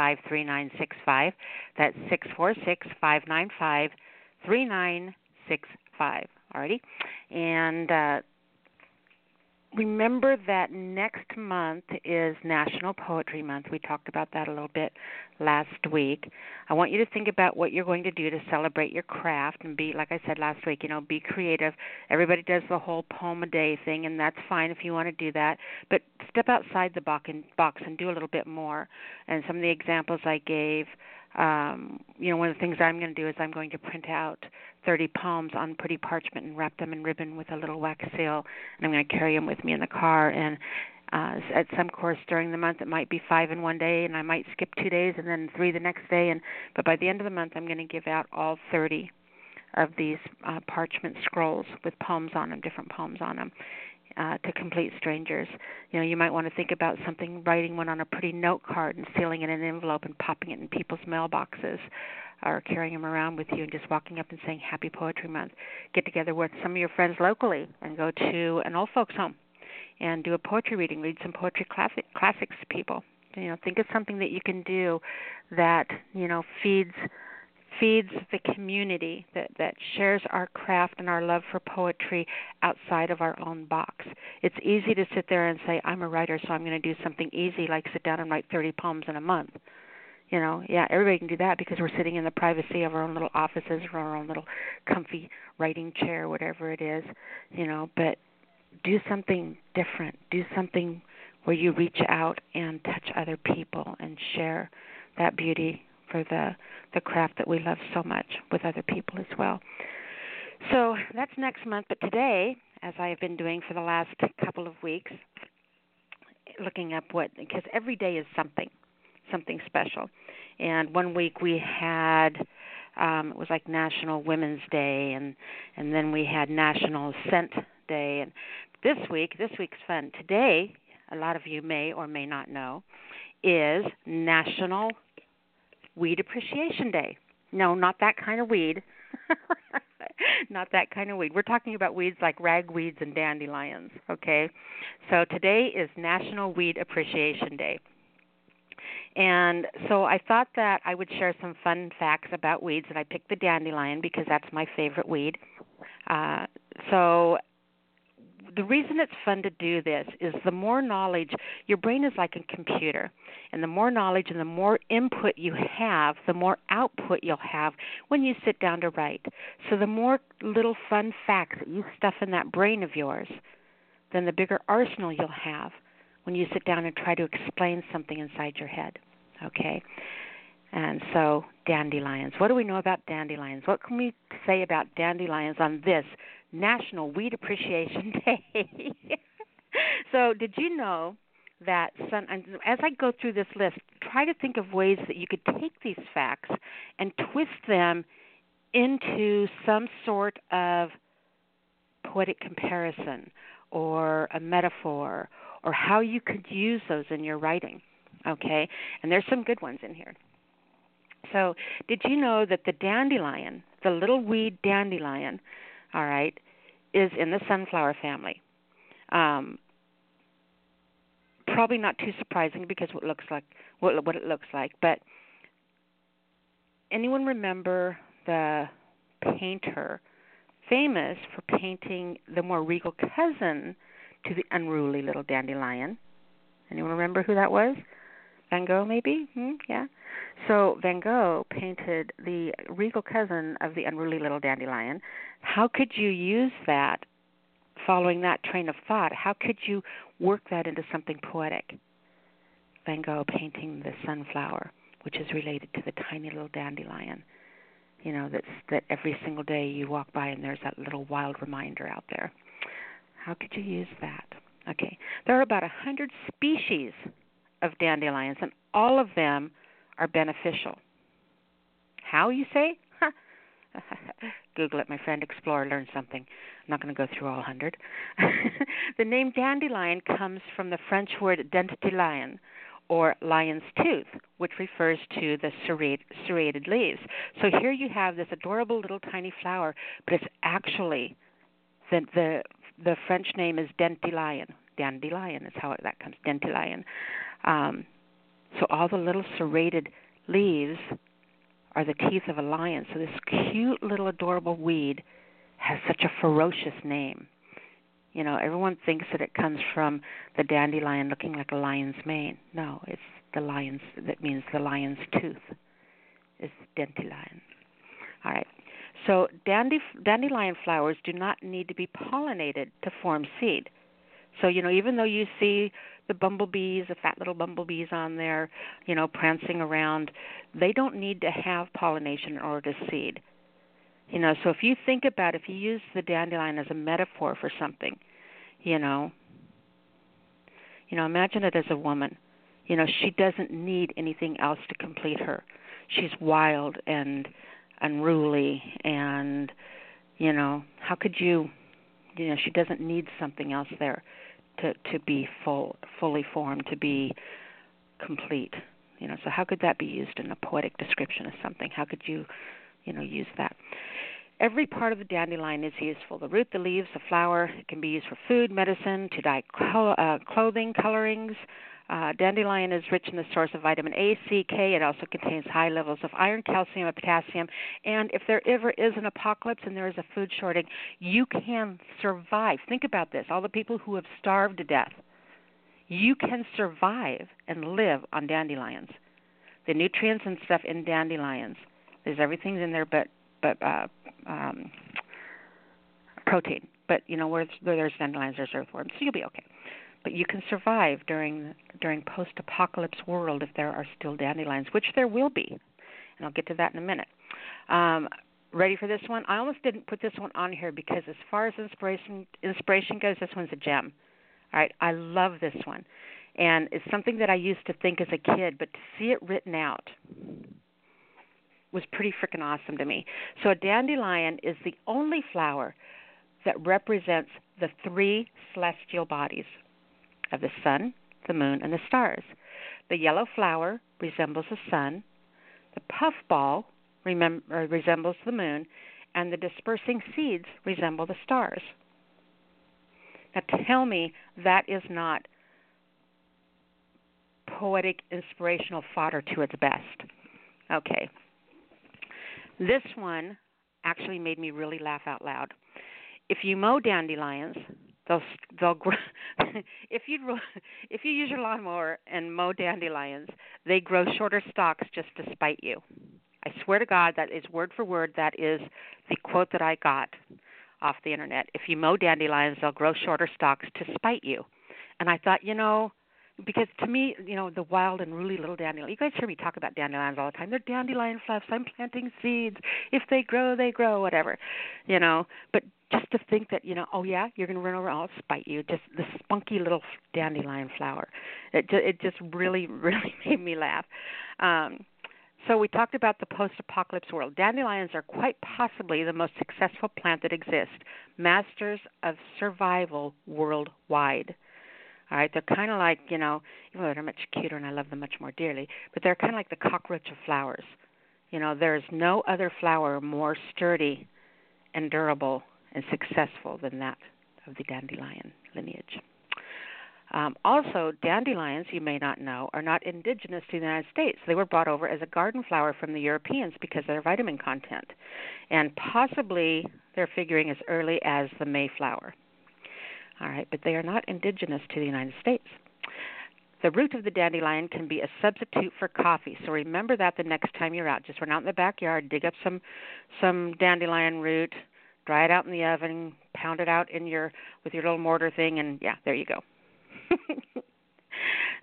five three nine six five. That's six four six five nine five three nine six five. Alrighty, and uh, remember that next month is National Poetry Month. We talked about that a little bit last week. I want you to think about what you're going to do to celebrate your craft and be, like I said last week, you know, be creative. Everybody does the whole poem a day thing, and that's fine if you want to do that. But step outside the box and, box and do a little bit more. And some of the examples I gave um, you know, one of the things I'm going to do is I'm going to print out 30 poems on pretty parchment and wrap them in ribbon with a little wax seal, and I'm going to carry them with me in the car. And uh, at some course during the month, it might be five in one day, and I might skip two days and then three the next day. And but by the end of the month, I'm going to give out all 30 of these uh, parchment scrolls with poems on them, different poems on them uh, to complete strangers. You know, you might want to think about something, writing one on a pretty note card and sealing it in an envelope and popping it in people's mailboxes, or carrying them around with you and just walking up and saying Happy Poetry Month. Get together with some of your friends locally and go to an old folks home and do a poetry reading. Read some poetry classic, classics to people. You know, think of something that you can do that you know feeds feeds the community that that shares our craft and our love for poetry outside of our own box. It's easy to sit there and say I'm a writer so I'm going to do something easy like sit down and write 30 poems in a month. You know, yeah, everybody can do that because we're sitting in the privacy of our own little offices or our own little comfy writing chair, whatever it is, you know, but do something different. Do something where you reach out and touch other people and share that beauty for the the craft that we love so much with other people as well. So that's next month, but today, as I have been doing for the last couple of weeks, looking up what because every day is something, something special. And one week we had um it was like National Women's Day and and then we had National Scent Day and this week, this week's fun. Today, a lot of you may or may not know, is National Weed Appreciation Day. No, not that kind of weed. not that kind of weed. We're talking about weeds like ragweeds and dandelions, okay? So today is National Weed Appreciation Day. And so I thought that I would share some fun facts about weeds, and I picked the dandelion because that's my favorite weed. Uh, so the reason it's fun to do this is the more knowledge your brain is like a computer and the more knowledge and the more input you have the more output you'll have when you sit down to write. So the more little fun facts that you stuff in that brain of yours then the bigger arsenal you'll have when you sit down and try to explain something inside your head okay? And so dandelions. What do we know about dandelions? What can we say about dandelions on this National Weed Appreciation Day. so, did you know that as I go through this list, try to think of ways that you could take these facts and twist them into some sort of poetic comparison or a metaphor or how you could use those in your writing. Okay? And there's some good ones in here. So, did you know that the dandelion, the little weed dandelion, all right, is in the sunflower family. Um, probably not too surprising because what looks like what, what it looks like, but anyone remember the painter famous for painting the more regal cousin to the unruly little dandelion? Anyone remember who that was? Van Gogh, maybe? Hmm? Yeah. So Van Gogh painted the regal cousin of the unruly little dandelion. How could you use that, following that train of thought? How could you work that into something poetic? Van Gogh painting the sunflower, which is related to the tiny little dandelion. You know, that's that every single day you walk by and there's that little wild reminder out there. How could you use that? Okay. There are about a hundred species of dandelions, and all of them are beneficial. How, you say? Google it, my friend. Explore, learn something. I'm not going to go through all 100. the name dandelion comes from the French word dent de lion, or lion's tooth, which refers to the serrated, serrated leaves. So here you have this adorable little tiny flower, but it's actually the the the French name is dent de lion. Dandelion is how that comes. Dentilion. Um, So all the little serrated leaves are the teeth of a lion. So this cute little adorable weed has such a ferocious name. You know, everyone thinks that it comes from the dandelion looking like a lion's mane. No, it's the lion's that means the lion's tooth. It's dandelion. All right. So dandy, dandelion flowers do not need to be pollinated to form seed. So you know, even though you see the bumblebees, the fat little bumblebees on there, you know, prancing around, they don't need to have pollination in order to seed. You know, so if you think about if you use the dandelion as a metaphor for something, you know, you know, imagine it as a woman. You know, she doesn't need anything else to complete her. She's wild and unruly and you know, how could you you know, she doesn't need something else there to to be full fully formed, to be complete. You know, so how could that be used in a poetic description of something? How could you, you know, use that? Every part of the dandelion is useful. The root, the leaves, the flower. It can be used for food, medicine, to dye uh, clothing, colorings. Uh, dandelion is rich in the source of vitamin A, C, K. It also contains high levels of iron, calcium, and potassium. And if there ever is an apocalypse and there is a food shortage, you can survive. Think about this all the people who have starved to death. You can survive and live on dandelions. The nutrients and stuff in dandelions, there's everything in there but but uh, um, protein. But you know where, where there's dandelions, there's earthworms, so you'll be okay. But you can survive during during post-apocalypse world if there are still dandelions, which there will be, and I'll get to that in a minute. Um, ready for this one? I almost didn't put this one on here because as far as inspiration inspiration goes, this one's a gem. All right, I love this one, and it's something that I used to think as a kid, but to see it written out was pretty freaking awesome to me. So a dandelion is the only flower that represents the three celestial bodies of the sun, the moon, and the stars. The yellow flower resembles the sun, the puffball remem- uh, resembles the moon, and the dispersing seeds resemble the stars. Now tell me that is not poetic, inspirational fodder to its best. Okay, this one actually made me really laugh out loud. If you mow dandelions, they'll they'll grow. if you if you use your lawnmower and mow dandelions, they grow shorter stalks just to spite you. I swear to God, that is word for word. That is the quote that I got off the internet. If you mow dandelions, they'll grow shorter stalks to spite you. And I thought, you know, because to me, you know, the wild and really little dandelion. You guys hear me talk about dandelions all the time. They're dandelion fluffs. I'm planting seeds. If they grow, they grow. Whatever, you know. But just to think that, you know, oh yeah, you're going to run over, I'll spite you. Just the spunky little dandelion flower. It just, it just really, really made me laugh. Um, so we talked about the post-apocalypse world. Dandelions are quite possibly the most successful plant that exists, masters of survival worldwide. All right, they're kind of like you know, even though they're much cuter and I love them much more dearly, but they're kind of like the cockroach of flowers. You know, there's no other flower more sturdy and durable and successful than that of the dandelion lineage. Um, also, dandelions, you may not know, are not indigenous to the United States. They were brought over as a garden flower from the Europeans because of their vitamin content, and possibly they're figuring as early as the Mayflower. All right, but they are not indigenous to the United States. The root of the dandelion can be a substitute for coffee. So remember that the next time you're out. Just run out in the backyard, dig up some some dandelion root, dry it out in the oven, pound it out in your with your little mortar thing and yeah, there you go.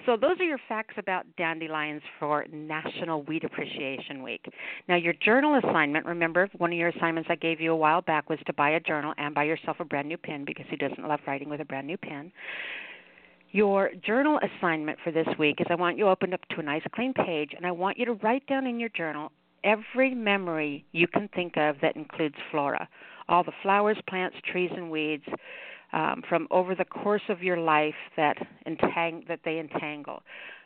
So those are your facts about dandelions for National Weed Appreciation Week. Now your journal assignment, remember one of your assignments I gave you a while back was to buy a journal and buy yourself a brand new pen because who doesn't love writing with a brand new pen? Your journal assignment for this week is I want you open up to a nice clean page and I want you to write down in your journal every memory you can think of that includes flora. All the flowers, plants, trees, and weeds um, from over the course of your life that entang- that they entangle.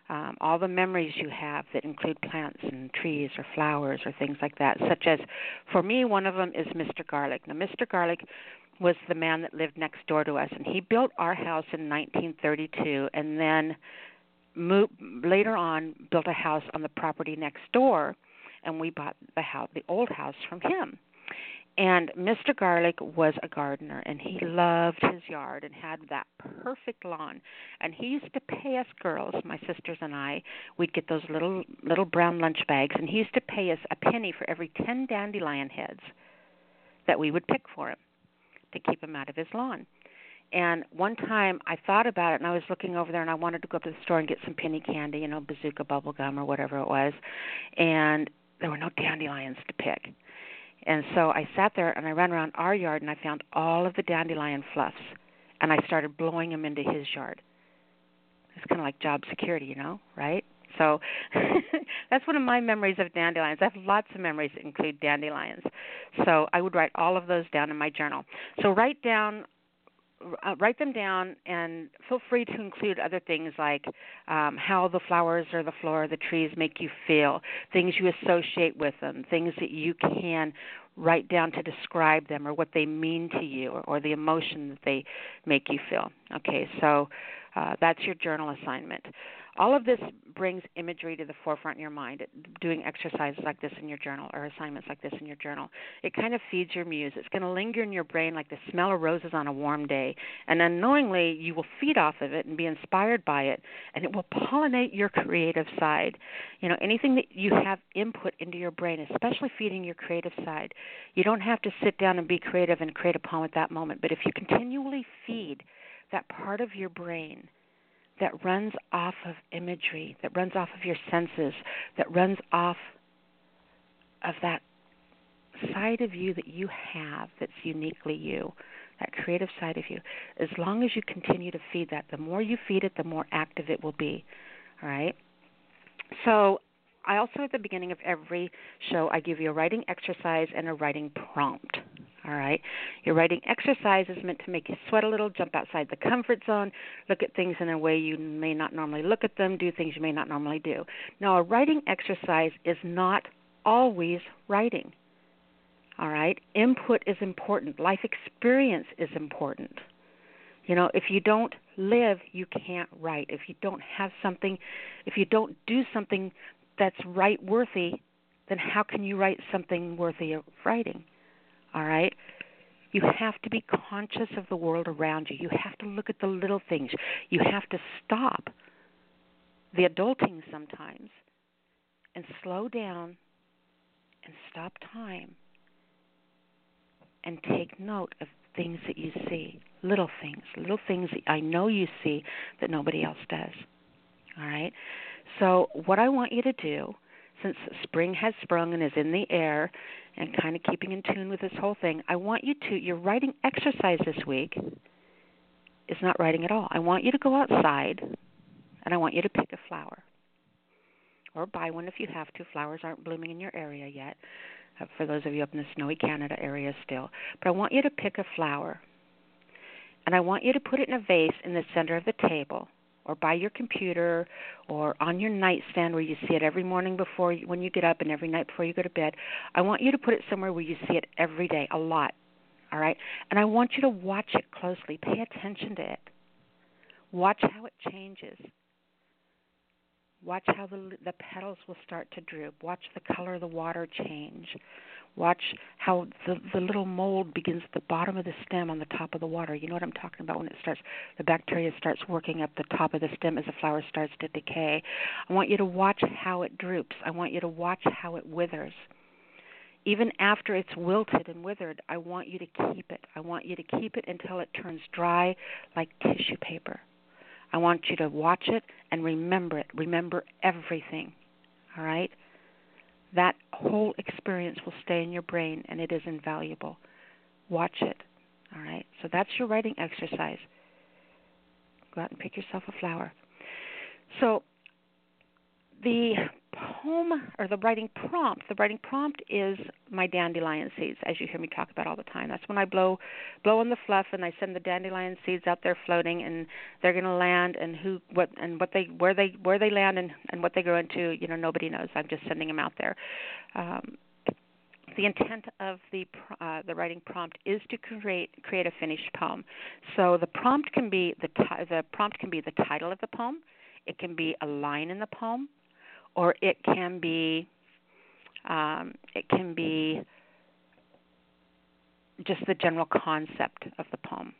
Um, all the memories you have that include plants and trees or flowers or things like that, such as, for me, one of them is Mr. Garlic. Now, Mr. Garlic was the man that lived next door to us, and he built our house in 1932, and then moved, later on built a house on the property next door, and we bought the house, the old house from him. And Mr. Garlic was a gardener and he loved his yard and had that perfect lawn. And he used to pay us girls, my sisters and I, we'd get those little little brown lunch bags and he used to pay us a penny for every 10 dandelion heads that we would pick for him to keep him out of his lawn. And one time I thought about it and I was looking over there and I wanted to go up to the store and get some penny candy, you know, bazooka bubble gum or whatever it was. And there were no dandelions to pick. And so I sat there and I ran around our yard and I found all of the dandelion fluffs and I started blowing them into his yard. It's kind of like job security, you know, right? So that's one of my memories of dandelions. I have lots of memories that include dandelions. So I would write all of those down in my journal. So write down uh, write them down and feel free to include other things like um, how the flowers or the floor or the trees make you feel, things you associate with them, things that you can write down to describe them or what they mean to you or, or the emotion that they make you feel. Okay, so uh, that's your journal assignment. All of this brings imagery to the forefront in your mind. Doing exercises like this in your journal or assignments like this in your journal, it kind of feeds your muse. It's going to linger in your brain like the smell of roses on a warm day, and unknowingly you will feed off of it and be inspired by it, and it will pollinate your creative side. You know, anything that you have input into your brain, especially feeding your creative side, you don't have to sit down and be creative and create a poem at that moment. But if you continually feed that part of your brain that runs off of imagery, that runs off of your senses, that runs off of that side of you that you have that's uniquely you, that creative side of you. As long as you continue to feed that, the more you feed it, the more active it will be. All right? So, I also, at the beginning of every show, I give you a writing exercise and a writing prompt. All right. Your writing exercise is meant to make you sweat a little, jump outside the comfort zone, look at things in a way you may not normally look at them, do things you may not normally do. Now, a writing exercise is not always writing. All right. Input is important. Life experience is important. You know, if you don't live, you can't write. If you don't have something, if you don't do something that's right worthy, then how can you write something worthy of writing? All right? You have to be conscious of the world around you. You have to look at the little things. You have to stop the adulting sometimes and slow down and stop time and take note of things that you see, little things, little things that I know you see that nobody else does. All right? So, what I want you to do, since spring has sprung and is in the air, and kind of keeping in tune with this whole thing, I want you to, your writing exercise this week is not writing at all. I want you to go outside and I want you to pick a flower. Or buy one if you have to. Flowers aren't blooming in your area yet, uh, for those of you up in the snowy Canada area still. But I want you to pick a flower. And I want you to put it in a vase in the center of the table or by your computer or on your nightstand where you see it every morning before you, when you get up and every night before you go to bed. I want you to put it somewhere where you see it every day, a lot. All right? And I want you to watch it closely. Pay attention to it. Watch how it changes. Watch how the the petals will start to droop. Watch the color of the water change. Watch how the, the little mold begins at the bottom of the stem on the top of the water. You know what I'm talking about when it starts, the bacteria starts working up the top of the stem as the flower starts to decay. I want you to watch how it droops. I want you to watch how it withers. Even after it's wilted and withered, I want you to keep it. I want you to keep it until it turns dry like tissue paper. I want you to watch it and remember it. Remember everything. All right? that whole experience will stay in your brain and it is invaluable. Watch it. All right? So that's your writing exercise. Go out and pick yourself a flower. So the poem or the writing prompt, the writing prompt is my dandelion seeds, as you hear me talk about all the time. That's when I blow blow on the fluff and I send the dandelion seeds out there floating and they're gonna land and who what and what they where they where they land and, and what they grow into, you know, nobody knows. I'm just sending them out there. Um, the intent of the uh, the writing prompt is to create create a finished poem. So the prompt can be the the prompt can be the title of the poem It can be a line in the poem, or it can be um, it can be just the general concept of the poem.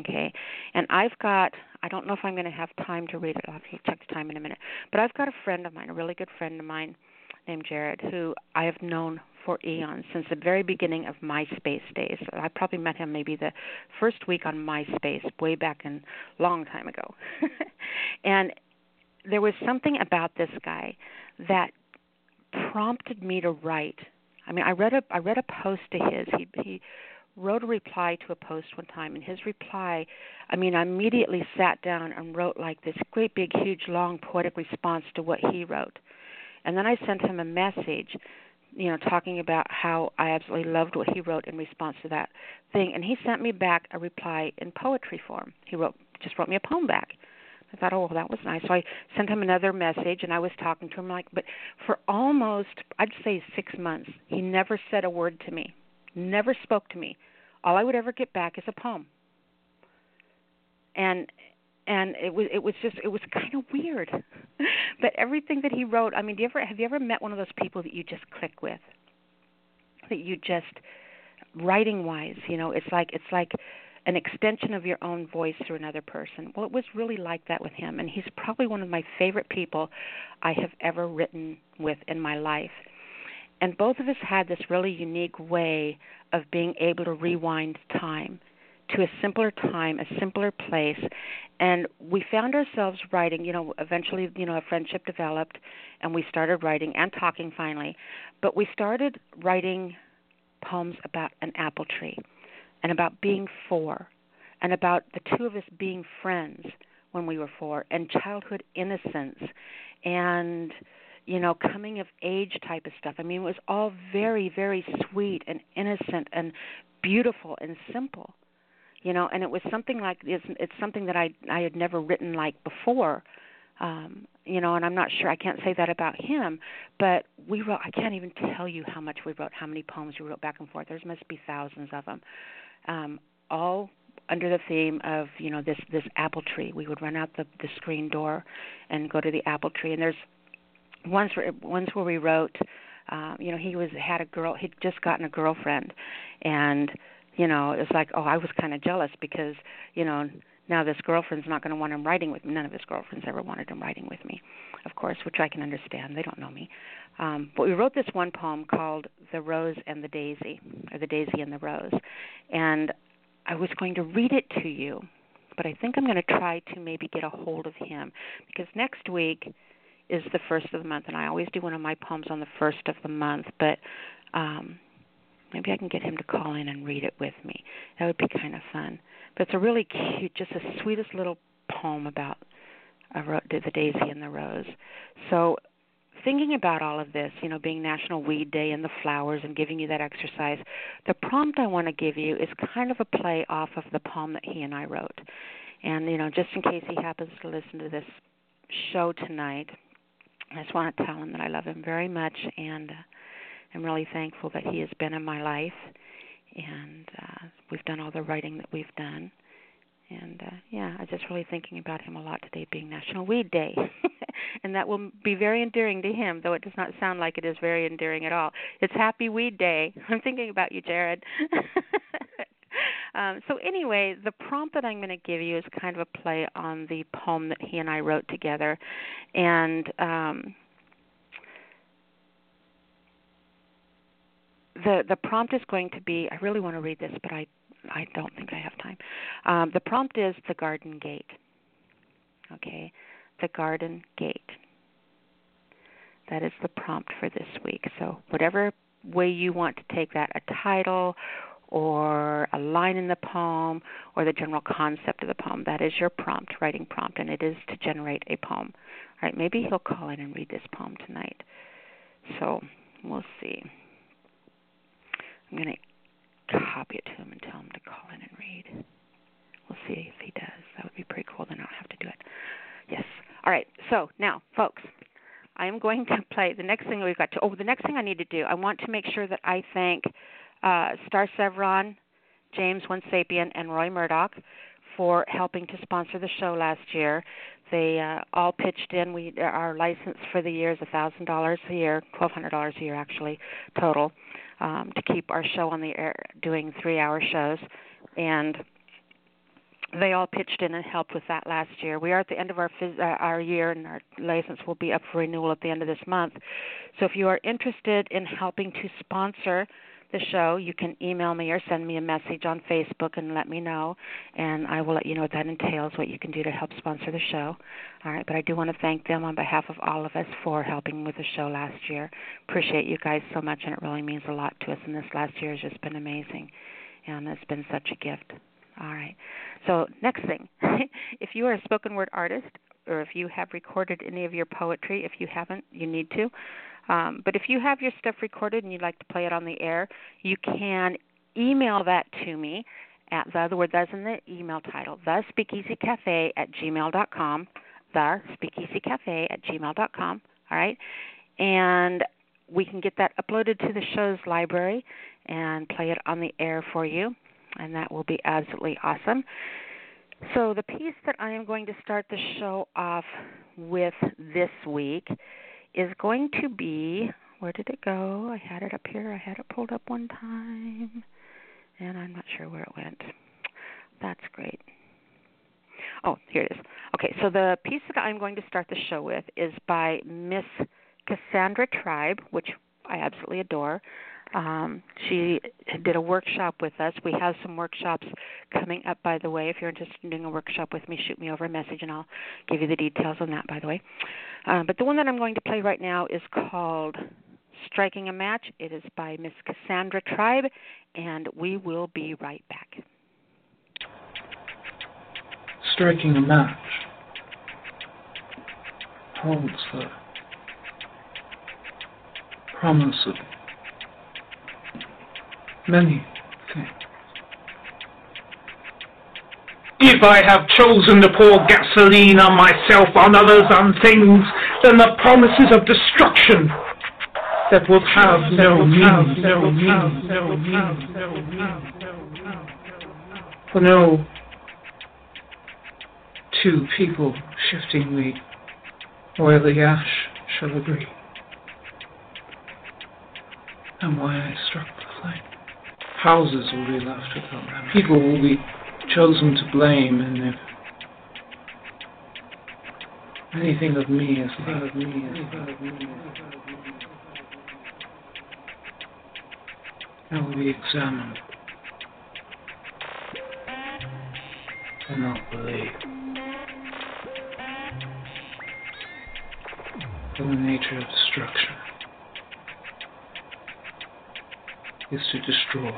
Okay, and I've got I don't know if I'm going to have time to read it. I'll have to check the time in a minute. But I've got a friend of mine, a really good friend of mine named Jared, who I have known for eons since the very beginning of MySpace days. I probably met him maybe the first week on MySpace, way back in long time ago. and there was something about this guy that prompted me to write. I mean, I read a I read a post to his. He he wrote a reply to a post one time and his reply i mean i immediately sat down and wrote like this great big huge long poetic response to what he wrote and then i sent him a message you know talking about how i absolutely loved what he wrote in response to that thing and he sent me back a reply in poetry form he wrote just wrote me a poem back I thought, oh, well, that was nice. So I sent him another message, and I was talking to him like, but for almost, I'd say six months, he never said a word to me never spoke to me. All I would ever get back is a poem. And and it was it was just it was kind of weird. but everything that he wrote, I mean, do you ever have you ever met one of those people that you just click with? That you just writing wise, you know, it's like it's like an extension of your own voice through another person. Well, it was really like that with him, and he's probably one of my favorite people I have ever written with in my life and both of us had this really unique way of being able to rewind time to a simpler time, a simpler place, and we found ourselves writing. You know, eventually, you know, a friendship developed, and we started writing and talking finally. But we started writing poems about an apple tree, and about being four, and about the two of us being friends when we were four, and childhood innocence, and you know, coming of age type of stuff. I mean, it was all very, very sweet and innocent and beautiful and simple. You know, and it was something like it's, it's something that I I had never written like before. Um, you know, and I'm not sure I can't say that about him, but we wrote I can't even tell you how much we wrote, how many poems we wrote back and forth. There must be thousands of them. Um, all under the theme of you know this this apple tree. We would run out the the screen door and go to the apple tree. And there's once where once where we wrote um you know he was had a girl he'd just gotten a girlfriend. And you know it was like oh i was kind of jealous because you know now this girlfriend's not going to want him writing with me none of his girlfriends ever wanted him writing with me of course which i can understand they don't know me um but we wrote this one poem called the rose and the daisy or the daisy and the rose and i was going to read it to you but i think i'm going to try to maybe get a hold of him because next week is the first of the month, and I always do one of my poems on the first of the month. But um, maybe I can get him to call in and read it with me. That would be kind of fun. But it's a really cute, just the sweetest little poem about a ro- the daisy and the rose. So thinking about all of this, you know, being National Weed Day and the flowers and giving you that exercise, the prompt I want to give you is kind of a play off of the poem that he and I wrote. And, you know, just in case he happens to listen to this show tonight, I just want to tell him that I love him very much and uh, I'm really thankful that he has been in my life and uh we've done all the writing that we've done. And uh yeah, I'm just really thinking about him a lot today being National Weed Day. and that will be very endearing to him, though it does not sound like it is very endearing at all. It's Happy Weed Day. I'm thinking about you, Jared. Um, so anyway, the prompt that I'm going to give you is kind of a play on the poem that he and I wrote together, and um, the the prompt is going to be. I really want to read this, but I I don't think I have time. Um, the prompt is the garden gate. Okay, the garden gate. That is the prompt for this week. So whatever way you want to take that, a title or a line in the poem or the general concept of the poem. That is your prompt, writing prompt, and it is to generate a poem. All right, maybe he'll call in and read this poem tonight. So we'll see. I'm going to copy it to him and tell him to call in and read. We'll see if he does. That would be pretty cool. Then I don't have to do it. Yes. All right. So now, folks, I am going to play the next thing we've got to. Oh, the next thing I need to do. I want to make sure that I thank uh, Star Sevron, James One Sapien, and Roy Murdoch for helping to sponsor the show last year. They uh, all pitched in. We our license for the year is a thousand dollars a year, twelve hundred dollars a year actually total, um, to keep our show on the air, doing three-hour shows, and they all pitched in and helped with that last year. We are at the end of our phys- uh, our year, and our license will be up for renewal at the end of this month. So, if you are interested in helping to sponsor the show, you can email me or send me a message on Facebook and let me know, and I will let you know what that entails, what you can do to help sponsor the show. All right, but I do want to thank them on behalf of all of us for helping with the show last year. Appreciate you guys so much, and it really means a lot to us. And this last year has just been amazing, and it's been such a gift. All right. So, next thing, if you are a spoken word artist or if you have recorded any of your poetry, if you haven't, you need to. Um, but if you have your stuff recorded and you'd like to play it on the air, you can email that to me at the, the word that's in the email title, the speakeasy cafe at gmail.com, the speakeasy cafe at gmail.com. All right. And we can get that uploaded to the show's library and play it on the air for you. And that will be absolutely awesome. So, the piece that I am going to start the show off with this week is going to be where did it go? I had it up here. I had it pulled up one time, and I'm not sure where it went. That's great. Oh, here it is. Okay, so the piece that I'm going to start the show with is by Miss Cassandra Tribe, which I absolutely adore. Um, she did a workshop with us. We have some workshops coming up, by the way. If you're interested in doing a workshop with me, shoot me over a message and I'll give you the details on that, by the way. Uh, but the one that I'm going to play right now is called Striking a Match. It is by Miss Cassandra Tribe, and we will be right back. Striking a match holds the promise of many things. If I have chosen to pour gasoline on myself, on others, on things, then the promises of destruction that will have no meaning, no meaning, no meaning, no meaning. For no two people shifting the oily ash shall agree. And why I struck the flame. Houses will be left without them. People will be chosen to blame, and if anything of me is left of me is left of me, that will be examined. And not believe. For the nature of destruction is to destroy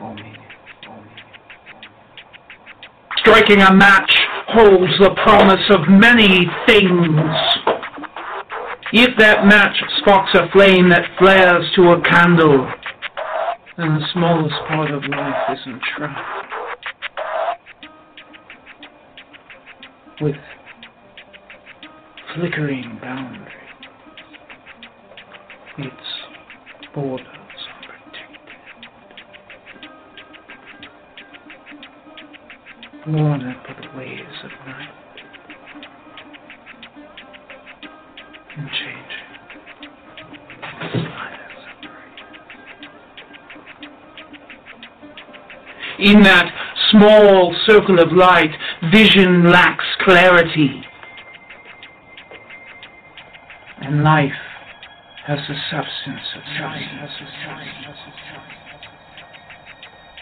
all meaning. All meaning. Striking a match holds the promise of many things. If that match sparks a flame that flares to a candle, then the smallest part of life is entrapped with flickering boundaries. Its borders are up by the waves of night and changing. In that small circle of light, vision lacks clarity. And life has the substance of substance.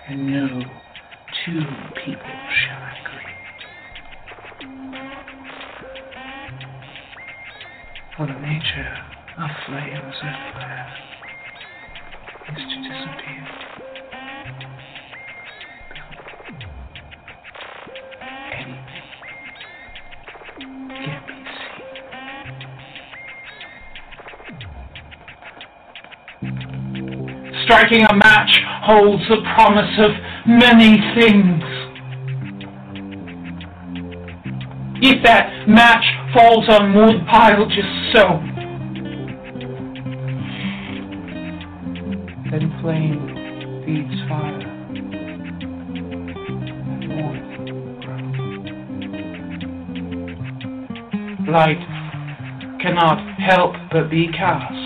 And no two people shall agree. For the nature of flames and fire is to disappear. Striking a match holds the promise of many things. If that match falls on wood pile just so, then flame feeds fire. and light cannot help but be cast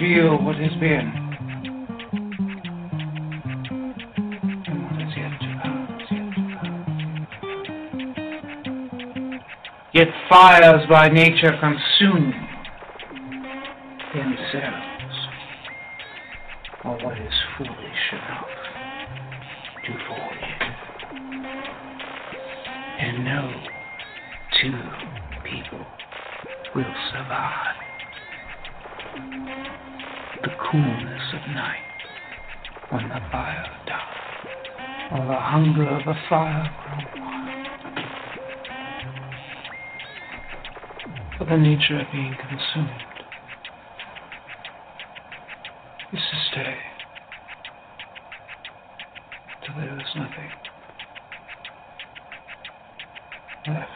reveal what has been and what is yet to come. Yet fires by nature consume themselves, fire. For the nature of being consumed is to stay till there is nothing left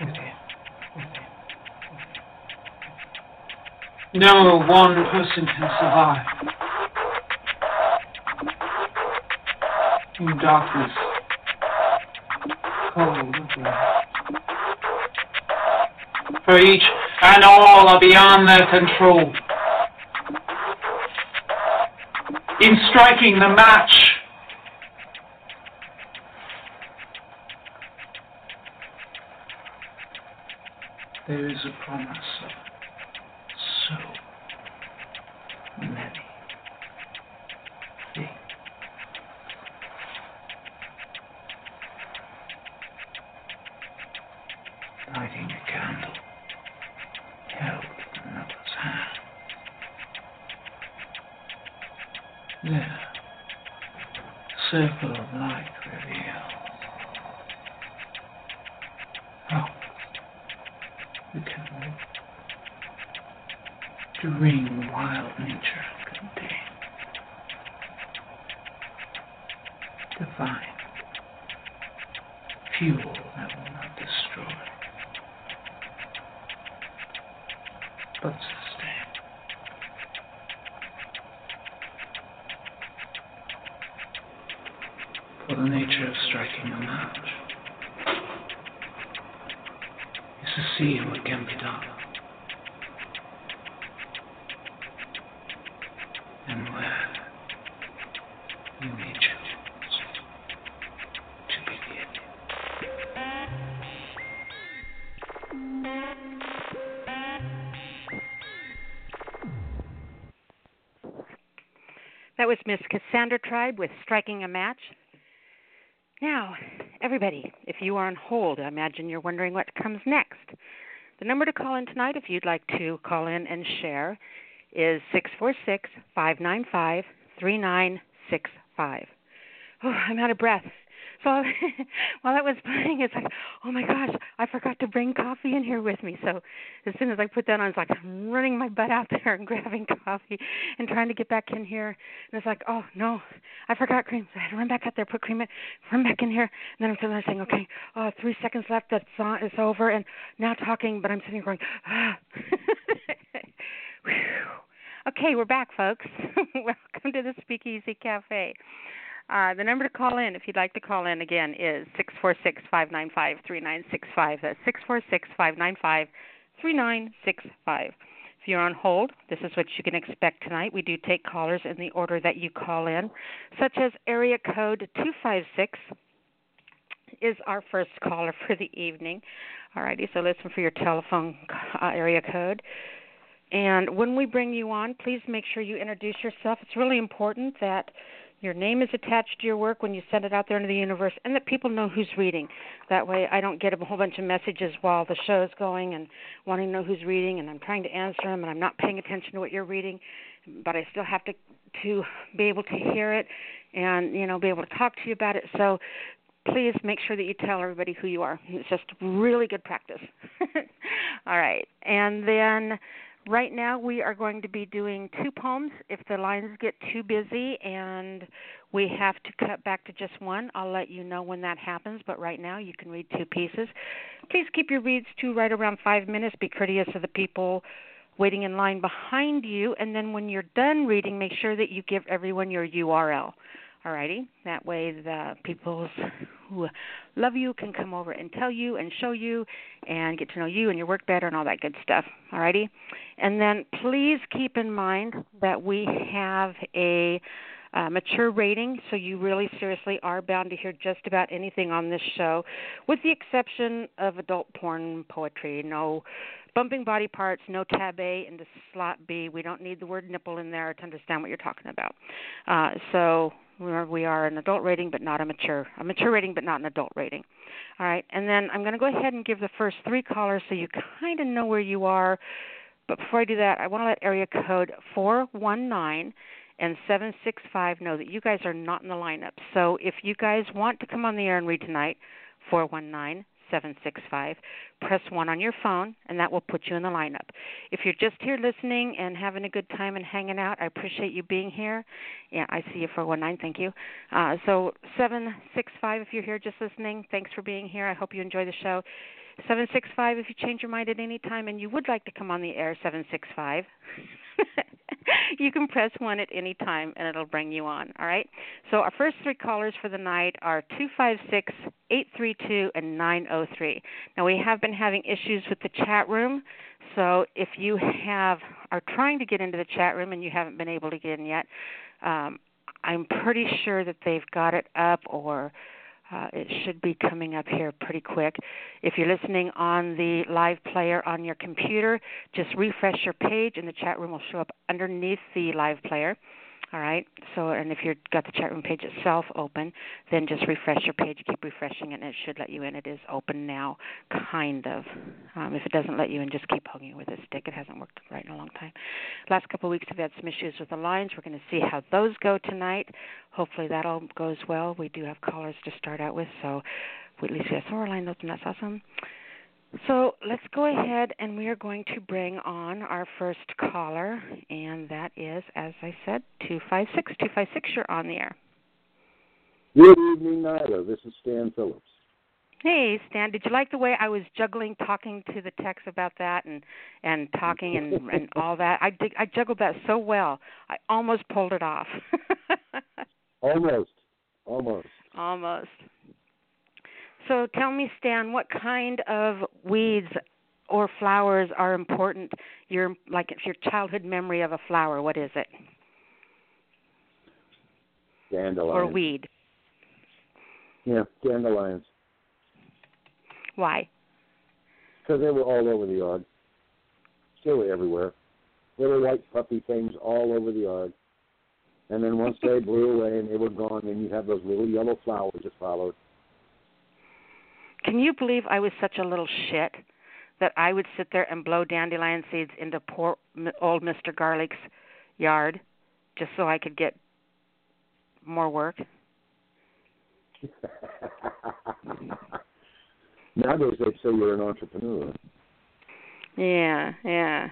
within. within. No one person can survive in darkness, cold. For each and all are beyond their control. In striking the match, there is a promise circle Miss Cassandra Tribe with Striking a Match. Now, everybody, if you are on hold, I imagine you're wondering what comes next. The number to call in tonight, if you'd like to call in and share, is six four six five nine five three nine six five. Oh, I'm out of breath. So while that was playing, it's like, oh my gosh, I forgot to bring coffee in here with me. So as soon as I put that on, it's like I'm running my butt out there and grabbing coffee and trying to get back in here. And it's like, oh no, I forgot cream. So I had to run back out there, put cream in, run back in here. And then I'm sitting there saying, okay, uh, three seconds left. That's uh, it's over. And now talking, but I'm sitting here going, ah. Okay, we're back, folks. Welcome to the Speakeasy Cafe. Uh, the number to call in, if you'd like to call in again, is six four six five nine five three nine six five. That's six four six five nine five three nine six five. You're on hold, this is what you can expect tonight. We do take callers in the order that you call in, such as area code 256 is our first caller for the evening. Alrighty, so listen for your telephone uh, area code. And when we bring you on, please make sure you introduce yourself. It's really important that your name is attached to your work when you send it out there into the universe and that people know who's reading. That way I don't get a whole bunch of messages while the show is going and wanting to know who's reading and I'm trying to answer them and I'm not paying attention to what you're reading, but I still have to to be able to hear it and you know be able to talk to you about it. So please make sure that you tell everybody who you are. It's just really good practice. All right. And then Right now, we are going to be doing two poems. If the lines get too busy and we have to cut back to just one, I'll let you know when that happens. But right now, you can read two pieces. Please keep your reads to right around five minutes. Be courteous to the people waiting in line behind you. And then when you're done reading, make sure that you give everyone your URL. Alrighty, that way the people who love you can come over and tell you and show you and get to know you and your work better and all that good stuff. Alrighty, and then please keep in mind that we have a uh, mature rating, so you really seriously are bound to hear just about anything on this show, with the exception of adult porn poetry. No bumping body parts, no tab A into slot B. We don't need the word nipple in there to understand what you're talking about. Uh, so we are an adult rating, but not a mature, a mature rating, but not an adult rating. All right, and then I'm going to go ahead and give the first three callers so you kind of know where you are. But before I do that, I want to let area code 419 and 765 know that you guys are not in the lineup. So if you guys want to come on the air and read tonight, 419 765. Press 1 on your phone, and that will put you in the lineup. If you're just here listening and having a good time and hanging out, I appreciate you being here. Yeah, I see you 419. Thank you. Uh, so 765, if you're here just listening, thanks for being here. I hope you enjoy the show. 765, if you change your mind at any time and you would like to come on the air, 765. you can press one at any time and it'll bring you on. All right. So our first three callers for the night are two five six eight three two and 903. Now we have been having issues with the chat room, so if you have are trying to get into the chat room and you haven't been able to get in yet, um, I'm pretty sure that they've got it up or uh, it should be coming up here pretty quick. If you're listening on the live player on your computer, just refresh your page and the chat room will show up underneath the live player. All right. So, and if you've got the chat room page itself open, then just refresh your page, keep refreshing it, and it should let you in. It is open now, kind of. Um, if it doesn't let you in, just keep it with a stick. It hasn't worked right in a long time. Last couple of weeks, we've had some issues with the lines. We're going to see how those go tonight. Hopefully, that all goes well. We do have callers to start out with, so at least we have some more lined open. That's awesome. So let's go ahead and we are going to bring on our first caller, and that is, as I said, 256. 256, you're on the air. Good evening, Nyla. This is Stan Phillips. Hey, Stan. Did you like the way I was juggling talking to the text about that and and talking and and all that? I did, I juggled that so well. I almost pulled it off. almost. Almost. Almost. So tell me, Stan, what kind of weeds or flowers are important? Your like if your childhood memory of a flower. What is it? Dandelions. Or weed. Yeah, dandelions. Why? Because they were all over the yard. They were everywhere. Little white puffy things all over the yard. And then once they blew away and they were gone, then you have those little yellow flowers that followed. Can you believe I was such a little shit that I would sit there and blow dandelion seeds into poor old Mr. Garlick's yard just so I could get more work? Nowadays they say you're an entrepreneur. Yeah, yeah.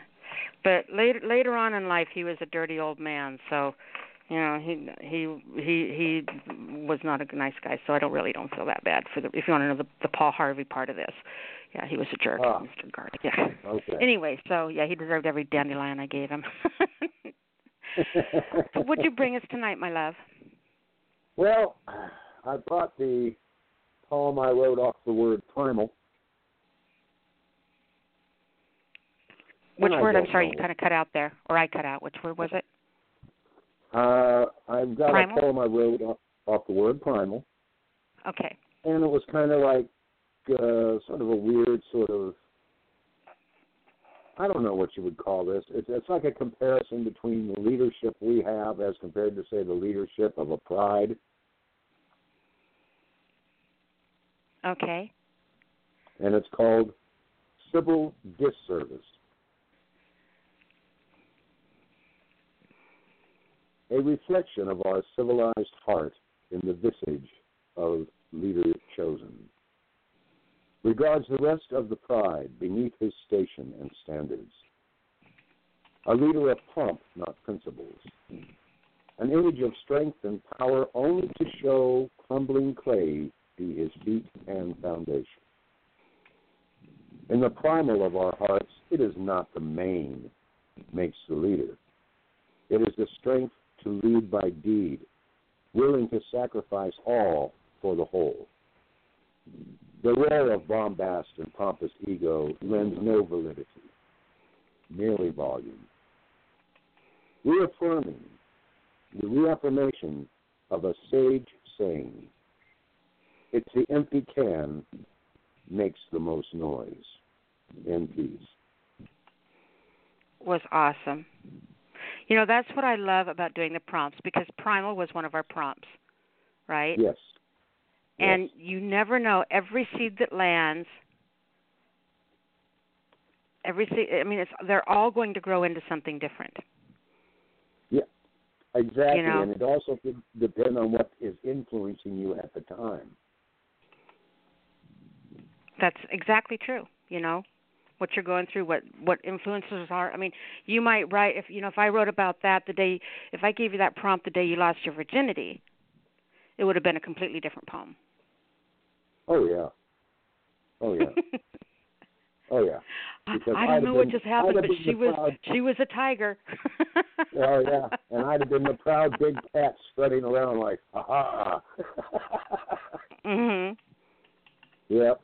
But later later on in life he was a dirty old man, so you know he he he he was not a nice guy so i don't really don't feel that bad for the if you want to know the the paul harvey part of this. Yeah he was a jerk ah. mr guard yeah. Okay. Anyway so yeah he deserved every dandelion i gave him. So what'd you bring us tonight my love? Well i brought the poem i wrote off the word primal. Which word i'm sorry know. you kind of cut out there or i cut out. Which word was it uh, I've got primal? a poem I wrote off, off the word primal. Okay. And it was kind of like uh, sort of a weird sort of I don't know what you would call this. It's it's like a comparison between the leadership we have as compared to say the leadership of a pride. Okay. And it's called civil disservice. A reflection of our civilized heart in the visage of leader chosen. Regards the rest of the pride beneath his station and standards. A leader of pomp, not principles. An image of strength and power only to show crumbling clay be his feet and foundation. In the primal of our hearts, it is not the main makes the leader. It is the strength to lead by deed, willing to sacrifice all for the whole. The roar of bombast and pompous ego lends no validity, merely volume. Reaffirming the reaffirmation of a sage saying, it's the empty can makes the most noise. And peace. Was awesome. You know, that's what I love about doing the prompts because primal was one of our prompts, right? Yes. And yes. you never know every seed that lands every seed I mean it's they're all going to grow into something different. Yeah. Exactly. You know? And it also depends on what is influencing you at the time. That's exactly true, you know what you're going through, what what influences are. I mean, you might write if you know if I wrote about that the day if I gave you that prompt the day you lost your virginity, it would have been a completely different poem. Oh yeah. Oh yeah. oh yeah. Because I, I don't know been, what just happened, but she was proud, she was a tiger. oh yeah, and I'd have been the proud big cat strutting around like, ha ha. mhm. Yep.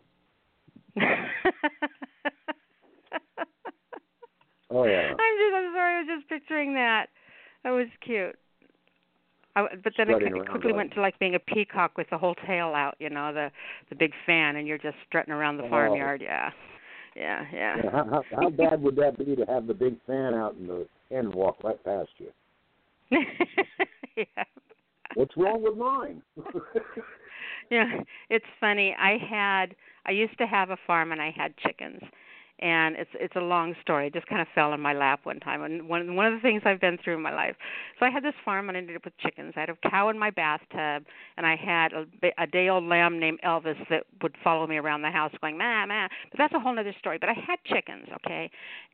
Oh yeah. I'm just I'm sorry, I was just picturing that. That was cute. I, but then it, it quickly went to like being a peacock with the whole tail out, you know, the the big fan, and you're just strutting around the oh. farmyard. Yeah, yeah, yeah. yeah how, how how bad would that be to have the big fan out and the hen walk right past you? yeah. What's wrong with mine? yeah, it's funny. I had I used to have a farm and I had chickens and it's it's a long story. It just kind of fell in my lap one time, and one one of the things I've been through in my life. So I had this farm, and I ended up with chickens. I had a cow in my bathtub, and I had a, a day old lamb named Elvis that would follow me around the house, going ma ma. But that's a whole other story. But I had chickens, okay,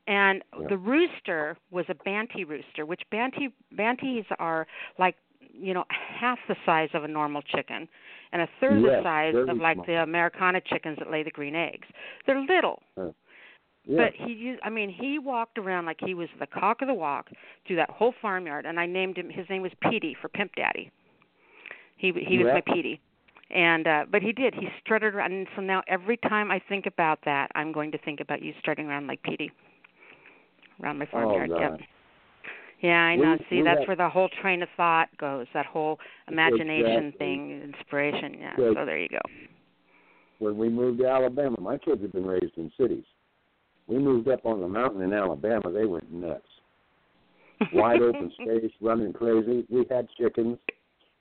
and yeah. the rooster was a banty rooster, which banty banties are like you know half the size of a normal chicken and a third yes, the size of like small. the Americana chickens that lay the green eggs. They're little. Yeah. But he used, I mean, he walked around like he was the cock of the walk through that whole farmyard, and I named him. His name was Petey for Pimp Daddy. He he was yeah. my Petey, and uh but he did. He strutted around, and so now every time I think about that, I'm going to think about you strutting around like Petey around my farmyard. Oh, Yep. Yeah, I know. We- See, we that's had- where the whole train of thought goes. That whole imagination Exactly. thing, inspiration. Yeah. Good. So there you go. when we moved to Alabama, my kids had been raised in cities. We moved up on the mountain in Alabama. They went nuts. Wide open space, running crazy. We had chickens.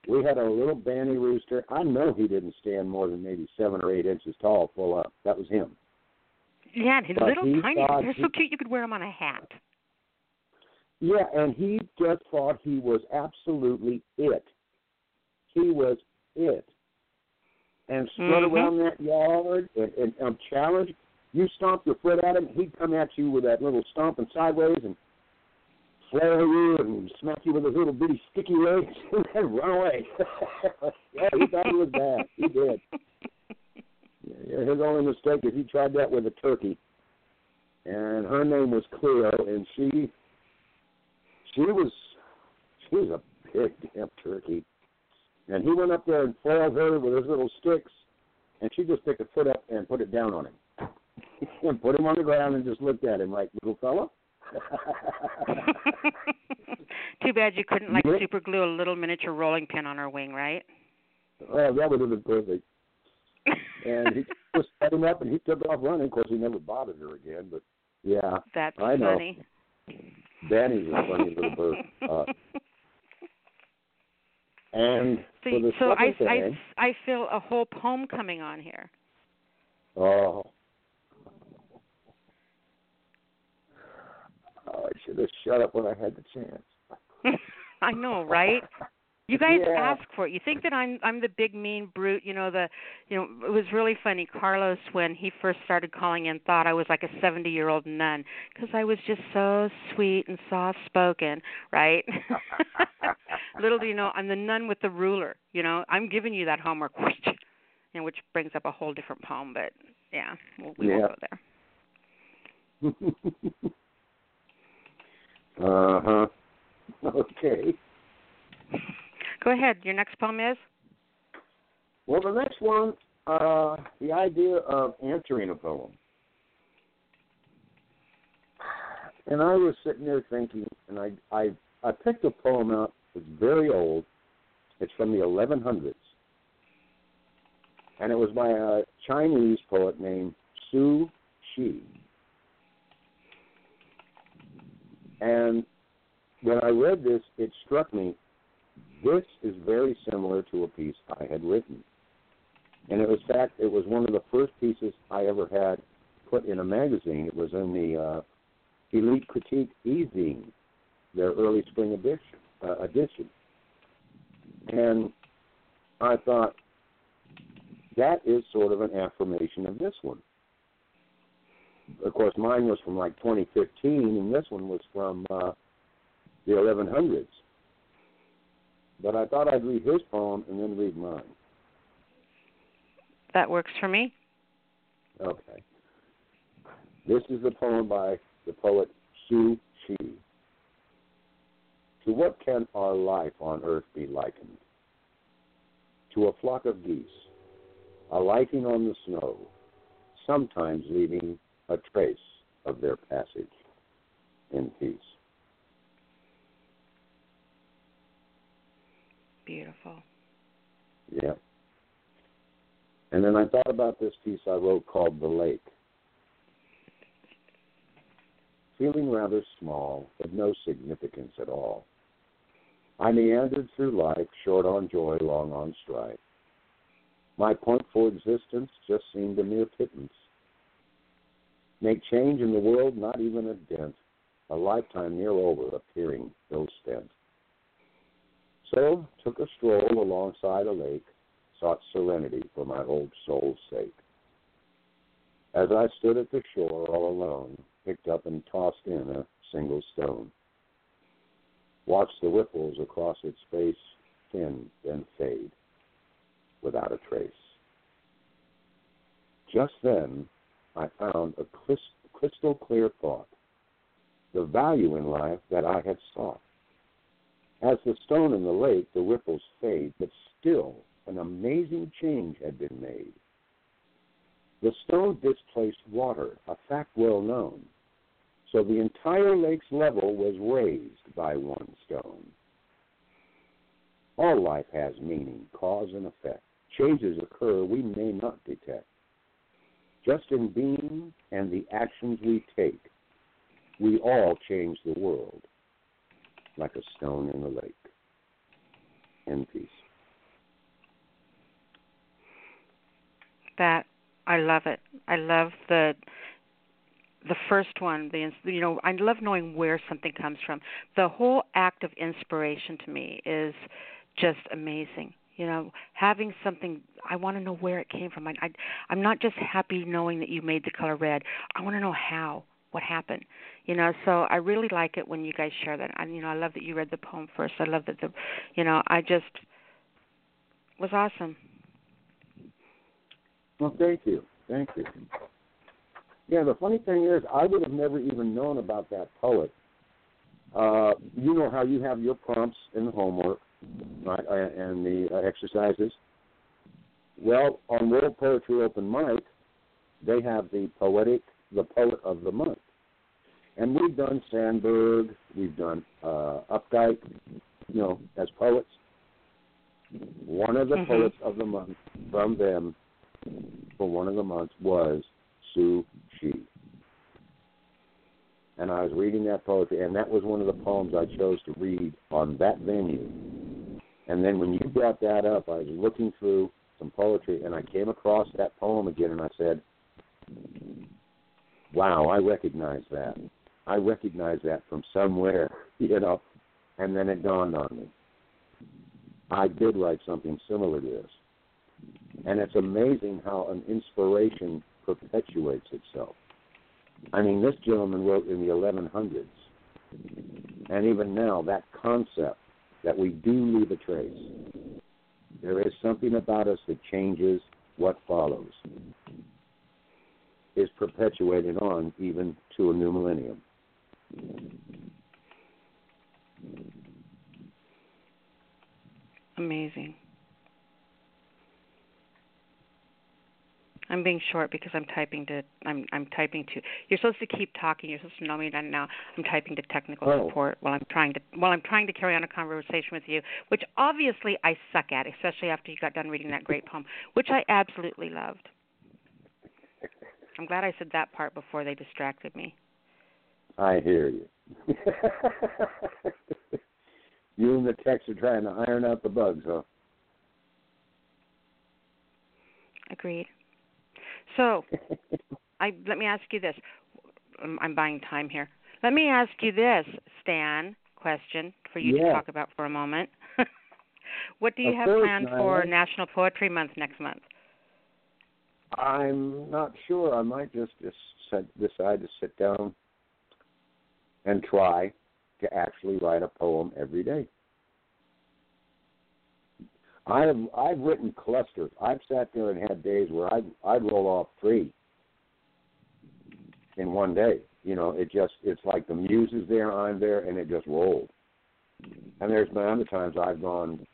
We had a little banny rooster. I know he didn't stand more than maybe seven or eight inches tall, full up. That was him. Yeah, and his But little he tiny. They're so cute. You could wear them on a hat. Yeah, and he just thought he was absolutely it. He was it. And strut Mhm. around that yard and, and um, challenge. You stomp your foot at him, he'd come at you with that little stomping sideways and flare you and smack you with his little bitty sticky legs and then run away. yeah, he thought he was bad. He did. Yeah, his only mistake is he tried that with a turkey. And her name was Cleo, and she she was she was a big damn turkey. And he went up there and flailed her with his little sticks, and she just picked a foot up and put it down on him. And put him on the ground and just looked at him like, little fella. Too bad you couldn't like super glue a little miniature rolling pin on her wing, right? oh, that would have been perfect. And he just set him up and he took off running. Of course, he never bothered her again, but yeah, That's I know. funny. Danny's a funny little bird. Uh, and so, for the so I, thing, I I feel a whole poem coming on here. Oh. Oh, I should have shut up when I had the chance. I know, right? You guys Yeah. ask for it. You think that I'm I'm the big mean brute, you know, the you know, it was really funny Carlos when he first started calling in thought I was like a 70-year-old nun cuz I was just so sweet and soft-spoken, right? Little do you know, I'm the nun with the ruler, you know. I'm giving you that homework, you know, which brings up a whole different poem, but yeah, we'll, we Yeah. won't go there. Uh huh. Okay. Go ahead. Your next poem is? Well, the next one, uh, the idea of answering a poem. And I was sitting there thinking, and I, I, I picked a poem out. It's very old. It's from the 1100s. And it was by a Chinese poet named Su Shi. And when I read this, it struck me this is very similar to a piece I had written. And it was fact it was one of the first pieces I ever had put in a magazine. It was in the uh, Elite Critique e-zine, their early spring edition, uh, edition. And I thought that is sort of an affirmation of this one. Of course, mine was from like 2015, and this one was from uh, the 1100s. But I thought I'd read his poem and then read mine. That works for me. Okay. This is the poem by the poet Su Shi. To what can our life on earth be likened? To a flock of geese, alighting on the snow, sometimes leaving a trace of their passage in peace. Beautiful. Yeah. And then I thought about this piece I wrote called The Lake. Feeling rather small, of no significance at all. I meandered through life, short on joy, long on strife. My point for existence just seemed a mere pittance. Make change in the world, not even a dent, a lifetime near over, appearing no stint. So took a stroll alongside a lake, sought serenity for my old soul's sake. As I stood at the shore all alone, picked up and tossed in a single stone. Watched the ripples across its face thin and fade without a trace. Just then, I found a crystal clear thought, the value in life that I had sought. As the stone in the lake, the ripples fade, but still an amazing change had been made. The stone displaced water, a fact well known. So the entire lake's level was raised by one stone. All life has meaning, cause and effect. Changes occur we may not detect. Just in being and the actions we take, we all change the world like a stone in the lake. In peace. That I love it. I love the the first one. The you know I love knowing where something comes from. The whole act of inspiration to me is just amazing. You know, having something I want to know where it came from. I, I I'm not just happy knowing that you made the color red. I want to know how what happened you know? So i really like it when you guys share that. And you know i love that you read the poem first. I love that the you know i just was awesome. Well thank you. Thank you. Yeah the funny thing is i would have never even known about that poet. Uh you know how you have your prompts the homework right and the uh, exercises well on world poetry open mic they have the poetic the poet of the month. And we've done Sandburg, we've done uh, Updike, you know, as poets. One of the mm-hmm. poets of the month from them for one of the months was Su Shi. And I was reading that poetry, and that was one of the poems I chose to read on that venue. And then when you brought that up, I was looking through some poetry, and I came across that poem again, and I said, wow, I recognize that. I recognize that from somewhere, you know. And then it dawned on me. I did write something similar to this. And it's amazing how an inspiration perpetuates itself. I mean, this gentleman wrote in the 1100s. And even now, that concept that we do leave a trace, there is something about us that changes what follows is perpetuated on even to a new millennium. Amazing. I'm being short because I'm typing to I'm I'm typing to you're supposed to keep talking, you're supposed to know me and now I'm typing to technical oh. support while I'm trying to while I'm trying to carry on a conversation with you, which obviously I suck at, especially after you got done reading that great poem, which I absolutely loved. I'm glad I said that part before they distracted me. I hear you. you and the techs are trying to iron out the bugs, huh? Agreed. So, I let me ask you this. I'm, I'm buying time here. Let me ask you this, Stan. Question for you yeah. to talk about for a moment. what do you of have course, planned for National Poetry Month next month? I'm not sure. I might just, just decide to sit down and try to actually write a poem every day. I've I've written clusters. I've sat there and had days where I'd I'd roll off three in one day. You know, it just it's like the muse is there, I'm there, and it just rolled. And there's been other times I've gone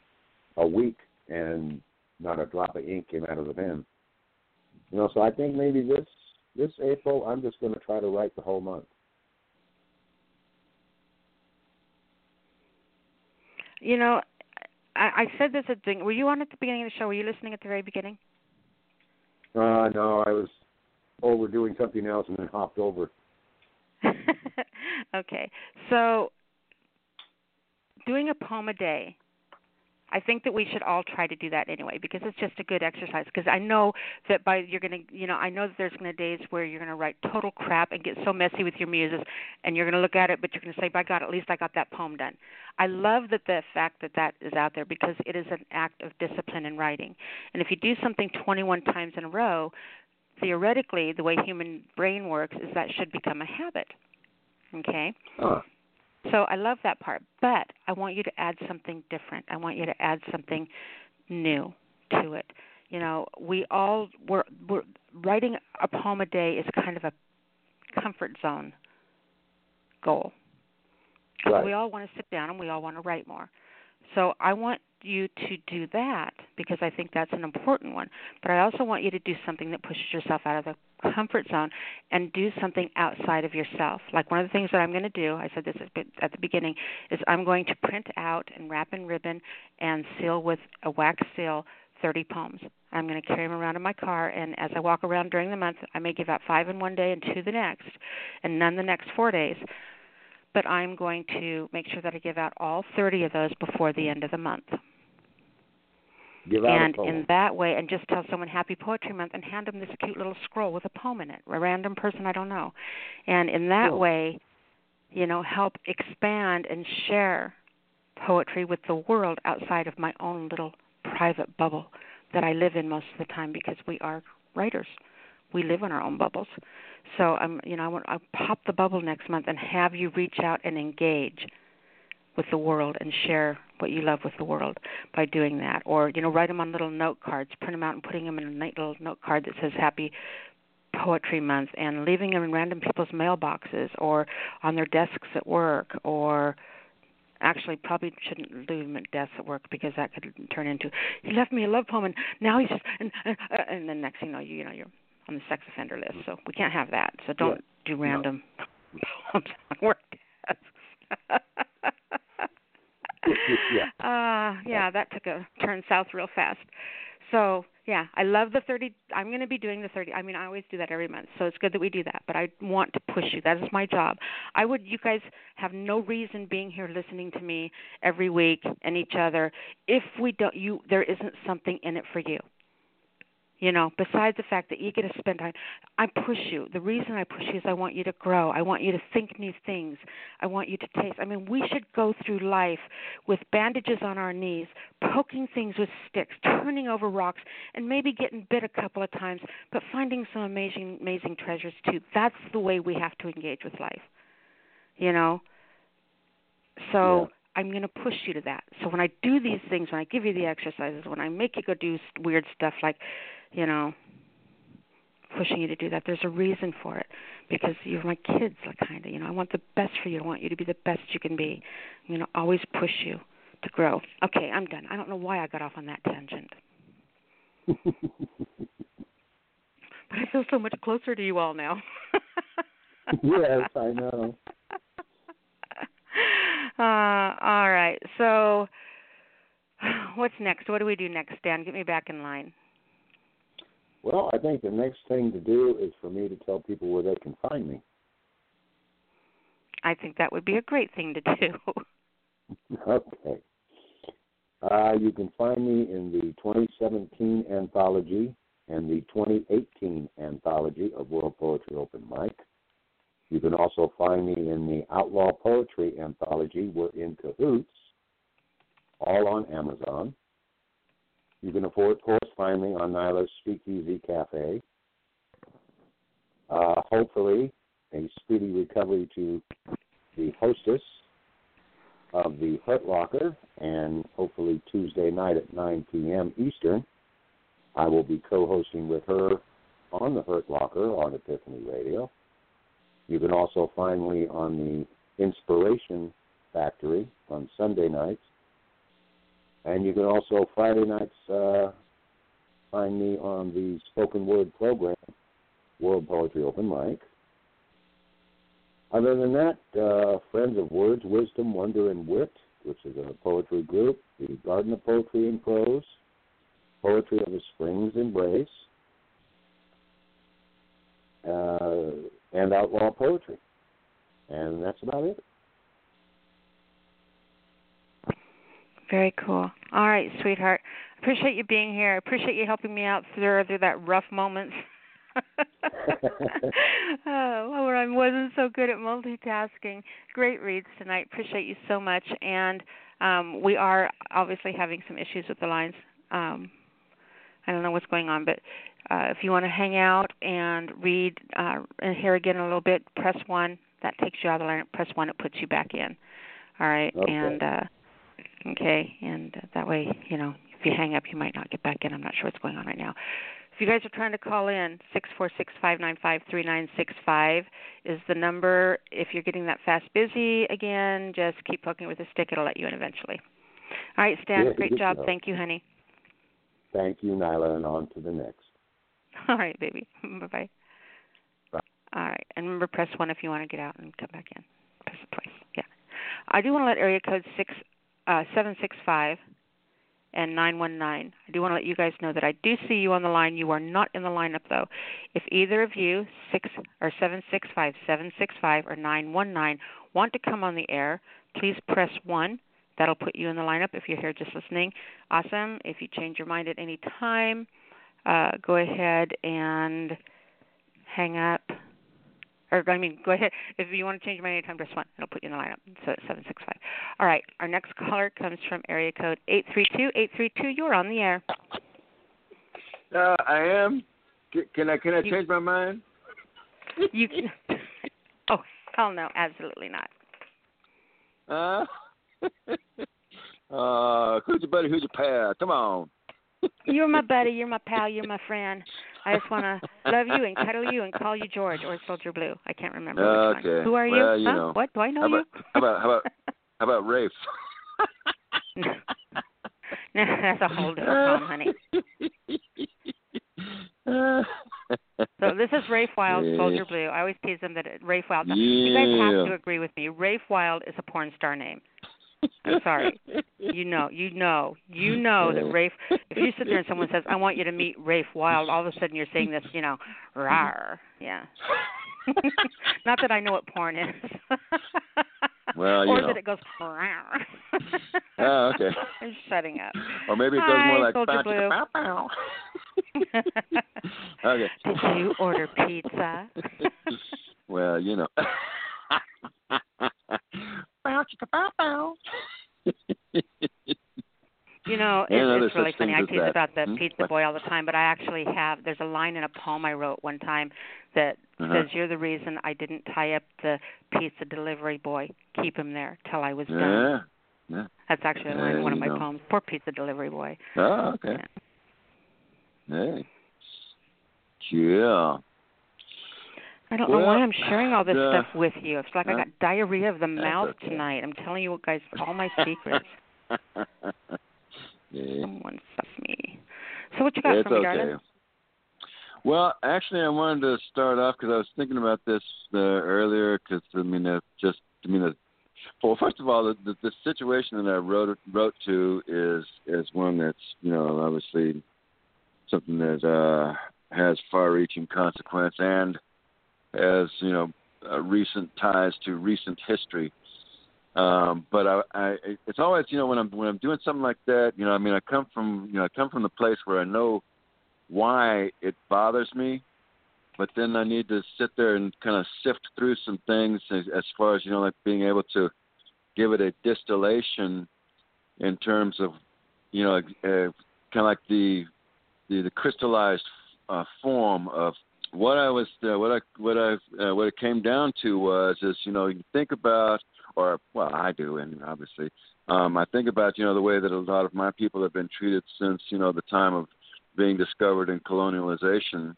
a week and not a drop of ink came out of the pen. You know, so I think maybe this this April I'm just going to try to write the whole month. You know, I, I said this at the. Were you on at the beginning of the show? Were you listening at the very beginning? Uh no, I was over doing something else and then hopped over. okay, so doing a poem a day I think that we should all try to do that anyway because it's just a good exercise. Because I know that by you're gonna, you know, I know that there's gonna days where you're gonna write total crap and get so messy with your muses, and you're gonna look at it, but you're gonna say, by God, at least I got that poem done. I love that the fact that that is out there because it is an act of discipline in writing. And if you do something 21 times in a row, theoretically, the way human brain works is that should become a habit. Okay. So I love that part, but I want you to add something different. I want you to add something new to it. You know, we all we're, we're writing a poem a day is kind of a comfort zone goal. Right. We all want to sit down and we all want to write more. So I want you to do that because I think that's an important one. But I also want you to do something that pushes yourself out of the comfort zone and do something outside of yourself. Like one of the things that I'm going to do, I said this at the beginning, is I'm going to print out and wrap in ribbon and seal with a wax seal 30 poems. I'm going to carry them around in my car, and as I walk around during the month, I may give out five in one day and two the next, and none the next four days but I'm going to make sure that I give out all 30 of those before the end of the month. And in that way, and just tell someone Happy Poetry Month and hand them this cute little scroll with a poem in it, a random person I don't know. And in that Cool. way, you know, help expand and share poetry with the world outside of my own little private bubble that I live in most of the time because we are writers. We live in our own bubbles. So I'm, you know, I want I pop the bubble next month and have you reach out and engage with the world and share what you love with the world by doing that. Or you know, write them on little note cards, print them out and putting them in a neat little note card that says Happy Poetry Month, and leaving them in random people's mailboxes or on their desks at work or actually probably shouldn't leave them at desks at work because that could turn into he left me a love poem and now he's just and and, uh, and then next thing you know you, you know you're on the sex offender list. So we can't have that. So don't do random poems on work desks yeah. uh yeah. that took a turn south real fast. So yeah i love the 30 i'm going to be doing the 30 i mean i always do that every month so it's good that we do that but i want to push you that is my job. I would you guys have no reason being here listening to me every week and each other if we don't you there isn't something in it for you you know besides the fact that you get to spend time i push you. The reason i push you is i want you to grow. I want you to think new things. I want you to taste. I mean we should go through life with bandages on our knees poking things with sticks turning over rocks and maybe getting bit a couple of times but finding some amazing amazing treasures too. That's the way we have to engage with life you know? So Yeah. I'm going to push you to that. So when I do these things, when I give you the exercises, when I make you go do weird stuff like, you know, pushing you to do that, there's a reason for it because you're my kids, like kind of. You know, I want the best for you. I want you to be the best you can be. I'm going to always push you to grow. Okay, I'm done. I don't know why I got off on that tangent. but I feel so much closer to you all now. yes, I know. Uh, all right. So, what's next? What do we do next, Dan? Get me back in line. Well, I think the next thing to do is for me to tell people where they can find me. I think that would be a great thing to do. okay. Uh, you can find me in the 2017 anthology and the 2018 anthology of World Poetry Open Mic. You can also find me in the Outlaw Poetry anthology, We're in Cahoots, all on Amazon. You can, afford, of course, find me on Nyla's Speakeasy Cafe. Uh, hopefully, a speedy recovery to the hostess of the Hurt Locker, and hopefully Tuesday night at 9 p.m. Eastern, I will be co-hosting with her on the Hurt Locker on Epiphany Radio. You can also find me on the Inspiration Factory on Sunday nights, and you can also Friday nights uh, find me on the spoken word program, World Poetry Open Mic. Other than that, uh, Friends of Words, Wisdom, Wonder, and Wit, which is a poetry group, the Garden of Poetry and Prose, Poetry of the Spring's Embrace, uh, and Outlaw Poetry. And that's about it. Very cool. All right, sweetheart. Appreciate you being here. Appreciate you helping me out through through that rough moments. oh, where I wasn't so good at multitasking. Great reads tonight. Appreciate you so much. And um, we are obviously having some issues with the lines. Um, I don't know what's going on, but uh, if you want to hang out and read uh, and hear again a little bit, press one. That takes you out of the line. Press one. It puts you back in. All right. Okay. And uh, okay, and that way, you know, if you hang up, you might not get back in. I'm not sure what's going on right now. If you guys are trying to call in, six four six five nine five three nine six five is the number. If you're getting that fast busy again, just keep poking with a stick. It'll let you in eventually. All right, Stan. Yeah, great job. Thank you, honey. Thank you, Nyla, and on to the next. All right, baby. bye bye. All right, and remember, press one if you want to get out and come back in. Press it twice. Yeah. I do want to let area code six uh, seven six five and 919. I do want to let you guys know that I do see you on the line. You are not in the lineup though. If either of you, 6 or 765, 765 or 919 want to come on the air, please press 1. That'll put you in the lineup if you're here just listening. Awesome. If you change your mind at any time, uh, go ahead and hang up. Or, I mean, go ahead. If you want to change your mind anytime, press 1. It'll put you in the lineup. So it's 765. All right. Our next caller comes from area code 832. 832, you're on the air. Uh, I am. Can, can I can I You- change my mind? You can. oh, hell no. Absolutely not. Uh, uh, who's your buddy? Who's your pal? Come on. You're my buddy. You're my pal. You're my friend. I just want to love you and cuddle you and call you George or Soldier Blue. I can't remember which one. Okay. Who are you? Well, you huh? know. What? Do I know How you? how about how about how about Rafe? no, that's a whole different problem, honey. So this is Rafe Wild, Yeah. Soldier Blue. I always tease them that it- Rafe Wild. You guys have to agree with me. Rafe Wild is a porn star name. I'm sorry. You know, you know, you know that Rafe. If you sit there and someone says, "I want you to meet Rafe Wild," all of a sudden you're saying this, you know, rar. Yeah. Not that I know what porn is. Well, you or know. that it goes rar. Oh, okay. I'm shutting up. Or maybe it goes Hi, more like Soldier Blue. bow, bow. okay. Did you order pizza? well, you know. Bow, chicka, bow, bow. You know, And it, other it's really funny. I tease that. about the Hmm? pizza boy all the time, but I actually have. There's a line in a poem I wrote one time that Uh-huh. says, "You're the reason I didn't tie up the pizza delivery boy. Keep him there till I was done." Yeah. Yeah. That's actually a line in one of my go. poems. Poor pizza delivery boy. Oh, okay. Yeah. Hey. Yeah. I don't know why I'm sharing all this uh, stuff with you. It's like I uh, got diarrhea of the mouth okay. tonight. I'm telling you what guys all my secrets. yeah. Someone stuff me. So what you got it's for me, okay. darling? Well, actually, I wanted to start off because I was thinking about this uh, earlier. Because I mean, it just I mean, it, well, first of all, the, the, the situation that I wrote wrote to is is one that's you know obviously something that uh, has far-reaching consequence and has you know uh, recent ties to recent history. Um, but I, I, it's always you know when I'm when I'm doing something like that, you know, I mean, I come from you know I come from the place where I know why it bothers me, but then I need to sit there and kind of sift through some things as, as far as you know, like being able to give it a distillation in terms of you know uh, kind of like the the, the crystallized uh, form of what I was uh, what I what I uh, what it came down to was is you know you think about or well I do and obviously um, I think about you know the way that a lot of my people have been treated since you know the time of being discovered in colonialization,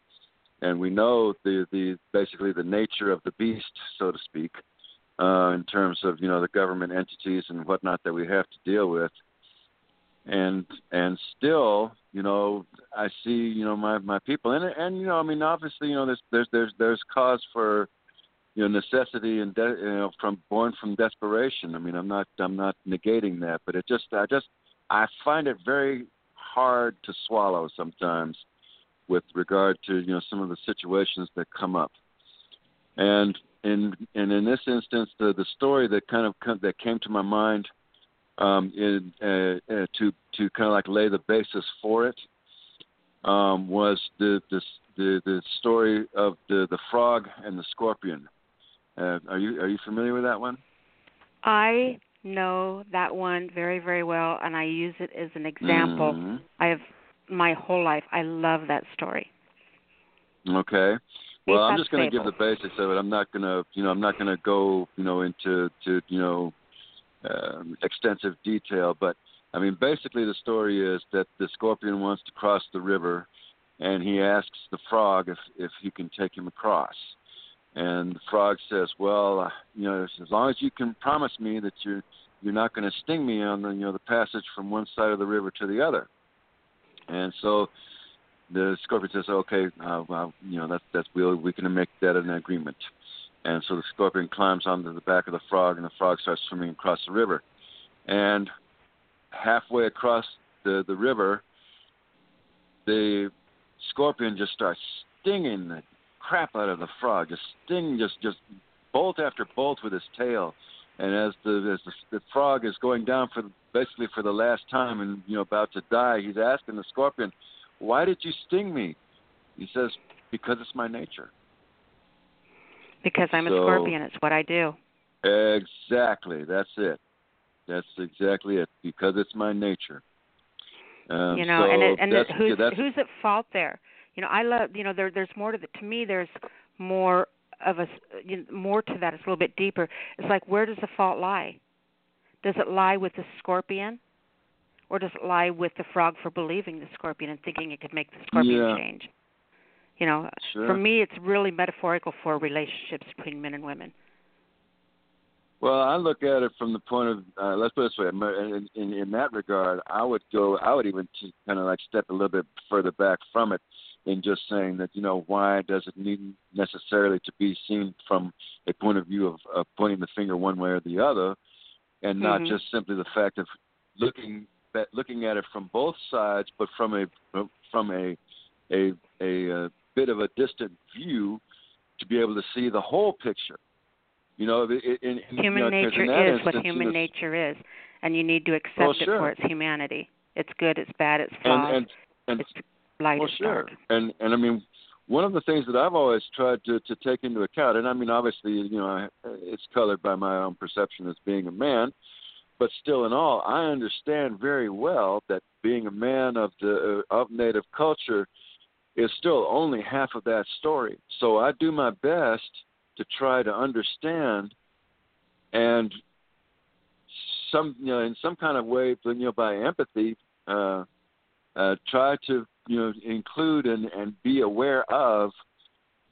and we know the the basically the nature of the beast, so to speak, uh, in terms of you know the government entities and whatnot that we have to deal with, and and still you know I see you know my my people and and you know I mean obviously you know there's there's there's there's cause for you know necessity and de- you know from born from desperation. I mean I'm not I'm not negating that, but it just I just I find it very hard to swallow sometimes with regard to you know some of the situations that come up. And in and in this instance, the the story that kind of that came to my mind um, in, uh, uh, to to kind of like lay the basis for it um, was the, the the the story of the the frog and the scorpion. Uh, are you are you familiar with that one? I know that one very very well, and I use it as an example. Mm-hmm. I have my whole life. I love that story. Okay. Well, I'm just going to give the basics of it. I'm not going to, you know, I'm not going to go, you know, into to, you know, um, extensive detail. But I mean, basically, the story is that the scorpion wants to cross the river, and he asks the frog if if he can take him across. And the frog says, "Well, uh, you know, as long as you can promise me that you're you're not going to sting me on the you know the passage from one side of the river to the other." And so the scorpion says, "Okay, uh, well, you know that's that's we we can make that an agreement." And so the scorpion climbs onto the back of the frog, and the frog starts swimming across the river. And halfway across the the river, the scorpion just starts stinging the crap out of the frog, just sting, just just bolt after bolt with his tail. And as the as the, the frog is going down for basically for the last time, and you know about to die, he's asking the scorpion, "Why did you sting me?" He says, "Because it's my nature." Because I'm a scorpion, it's what I do. Exactly. That's it. That's exactly it. Because it's my nature. Um, you know, so and it, and it, who's that's, who's at fault there? You know, I love. You know, there there's more to the. To me, there's more of a you know, more to that. It's a little bit deeper. It's like where does the fault lie? Does it lie with the scorpion, or does it lie with the frog for believing the scorpion and thinking it could make the scorpion Yeah. change? You know, Sure. for me, it's really metaphorical for relationships between men and women. Well, I look at it from the point of uh, let's put it this way. In, in, in that regard, I would go. I would even kind of like step a little bit further back from it, in just saying that you know why does it need necessarily to be seen from a point of view of, of pointing the finger one way or the other, and not Mhm. just simply the fact of looking at looking at it from both sides, but from a from a a a, uh bit of a distant view to be able to see the whole picture. You know, in, in, Human you know, nature is what instance, you human nature is, and you need to accept Well, it for its humanity. It's good, it's bad, it's flawed, and and and it's light, well, it's sure. dark. And and I mean, one of the things that I've always tried to to take into account, and I mean, obviously, you know, I- it's colored by my own perception as being a man, but still, in all, I understand very well that being a man of the of Native culture is still only half of that story. So I do my best to try to understand and some you know in some kind of way you know by empathy uh uh try to you know include and and be aware of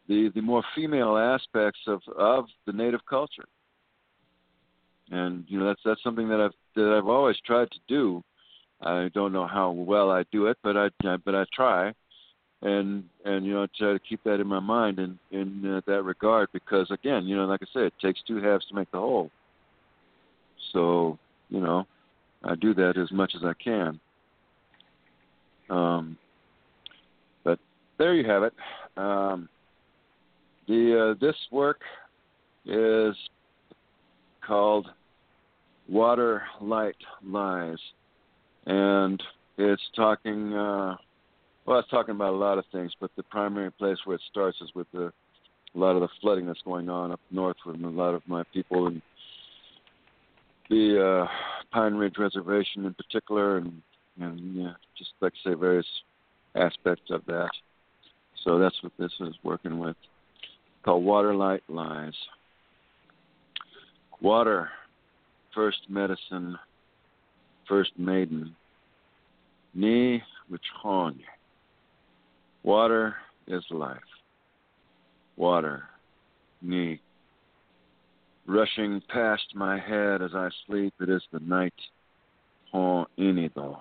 the the more female aspects of of the native culture and you know that's that's something that I've that I've always tried to do. I don't know how well I do it, but I but I try, and and you know try to keep that in my mind in in uh, that regard because again you know like I said it takes two halves to make the whole. So you know I do that as much as I can. Um, but there you have it. Um, the uh, this work is called Water Light Lies, and it's talking. Uh, well, it's talking about a lot of things, but the primary place where it starts is with the a lot of the flooding that's going on up north with a lot of my people and the uh, Pine Ridge Reservation in particular, and and yeah, just like I say, various aspects of that. So that's what this is working with, It's called Water Light Lies. Water, first medicine, first maiden. Ni Wichon. Water is life. Water, ni. Rushing past my head as I sleep, it is the night. Hon inido.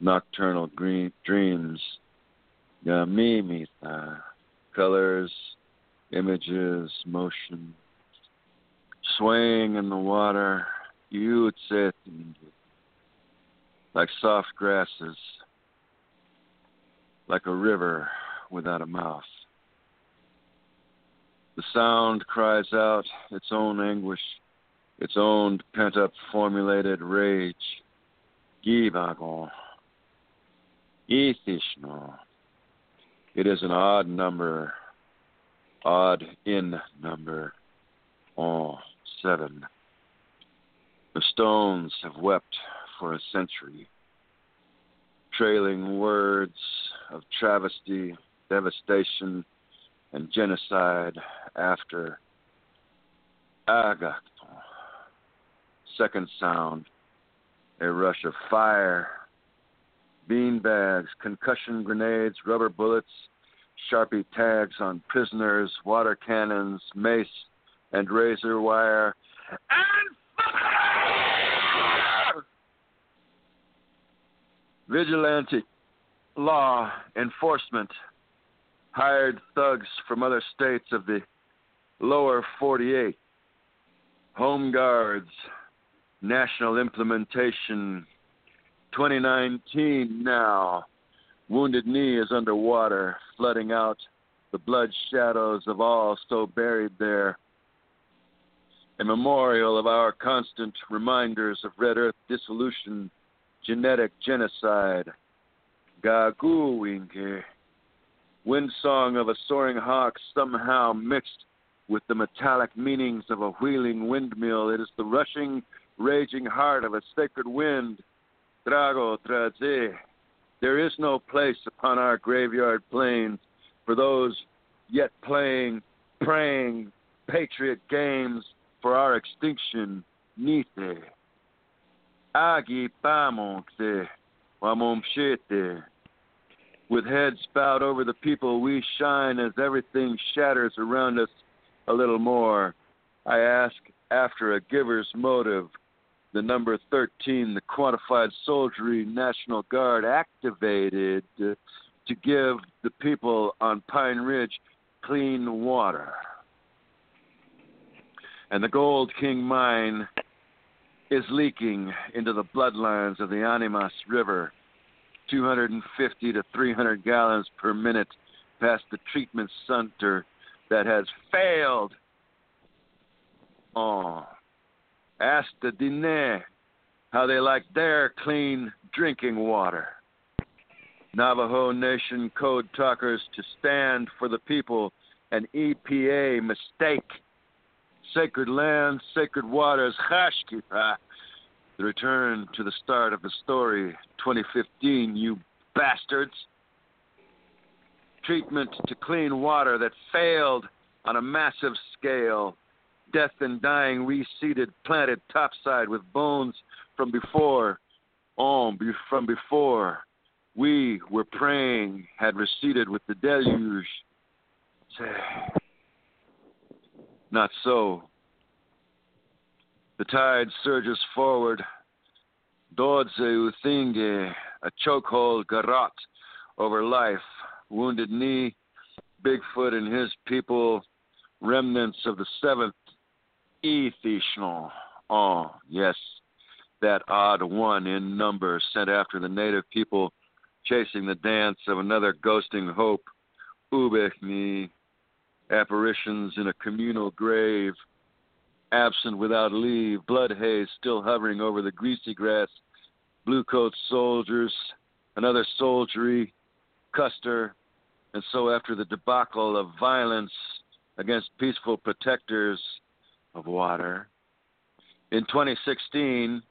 Nocturnal green dreams. Yamimita. Colors, images, motion swaying in the water, you would say like soft grasses, like a river without a mouth. The sound cries out its own anguish, its own pent up formulated rage. Givagon. Ethishno. It is an odd number, odd in number. Oh seven. The stones have wept for a century, trailing words of travesty, devastation, and genocide after Agakton. Second sound, a rush of fire, bean bags, concussion grenades, rubber bullets, Sharpie tags on prisoners, water cannons, mace, and razor wire and fire! Vigilante law enforcement hired thugs from other states of the lower 48. Home guards, national implementation 2019 now. Wounded Knee is underwater, flooding out the blood shadows of all so buried there a memorial of our constant reminders of Red Earth dissolution, genetic genocide, Gaguwinke, wind song of a soaring hawk somehow mixed with the metallic meanings of a wheeling windmill. It is the rushing, raging heart of a sacred wind. Drago Traze. There is no place upon our graveyard plains for those yet playing, praying, patriot games for our extinction, Nite. Agi Pamonkte, Wamomshete. With heads bowed over the people, we shine as everything shatters around us a little more. I ask after a giver's motive. The number 13, the quantified soldiery National Guard activated to give the people on Pine Ridge clean water and the Gold King mine is leaking into the bloodlines of the Animas River, 250 to 300 gallons per minute past the treatment center that has failed. Oh, ask the Diné how they like their clean drinking water. Navajo Nation code talkers to stand for the people, an EPA mistake sacred lands, sacred waters, Chashkipa. The return to the start of the story, 2015, you bastards. Treatment to clean water that failed on a massive scale. Death and dying reseeded, planted topside with bones from before. On from before. We were praying, had receded with the deluge. Not so. The tide surges forward. Dodze Uthinge, a chokehold garrote over life. Wounded Knee, Bigfoot and his people, remnants of the seventh Ethishno. Oh, yes, that odd one in number sent after the native people chasing the dance of another ghosting hope. Ubechni, apparitions in a communal grave, absent without leave, blood haze still hovering over the greasy grass, blue coat soldiers, another soldiery, Custer, and so after the debacle of violence against peaceful protectors of water. In 2016,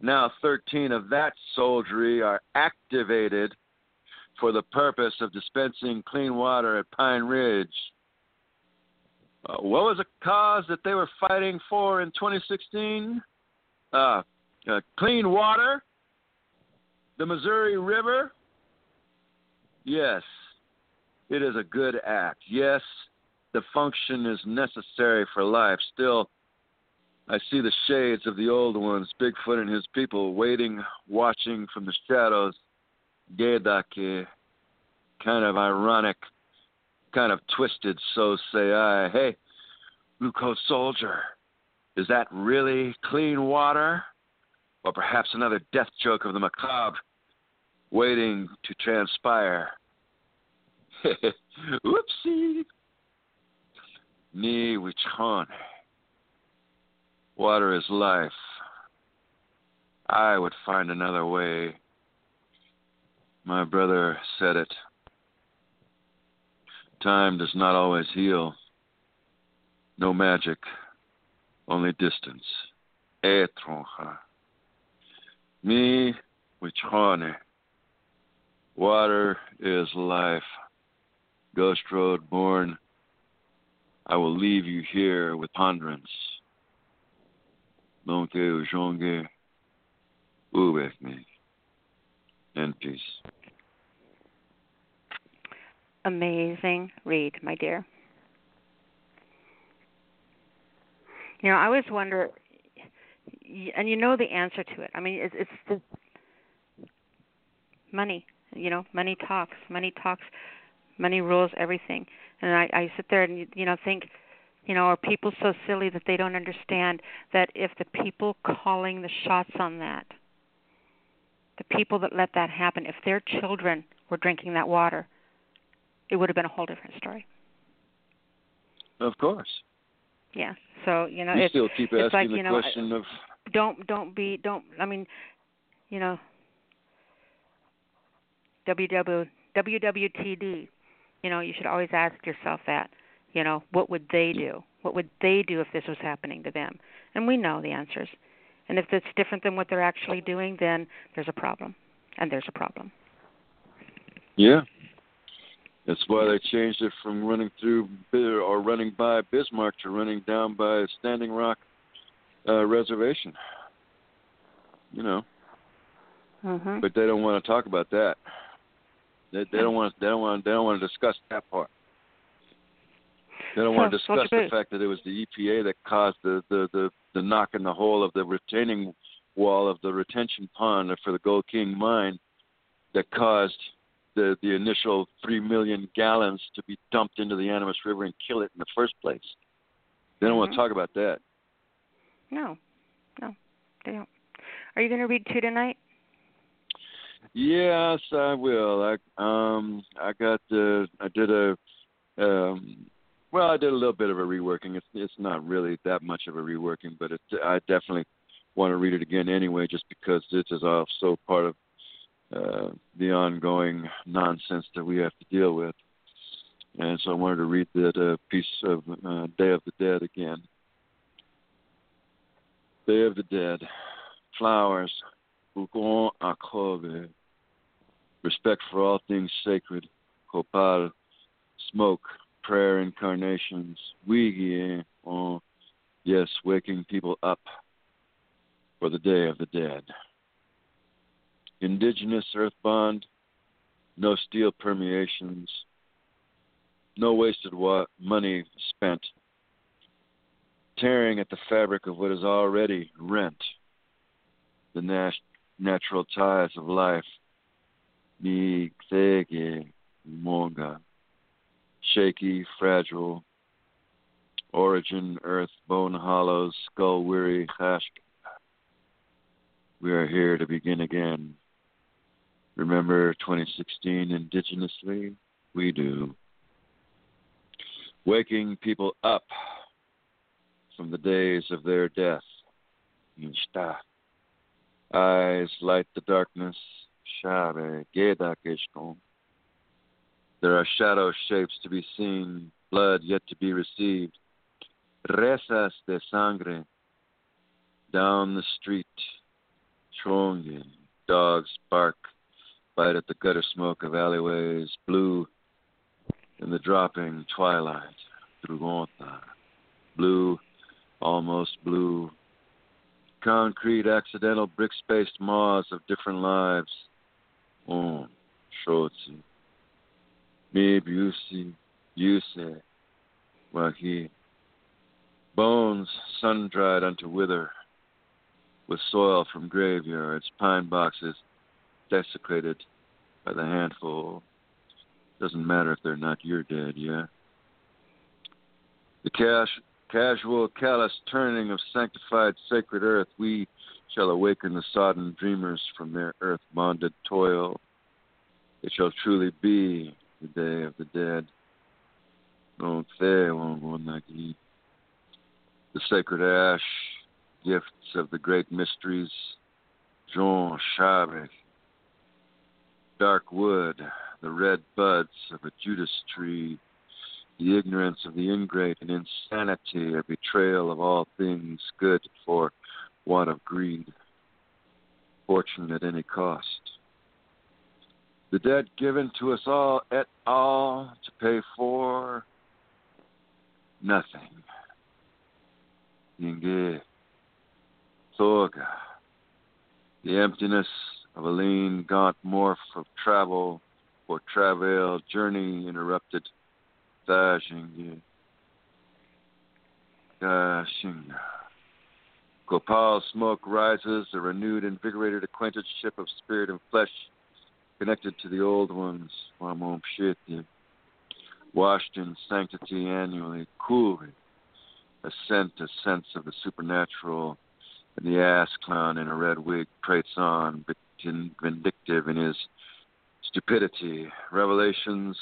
now 13 of that soldiery are activated for the purpose of dispensing clean water at Pine Ridge. Uh, what was the cause that they were fighting for in 2016? Uh, uh, clean water, the Missouri River. Yes, it is a good act. Yes, the function is necessary for life. Still, I see the shades of the old ones, Bigfoot and his people, waiting, watching from the shadows. Gedake, kind of ironic, kind of twisted, so say I. Hey, Blue Coat Soldier, is that really clean water? Or perhaps another death joke of the macabre waiting to transpire? Oopsie. Ni wichon. Water is life. I would find another way. My brother said it. Time does not always heal. No magic, only distance. Eh, Etronja. Me wichone. Water is life. Ghost Road born. I will leave you here with ponderance. Lonke ujonge me. And peace. Amazing read, my dear. You know, I always wonder, and you know the answer to it. I mean, it's, it's the money. You know, money talks. Money talks. Money rules everything. And I, I sit there and you know think, you know, are people so silly that they don't understand that if the people calling the shots on that, the people that let that happen, if their children were drinking that water, it would have been a whole different story. Of course. Yeah. So you know, you it's, still keep it's asking like you the know, question of don't don't be don't. I mean, you know, WW WWTD. You know, you should always ask yourself that. You know, what would they do? What would they do if this was happening to them? And we know the answers. And if it's different than what they're actually doing, then there's a problem. And there's a problem. Yeah. That's why they changed it from running through or running by Bismarck to running down by Standing Rock uh, Reservation. You know. Mm-hmm. But they don't want to talk about that. They, they don't want. They don't want. They don't want to discuss that part. They don't want to discuss the fact that it was the EPA that caused the the the, the knock in the hole of the retaining wall of the retention pond for the Gold King mine that caused the the initial three million gallons to be dumped into the Animas River and kill it in the first place. They don't mm-hmm. want to talk about that. No, no, they don't. Are you going to read two tonight? Yes, I will. I um I got uh I did a um well, I did a little bit of a reworking. It's it's not really that much of a reworking, but it I definitely want to read it again anyway just because this is also part of uh the ongoing nonsense that we have to deal with. And so I wanted to read that uh, piece of uh, Day of the Dead again. Day of the Dead. Flowers. Bougon Akove respect for all things sacred, copal, smoke, prayer incarnations, Wigi, oh, yes, waking people up for the day of the dead. Indigenous earth bond, no steel permeations, no wasted wa- money spent. tearing at the fabric of what is already rent, the nat- natural ties of life. monga, shaky, fragile, origin, earth, bone hollows, skull weary, hashk. We are here to begin again. Remember 2016 indigenously? We do. Waking people up from the days of their death. Insta. Eyes light the darkness. Geda There are shadow shapes to be seen, blood yet to be received. Rezas de sangre. Down the street, Trongi, dogs bark, bite at the gutter smoke of alleyways, blue in the dropping twilight, through Trugonta, blue almost blue. Concrete, accidental, brick spaced maws of different lives. Oh, Shotzi. Me, Busi, Yuse, Wahi. Bones sun dried unto wither, with soil from graveyards, pine boxes desecrated by the handful. Doesn't matter if they're not your dead, yeah? The cash casual, callous turning of sanctified sacred earth, we shall awaken the sodden dreamers from their earth bonded toil. It shall truly be the day of the dead. The sacred ash, gifts of the great mysteries, Jean Chabet, dark wood, the red buds of a Judas tree, the ignorance of the ingrate and insanity, a betrayal of all things good for want of greed, fortune at any cost. The debt given to us all et al. to pay for nothing. Yinge, Toga, the emptiness of a lean, gaunt morph of travel or travail, journey interrupted Dashingi. Dashinga. copal smoke rises, a renewed, invigorated acquaintanceship of spirit and flesh connected to the old ones, Washed in sanctity annually, Kuri. A scent, a sense of the supernatural, and the ass clown in a red wig prates on, vindictive in his stupidity. Revelations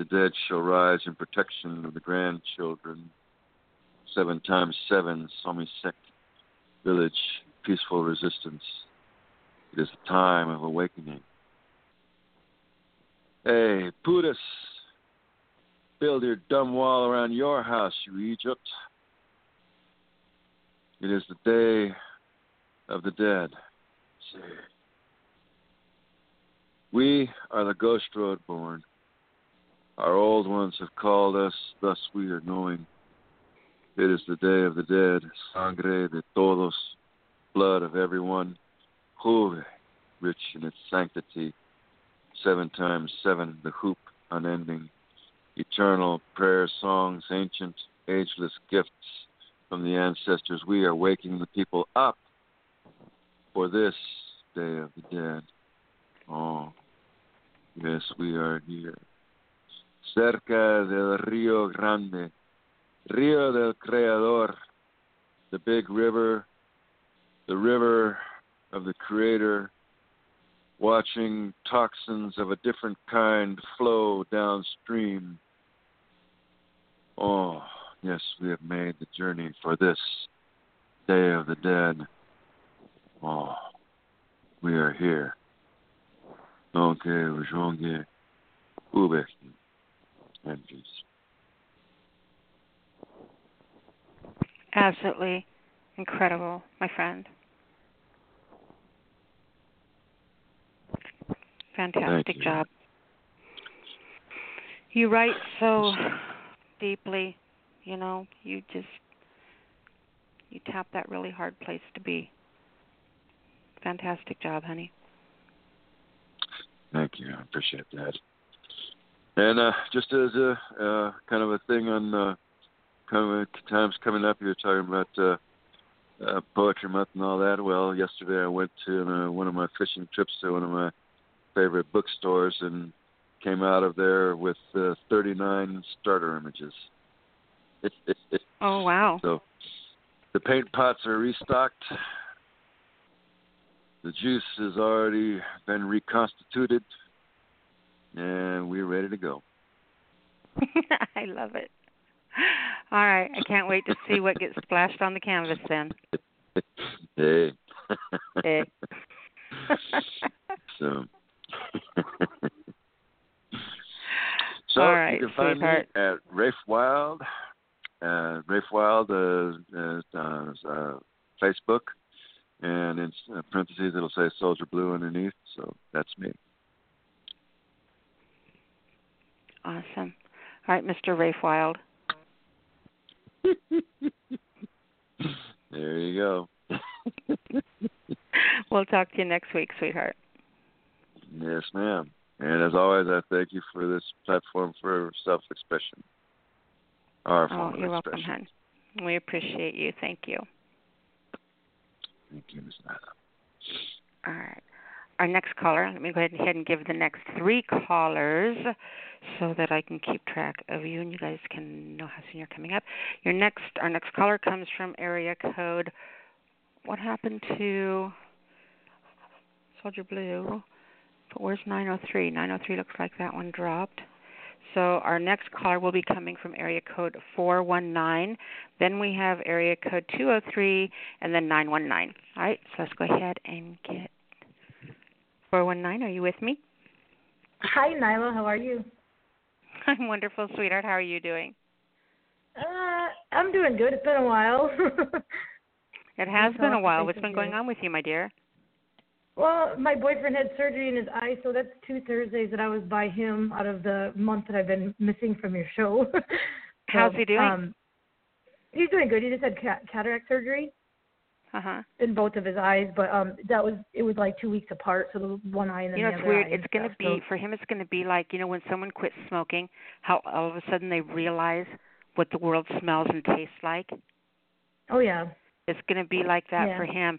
the dead shall rise in protection of the grandchildren. Seven times seven, Somisek village, peaceful resistance. It is the time of awakening. Hey, Pudas, build your dumb wall around your house, you Egypt. It is the day of the dead. We are the ghost road born. Our old ones have called us, thus we are knowing. It is the day of the dead, sangre de todos, blood of everyone, Juve, rich in its sanctity, seven times seven, the hoop unending, eternal prayer songs, ancient, ageless gifts from the ancestors. We are waking the people up for this day of the dead. Oh, yes, we are here cerca del Rio Grande, Rio del Creador, the big river, the river of the Creator, watching toxins of a different kind flow downstream. Oh, yes, we have made the journey for this Day of the Dead. Oh, we are here. Donke, Ujonge, Ubeki energies. Absolutely incredible, my friend. Fantastic you. job. You write so deeply, you know, you just you tap that really hard place to be. Fantastic job, honey. Thank you. I appreciate that. And uh, just as a uh, kind of a thing on uh, coming, times coming up. You're talking about uh, uh, poetry month and all that. Well, yesterday I went to uh, one of my fishing trips to one of my favorite bookstores and came out of there with uh, 39 starter images. oh wow! So the paint pots are restocked. The juice has already been reconstituted, and we're ready to go. I love it. All right, I can't wait to see what gets splashed on the canvas then. Hey. hey. so. so All right, you can find sweetheart. me at Rafe Wild, uh, Rafe Wild uh, uh, uh, Facebook, and in uh, parentheses it'll say Soldier Blue underneath. So that's me. Awesome. All right, Mr. Rafe Wild. there you go. we'll talk to you next week, sweetheart. Yes, ma'am. And as always, I thank you for this platform for self-expression. Our oh, you're welcome, hon. We appreciate you. Thank you. Thank you, Ms. Nada. All right. Our next caller, let me go ahead and give the next three callers so that I can keep track of you and you guys can know how soon you're coming up. Your next our next caller comes from area code what happened to Soldier Blue? But where's 903? 903 looks like that one dropped. So our next caller will be coming from area code 419. Then we have area code 203 and then 919. All right, so let's go ahead and get 419. Are you with me? Hi, Nyla. How are you? I'm wonderful, sweetheart. How are you doing? Uh, I'm doing good. It's been a while. it has been a while. What's been going on with you, my dear? Well, my boyfriend had surgery in his eye, so that's two Thursdays that I was by him out of the month that I've been missing from your show. so, How's he doing? Um, he's doing good. He just had cataract surgery. Uh-huh. In both of his eyes, but um that was it was like two weeks apart, so the one eye and then you know, the it's other weird. eye It's going to be for him. It's going to be like you know when someone quits smoking, how all of a sudden they realize what the world smells and tastes like. Oh yeah. It's going to be like that Yeah. for him.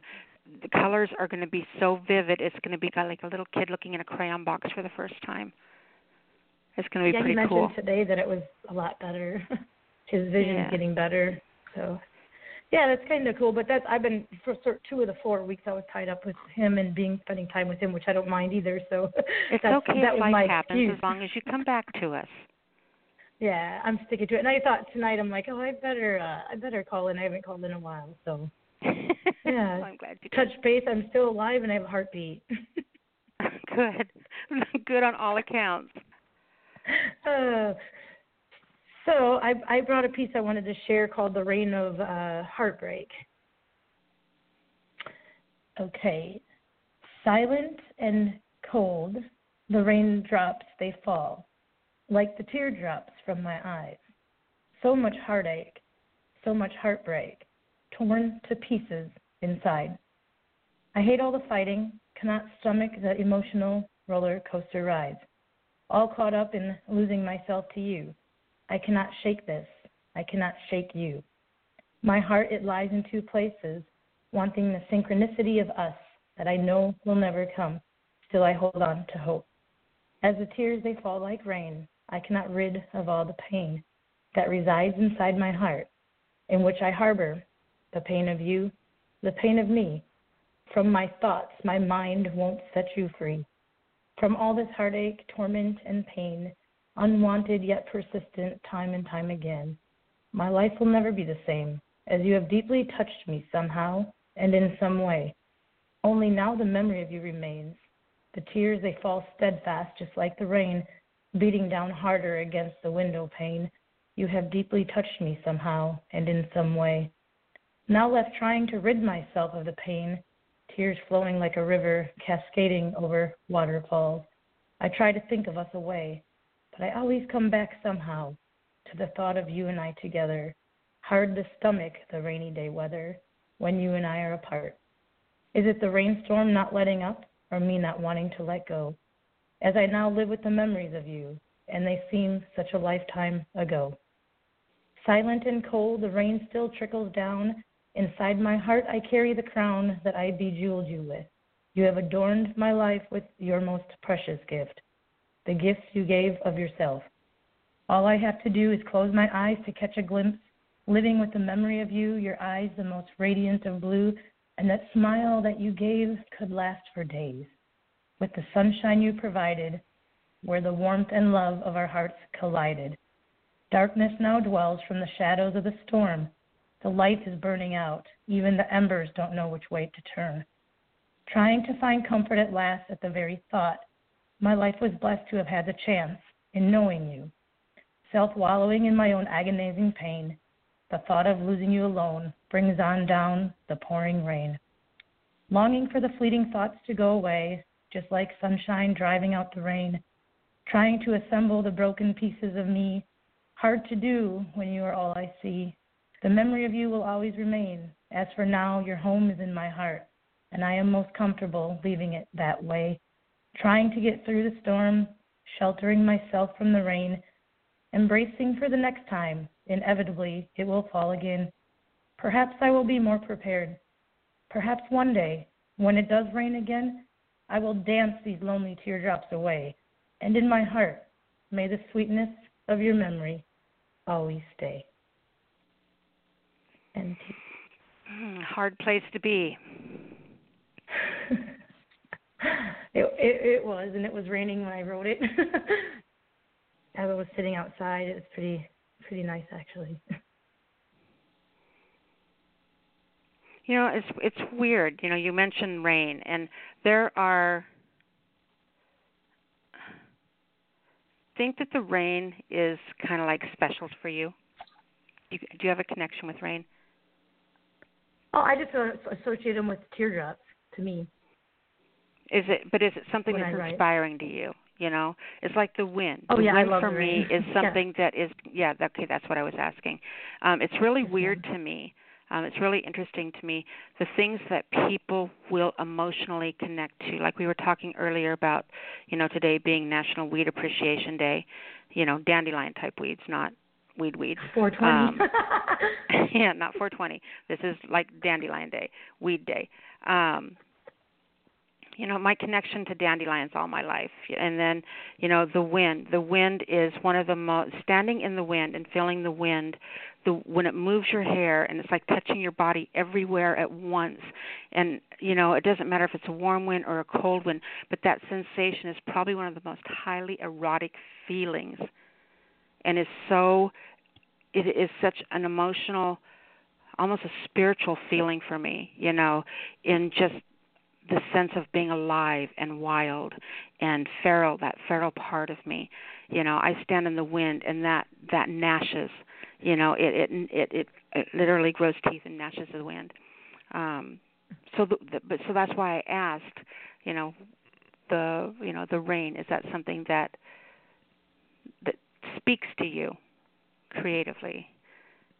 The colors are going to be so vivid. It's going to be like a little kid looking in a crayon box for the first time. It's going to be yeah, pretty he mentioned cool. today that it was a lot better. His vision's Yeah. getting better. So yeah, that's kind of cool. But that's I've been for sort two of the four weeks I was tied up with him and being spending time with him, which I don't mind either. So It's that's, okay that if life happens excuse. as long as you come back to us. Yeah, I'm sticking to it. And I thought tonight I'm like, oh, I better uh, I better call in. I haven't called in a while, so Yeah. Well, I'm glad you did. touch base. I'm still alive and I have a heartbeat. Good. Good on all accounts. uh, so I, I brought a piece I wanted to share called "The Reign of uh, Heartbreak." Okay, silent and cold, the raindrops they fall, like the teardrops from my eyes. So much heartache, so much heartbreak, torn to pieces inside. I hate all the fighting, cannot stomach the emotional roller coaster rides. All caught up in losing myself to you. I cannot shake this. I cannot shake you. My heart, it lies in two places, wanting the synchronicity of us that I know will never come. Still, I hold on to hope. As the tears they fall like rain, I cannot rid of all the pain that resides inside my heart, in which I harbor the pain of you, the pain of me. From my thoughts, my mind won't set you free. From all this heartache, torment, and pain, unwanted yet persistent, time and time again, my life will never be the same, as you have deeply touched me somehow and in some way. Only now the memory of you remains. The tears, they fall steadfast, just like the rain, beating down harder against the window pane. You have deeply touched me somehow and in some way. Now left trying to rid myself of the pain, tears flowing like a river, cascading over waterfalls. I try to think of us away, but I always come back somehow to the thought of you and I together. Hard to stomach the rainy day weather when you and I are apart. Is it the rainstorm not letting up, or me not wanting to let go? As I now live with the memories of you, and they seem such a lifetime ago. Silent and cold, the rain still trickles down. Inside my heart, I carry the crown that I bejeweled you with. You have adorned my life with your most precious gift, the gifts you gave of yourself. All I have to do is close my eyes to catch a glimpse, living with the memory of you, your eyes the most radiant of blue, and that smile that you gave could last for days. With the sunshine you provided, where the warmth and love of our hearts collided. Darkness now dwells from the shadows of the storm. The light is burning out. Even the embers don't know which way to turn. Trying to find comfort at last at the very thought, my life was blessed to have had the chance in knowing you. Self wallowing in my own agonizing pain, the thought of losing you alone brings on down the pouring rain. Longing for the fleeting thoughts to go away, just like sunshine driving out the rain. Trying to assemble the broken pieces of me, hard to do when you are all I see. The memory of you will always remain. As for now, your home is in my heart, and I am most comfortable leaving it that way. Trying to get through the storm, sheltering myself from the rain, embracing for the next time. Inevitably, it will fall again. Perhaps I will be more prepared. Perhaps one day, when it does rain again, I will dance these lonely teardrops away, and in my heart, may the sweetness of your memory always stay. And hmm, hard place to be. it, it it was, and it was raining when I wrote it. As I was sitting outside, it was pretty pretty nice actually. You know, it's it's weird. You know, you mentioned rain, and there are. Think that the rain is kind of like special for you. you. Do you have a connection with rain? Oh, I just associate them with teardrops to me. Is it? But is it something when that's inspiring to you? You know, it's like the wind. Oh the yeah, wind I love for me is something yeah. that is yeah. Okay, that's what I was asking. Um, it's really yes, weird to me um, it's really interesting to me the things that people will emotionally connect to. Like we were talking earlier about, you know, today being National Weed Appreciation Day, you know, dandelion type weeds, not weed weeds. 420. Um, yeah, not 420. This is like dandelion day, weed day. Um, you know my connection to dandelions all my life and then you know the wind the wind is one of the most standing in the wind and feeling the wind the when it moves your hair and it's like touching your body everywhere at once and you know it doesn't matter if it's a warm wind or a cold wind but that sensation is probably one of the most highly erotic feelings and is so it is such an emotional almost a spiritual feeling for me you know in just the sense of being alive and wild and feral that feral part of me. You know i stand in the wind and that that gnashes you know it it it it, it literally grows teeth and gnashes the wind. Um so the, the, but so that's why i asked you know the you know the rain is that something that that speaks to you creatively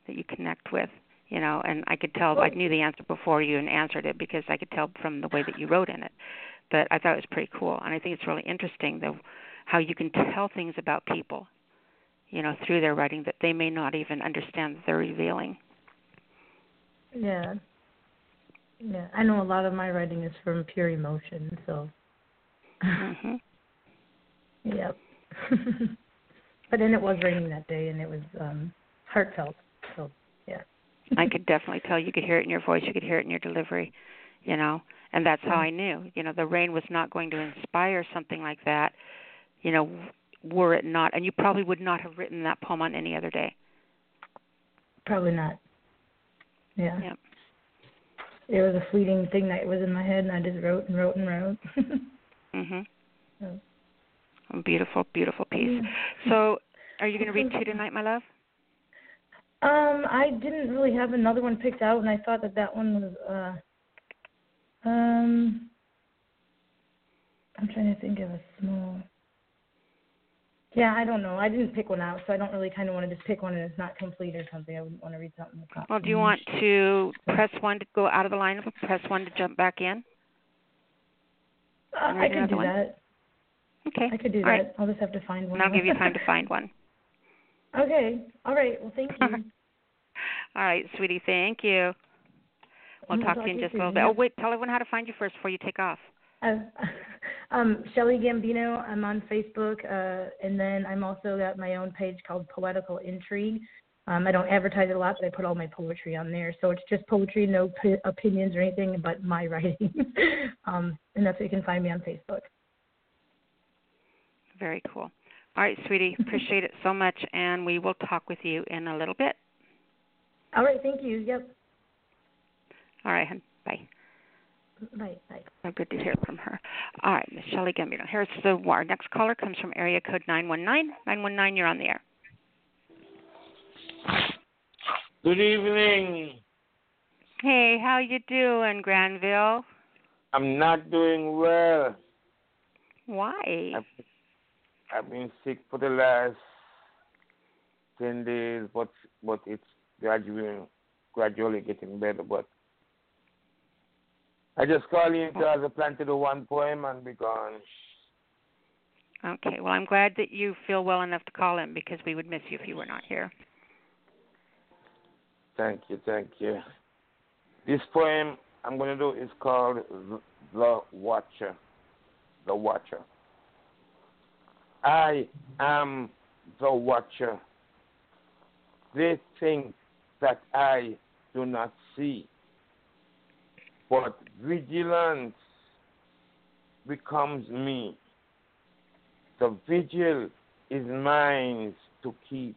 that you connect with you know and i could tell i knew the answer before you and answered it because i could tell from the way that you wrote in it. But i thought it was pretty cool and i think it's really interesting though how you can tell things about people you know through their writing that they may not even understand that they're revealing. Yeah. Yeah i know a lot of my writing is from pure emotion so. Mhm yep but then it was raining that day and it was um heartfelt so yeah I could definitely tell you could hear it in your voice, you could hear it in your delivery, you know. And that's how I knew, you know, the rain was not going to inspire something like that, you know, were it not and you probably would not have written that poem on any other day. Probably not. Yeah. Yep. It was a fleeting thing that was in my head and I just wrote and wrote and wrote. Mhm. So. Beautiful, beautiful piece. So, are you going to read two tonight, my love? Um, I didn't really have another one picked out, and I thought that that one was. uh Um, I'm trying to think of a small. Yeah, I don't know. I didn't pick one out, so I don't really kind of want to just pick one and it's not complete or something. I wouldn't want to read something that's. Well, do you want to press one to go out of the lineup, press one to jump back in? Uh, I can do one? that. Okay. I could do All that. right. I'll just have to find one. And I'll give you time to find one. Okay. All right. Well, thank you. All right, sweetie. Thank you. We'll talk, talk to you in just a little bit. Oh, wait. Tell everyone how to find you first before you take off. Uh, um, Shelly Gambino. I'm on Facebook, uh, and then I'm also got my own page called Poetical Intrigue. Um, I don't advertise it a lot, but I put all my poetry on there. So it's just poetry, no p- opinions or anything, but my writing. um, and that's where you can find me on Facebook. Very cool. All right, sweetie. Appreciate it so much, and we will talk with you in a little bit. All right. Thank you. Yep. All right, hon. Bye. Bye. Bye. Oh, good to hear from her. All right, Miss Shelley Gambino. Here's the our next caller comes from area code nine one nine. Nine one nine. You're on the air. Good evening. Hey, how you doing, Granville? I'm not doing well. Why? I've, I've been sick for the last ten days, but but it's gradually gradually getting better. But I just call you to as a plan to do one poem and be gone. Okay. Well, I'm glad that you feel well enough to call in because we would miss you if you were not here. Thank you, thank you. This poem I'm going to do is called The Watcher. The Watcher. I am the Watcher. They think that I do not see, but vigilance becomes me. The vigil is mine to keep.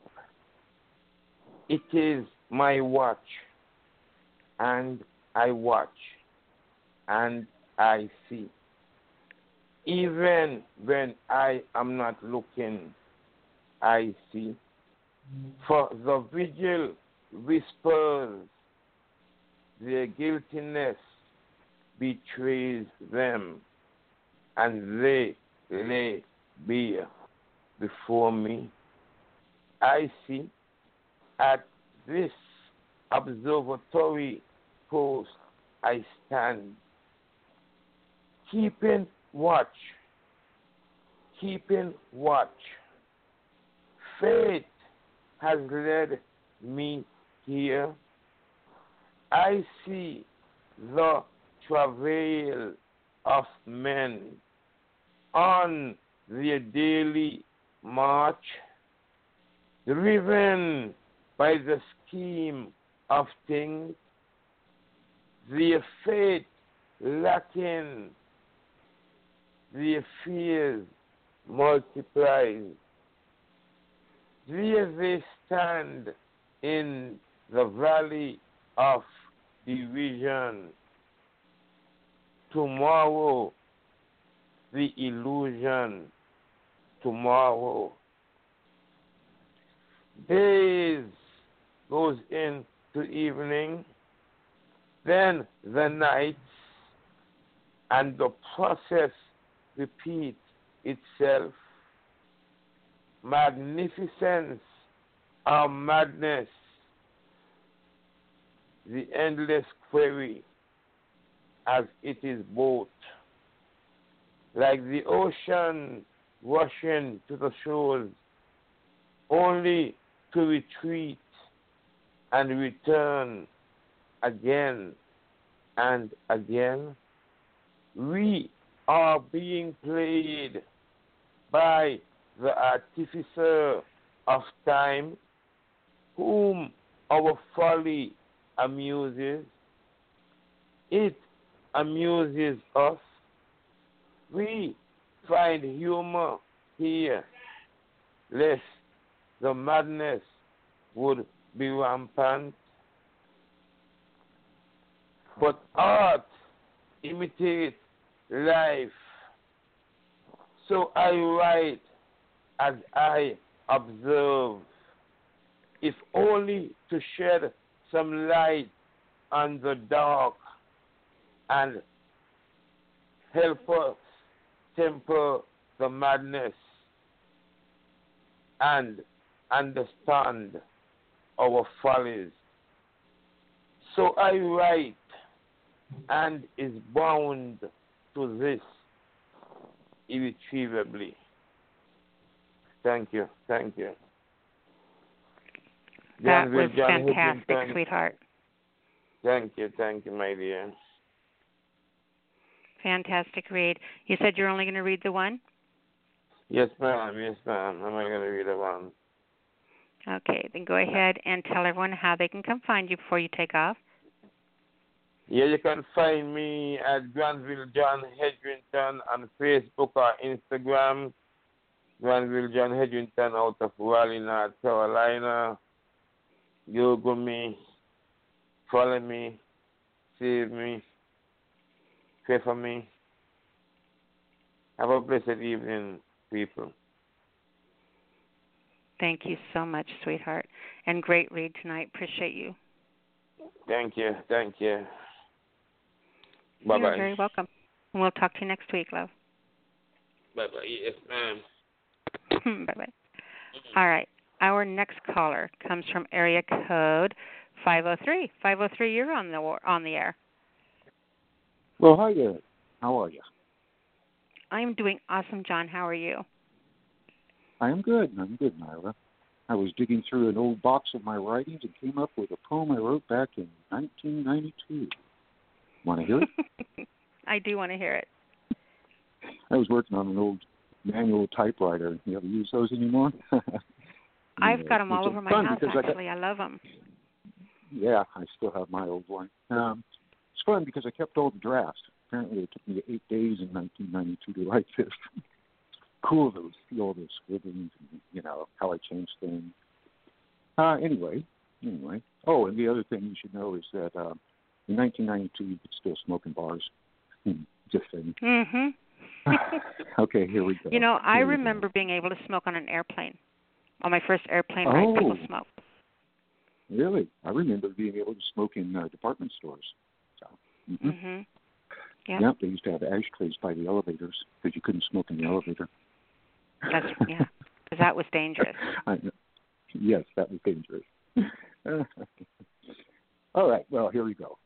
It is my watch, and I watch, and I see. Even when I am not looking, I see. For the vigil whispers, their guiltiness betrays them, and they lay bare before me. I see at this observatory post I stand, keeping watch, keeping watch. Fate has led me here. I see the travail of men on their daily march, driven by the scheme of things, their faith lacking, their fears multiplied. There they stand in the valley of division. Tomorrow, the illusion. Tomorrow, days goes into evening, then the night, and the process repeats itself. Magnificence or madness, the endless query, as it is both. Like the ocean rushing to the shores, only to retreat and return again and again. We are being played by the artificer of time, whom our folly amuses. It amuses us. We find humor here, lest the madness would be rampant. But art imitates life. So I write as I observe, if only to shed some light on the dark and help us temper the madness and understand our follies. So I write and is bound to this irretrievably. Thank you. Thank you. That was John fantastic, sweetheart. Thank you, thank you, my dear. Fantastic read. You said you're only going to read the one? Yes, ma'am. Yes, ma'am. I'm only going to read the one. Okay, then go ahead and tell everyone how they can come find you before you take off. Yeah, you can find me at Granville John Hedrington on Facebook or Instagram. Granville John Hedrington out of Raleigh, North Carolina. Google me, follow me, save me, pray for me. Have a blessed evening, people. Thank you so much, sweetheart. And great read tonight. Appreciate you. Thank you, thank you. Bye You're very welcome. And we'll talk to you next week, love. Bye bye. Yes, ma'am. bye bye. All right. Our next caller comes from area code 503. 503, you're on the on the air. Well, hi there. How are you? I'm doing awesome, John. How are you? I am good. I'm good, Nyla. I was digging through an old box of my writings and came up with a poem I wrote back in 1992. Want to hear it? I do want to hear it. I was working on an old manual typewriter. You ever use those anymore? I've got them all over my house, because I got- actually. I love them. Yeah, I still have my old one. Um, it's fun because I kept all the drafts. Apparently, it took me eight days in 1992 to write this. cool to see all the scribblings and you know how I changed things. Uh, anyway, anyway. Oh, and the other thing you should know is that uh, in 1992 you could still smoke in bars. Just saying. Mhm. okay, here we go. You know, I Here remember being able to smoke on an airplane. On my first airplane ride, people Oh. smoked. Really, I remember being able to smoke in uh, department stores. So, hmm Mhm. Yeah. Yep, they used to have ashtrays by the elevators because you couldn't smoke in the elevator. That's yeah. Because that was dangerous. I know. Yes, that was dangerous. All right, well, here we go.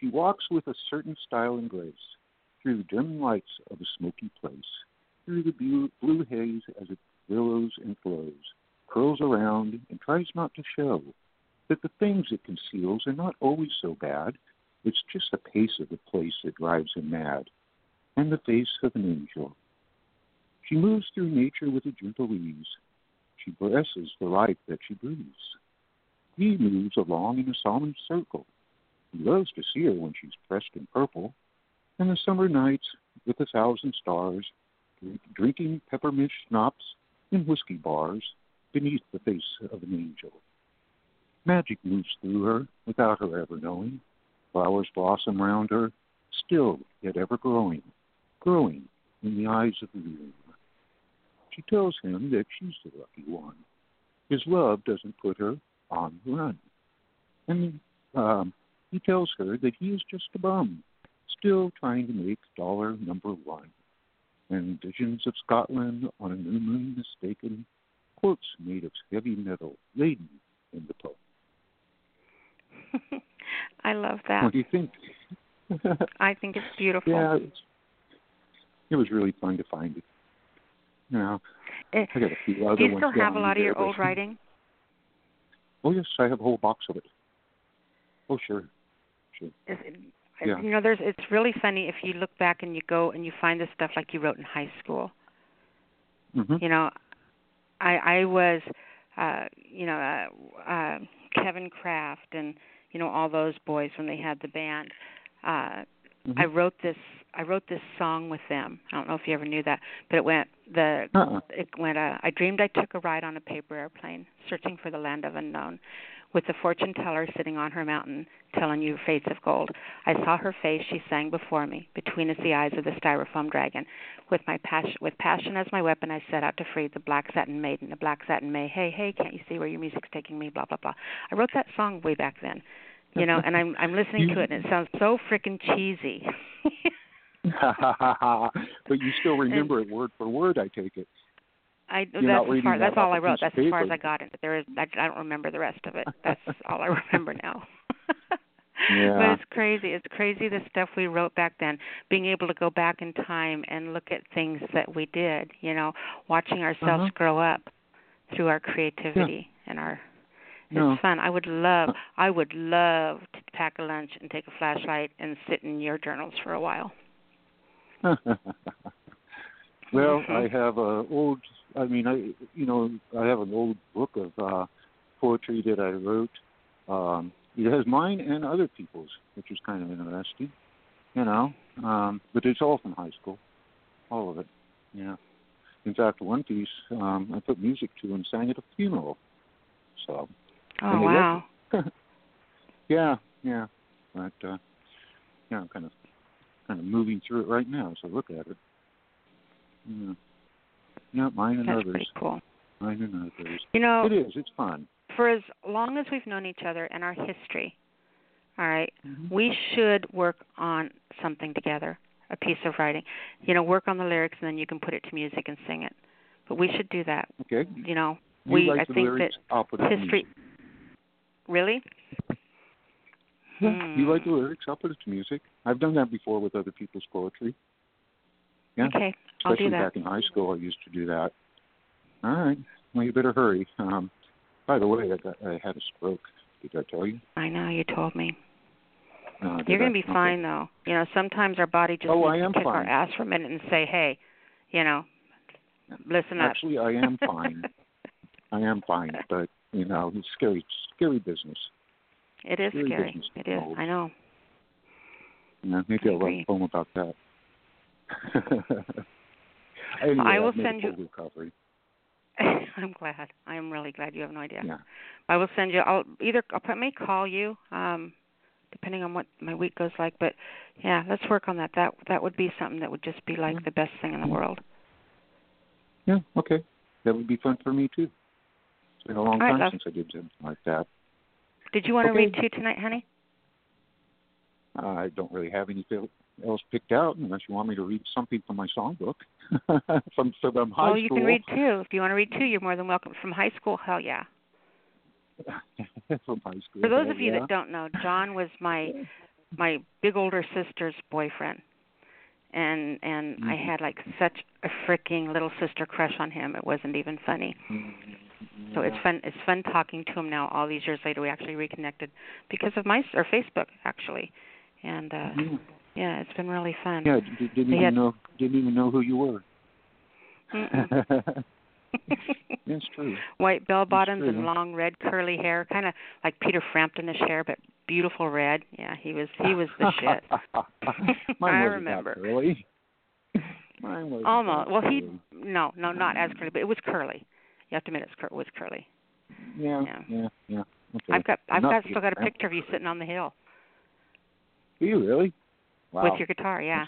She walks with a certain style and grace through the dim lights of a smoky place, through the blue, haze as it billows and flows, curls around and tries not to show that the things it conceals are not always so bad. It's just the pace of the place that drives him mad, and the face of an angel. She moves through nature with a gentle ease. She blesses the life that she breathes. He moves along in a solemn circle. Loves to see her when she's dressed in purple, and the summer nights with a thousand stars, drinking peppermint schnapps in whiskey bars beneath the face of an angel. Magic moves through her without her ever knowing. Flowers blossom round her, still yet ever growing, growing in the eyes of the moon. She tells him that she's the lucky one. His love doesn't put her on the run. And um, he tells her that he is just a bum, still trying to make dollar number one. And visions of Scotland on a new moon mistaken, quotes made of heavy metal laden in the poem. I love that. What do you think? I think it's beautiful. yeah, it's, it was really fun to find it. You know, Eh, I got a few other ones. Do you still have a lot of your old writing? Oh yes, I have a whole box of it. Oh sure, sure. Is it, Yeah. You know, there's it's really funny if you look back and you go and you find the stuff like you wrote in high school. hmm You know, I I was, uh, you know, uh, uh, Kevin Kraft and you know all those boys when they had the band. Uh, Mhm. I wrote this I wrote this song with them. I don't know if you ever knew that, but it went the Uh-uh. it went uh, I dreamed I took a ride on a paper airplane searching for the land of unknown with the fortune teller sitting on her mountain telling you fates of gold. I saw her face, she sang before me, between us the eyes of the styrofoam dragon. With my passion with passion as my weapon I set out to free the black satin maiden, the black satin May. Hey, hey, can't you see where your music's taking me? Blah blah blah. I wrote that song way back then. You know, and I'm I'm listening to it and it sounds so freaking cheesy. but you still remember it word for word, I take it. I You're that's as far that that's all I wrote. That's as far as. I got into. There is I, I don't remember the rest of it. That's all I remember now. But it's crazy. It's crazy the stuff we wrote back then. Being able to go back in time and look at things that we did. You know, watching ourselves Uh-huh. grow up through our creativity and our No. It's fun. I would love I would love to pack a lunch and take a flashlight and sit in your journals for a while. well, Mhm. I have a old. I mean, I you know I have an old book of uh, poetry that I wrote. Um, it has mine and other people's, which is kind of interesting. You know, um, but it's all from high school, all of it. Yeah. In fact, one piece um, I put music to and sang at a funeral. So. Oh wow. yeah, yeah, but uh, yeah, I'm kind of kind of moving through it right now. So look at it. Yeah, yeah, mine and That's others. pretty cool. Mine and others. You know, It is. It's fun. for as long as we've known each other and our history, all right, Mhm. we should work on something together, a piece of writing. You know, work on the lyrics and then you can put it to music and sing it. But we should do that. Okay. You know, You we like I the think lyrics? that I'll put it history really? Yeah, You like the Hmm. lyrics? I'll put it to music. I've done that before with other people's poetry. Yeah. Okay, I'll Especially do that. back in high school, I used to do that. All right. Well, you better hurry. Um, by the way, I, got, I had a stroke. Did I tell you? I know you told me. Uh, You're going to be Okay. fine though. You know, sometimes our body just Oh, needs to kick our ass for a minute and say, "Hey, you know, listen up." Actually, I am fine. I am fine, but you know, it's scary, scary business. it is scary. business It is. I know. Yeah, maybe I I'll write a poem about that. Anyway, I will send you- recovery. I'm glad. I'm really glad you have no idea. Yeah. I will send you. I'll either I'll I may call you, um, depending on what my week goes like. But yeah, let's work on that. That that would be something that would just be like the best thing in the world. Yeah. Okay. That would be fun for me too. It's been a long All right, time love. since I did something like that. Did you want to Okay. read two tonight, honey? I don't really have anything else picked out unless you want me to read something from my songbook from from high school. well, you school. can read two. If you want to read two, you're more than welcome. From high school, hell yeah. from high school. For those hell of you yeah. that don't know, John was my my big older sister's boyfriend. And and I Mhm. had like such a freaking little sister crush on him. It wasn't even funny. So it's fun it's fun talking to him now all these years later. We actually reconnected because of my or Facebook actually. And uh Yeah. Yeah, it's been really fun. Yeah, d- didn't They even had- know didn't even know who you were. Mm-mm. True. White bell bottoms and long red curly hair, kind of like Peter Framptonish hair, but beautiful red. Yeah, he was he was the shit. I remember. Curly. Mine wasn't Almost. Well, he no, no, not as mm. curly, but it was curly. You have to admit it's cur- it was curly. Yeah, yeah. yeah, yeah. Okay. I've got I've Not got still got a picture of you sitting on the hill Do you really? Wow. with your guitar. Yeah,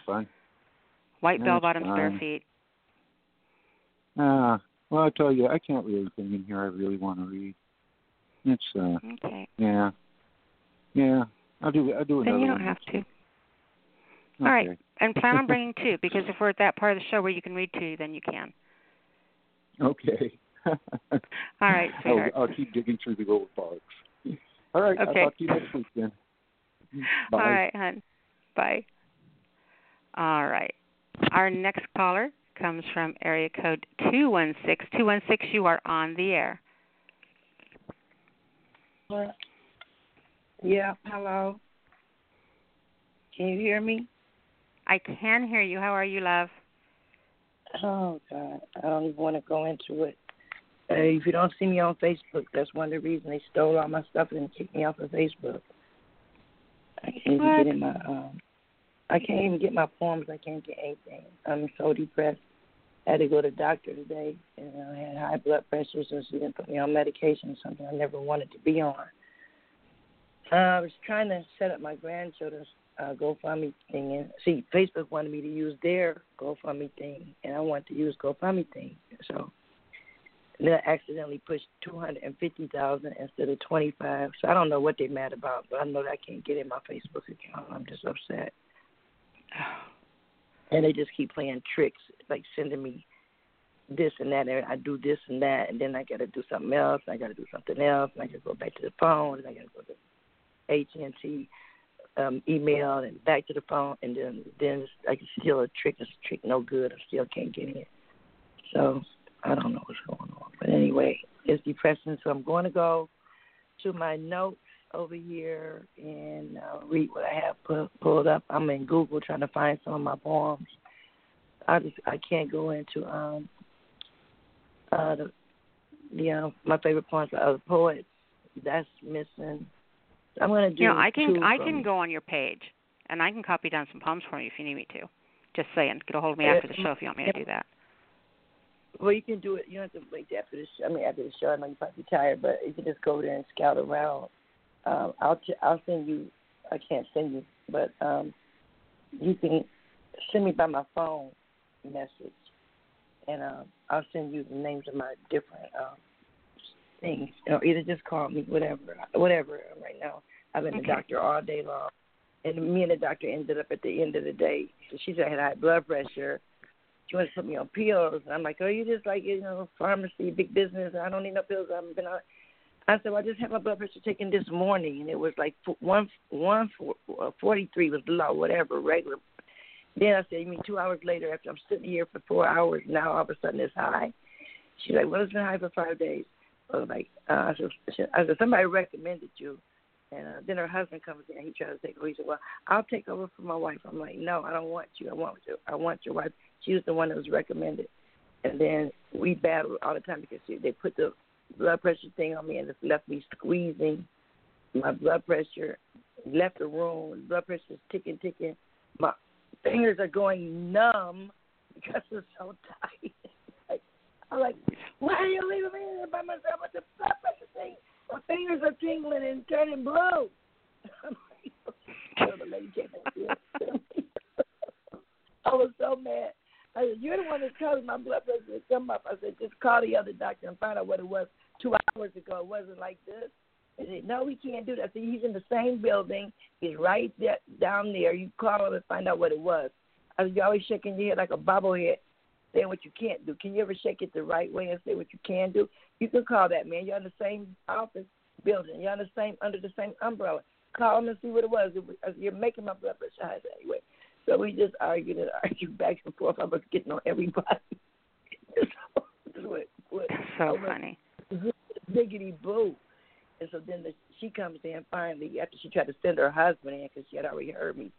white bell bottoms, bare feet. Ah, well, I tell you, I can't read anything in here I really want to read. It's uh, Okay, yeah, yeah. I'll do. I'll do another then you don't one have to. week. All right. Okay. And plan on bringing two because if we're at that part of the show where you can read two, then you can. Okay. All right, I'll. I'll keep digging through the gold parks. All right. Okay. I'll talk to you next week then. Bye. All right, hon. Bye. All right. Our next caller comes from area code 216. 216, you are on the air. Yeah, hello. Can you hear me? I can hear you. How are you, love? Oh God, I don't even want to go into it. Uh, if you don't see me on Facebook, that's one of the reasons they stole all my stuff and kicked me off of Facebook. I can't even get in my um. I can't even get my forms. I can't get anything. I'm so depressed. I had to go to the doctor today, and I had high blood pressure, so she didn't put me on medication, something I never wanted to be on. Uh, I was trying to set up my grandchildren's uh, GoFundMe thing, and see, Facebook wanted me to use their GoFundMe thing, and I wanted to use GoFundMe thing, so then I accidentally pushed two hundred and fifty thousand instead of twenty five. So I don't know what they're mad about, but I know that I can't get in my Facebook account. I'm just upset, and they just keep playing tricks, like sending me this and that, and I do this and that, and then I got to do something else. And I got to do something else, and I got to go back to the phone, and I got to go to AT and T um, email and back to the phone, and then then like it's still a trick. It's a trick, no good. I still can't get in. So I don't know what's going on. But anyway, it's depressing. So I'm going to go to my notes over here and uh, read what I have pu- pulled up. I'm in Google trying to find some of my poems. I just I can't go into um uh the you know my favorite poems of other poets. That's missing. I'm gonna do. You know, I can I can go on your page and I can copy down some poems for you if you need me to. Just saying, get a hold of me Uh, after the show if you want me to do that. Well, you can do it. You don't have to wait after the show. I mean, after the show, I know you're probably tired, but you can just go there and scout around. Um, I'll I'll send you. I can't send you, but um, you can send me by my phone message, and um, I'll send you the names of my different um, things. Or either just call me, whatever, whatever. Right now, I've been Okay. the doctor all day long, and me and the doctor ended up at the end of the day. So She said I had high blood pressure she wants to put me on pills. And I'm like, oh, you just like, you know, pharmacy, big business. I don't need no pills. I've been on. I said, well, I just had my blood pressure taken this morning, and it was like one one uh, forty three was low, whatever, regular. Then I said, you mean two hours later, after I'm sitting here for four hours, now all of a sudden it's high. She's like, well, it's been high for five days. I was like, uh, I said, I said, somebody recommended you. And uh, then her husband comes in. He tries to take over. He said, "Well, I'll take over for my wife." I'm like, "No, I don't want you. I want you. I want your wife." She was the one that was recommended. And then we battled all the time because she, they put the blood pressure thing on me and just left me squeezing my blood pressure. Left the room. Blood pressure is ticking, ticking. My fingers are going numb because it's so tight. I'm like, why are you leaving me here by myself with the blood pressure thing? My fingers are tingling and turning blue. I was so mad. I said, You're the one that told me my blood pressure would come up. I said, Just call the other doctor and find out what it was two hours ago. It wasn't like this. He said, No, we can't do that. I said, He's in the same building. He's right there, down there. You call him and find out what it was. I said, You're always shaking your head like a bobblehead, saying what you can't do. Can you ever shake it the right way and say what you can do? You can call that man. You're in the same office building. You're in the same under the same umbrella. Call him and see what it was. It was You're making my blood pressure high anyway. So we just argued and argued back and forth. I was getting on everybody. so, what, what, So funny. Biggity boo. And so then the, she comes in finally after she tried to send her husband in because she had already heard me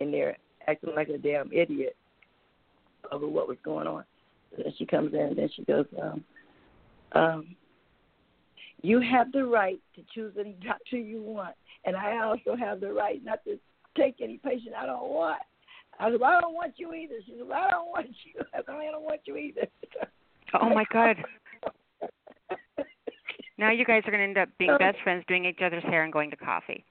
in there acting like a damn idiot over what was going on. So then she comes in and then she goes, um, um, you have the right to choose any doctor you want, and I also have the right not to take any patient I don't want. I said, well, I don't want you either. She said, well, I don't want you. I said, I don't want you either. Oh my God. Now you guys are going to end up being best friends, doing each other's hair, and going to coffee.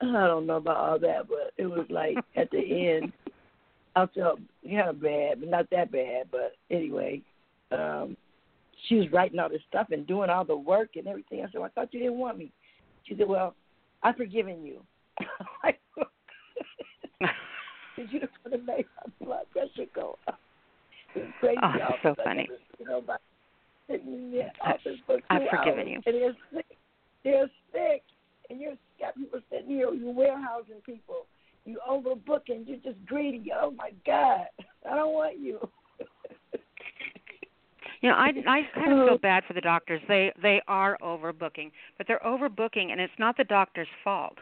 I don't know about all that, but it was like at the end, I felt kind of bad, but not that bad. But anyway, um, she was writing all this stuff and doing all the work and everything. I said, well, I thought you didn't want me. She said, well, I've forgiven you. Did you just want to make my blood pressure go up? It's crazy. Ah, oh, all so of a sudden, funny. You know, by sitting in the office for two I've forgiven hours, you. And they're sick. They're sick. And you've got people sitting here, you're warehousing people. You overbooking. You're just greedy. Oh, my God. I don't want you. You know, I I kind of feel oh. bad for the doctors. They they are overbooking, but they're overbooking, and it's not the doctor's fault.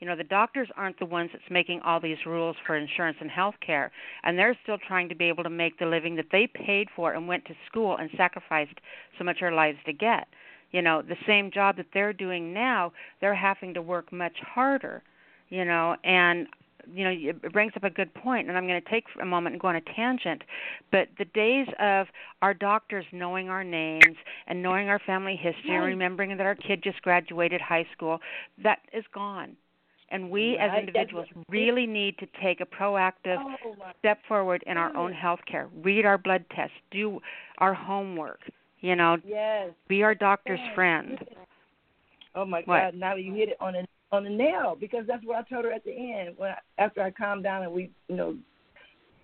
You know, the doctors aren't the ones that's making all these rules for insurance and health care, and they're still trying to be able to make the living that they paid for and went to school and sacrificed so much of their lives to get. You know, the same job that they're doing now, they're having to work much harder. You know, and you know it brings up a good point and i'm going to take a moment and go on a tangent but the days of our doctors knowing our names and knowing our family history and remembering that our kid just graduated high school that is gone and we as individuals really need to take a proactive Oh, step forward in our own health care read our blood tests do our homework you know Yes. be our doctor's Yes. friend Oh my What? God! Now you hit it on the on the nail because that's what I told her at the end when I, after I calmed down and we you know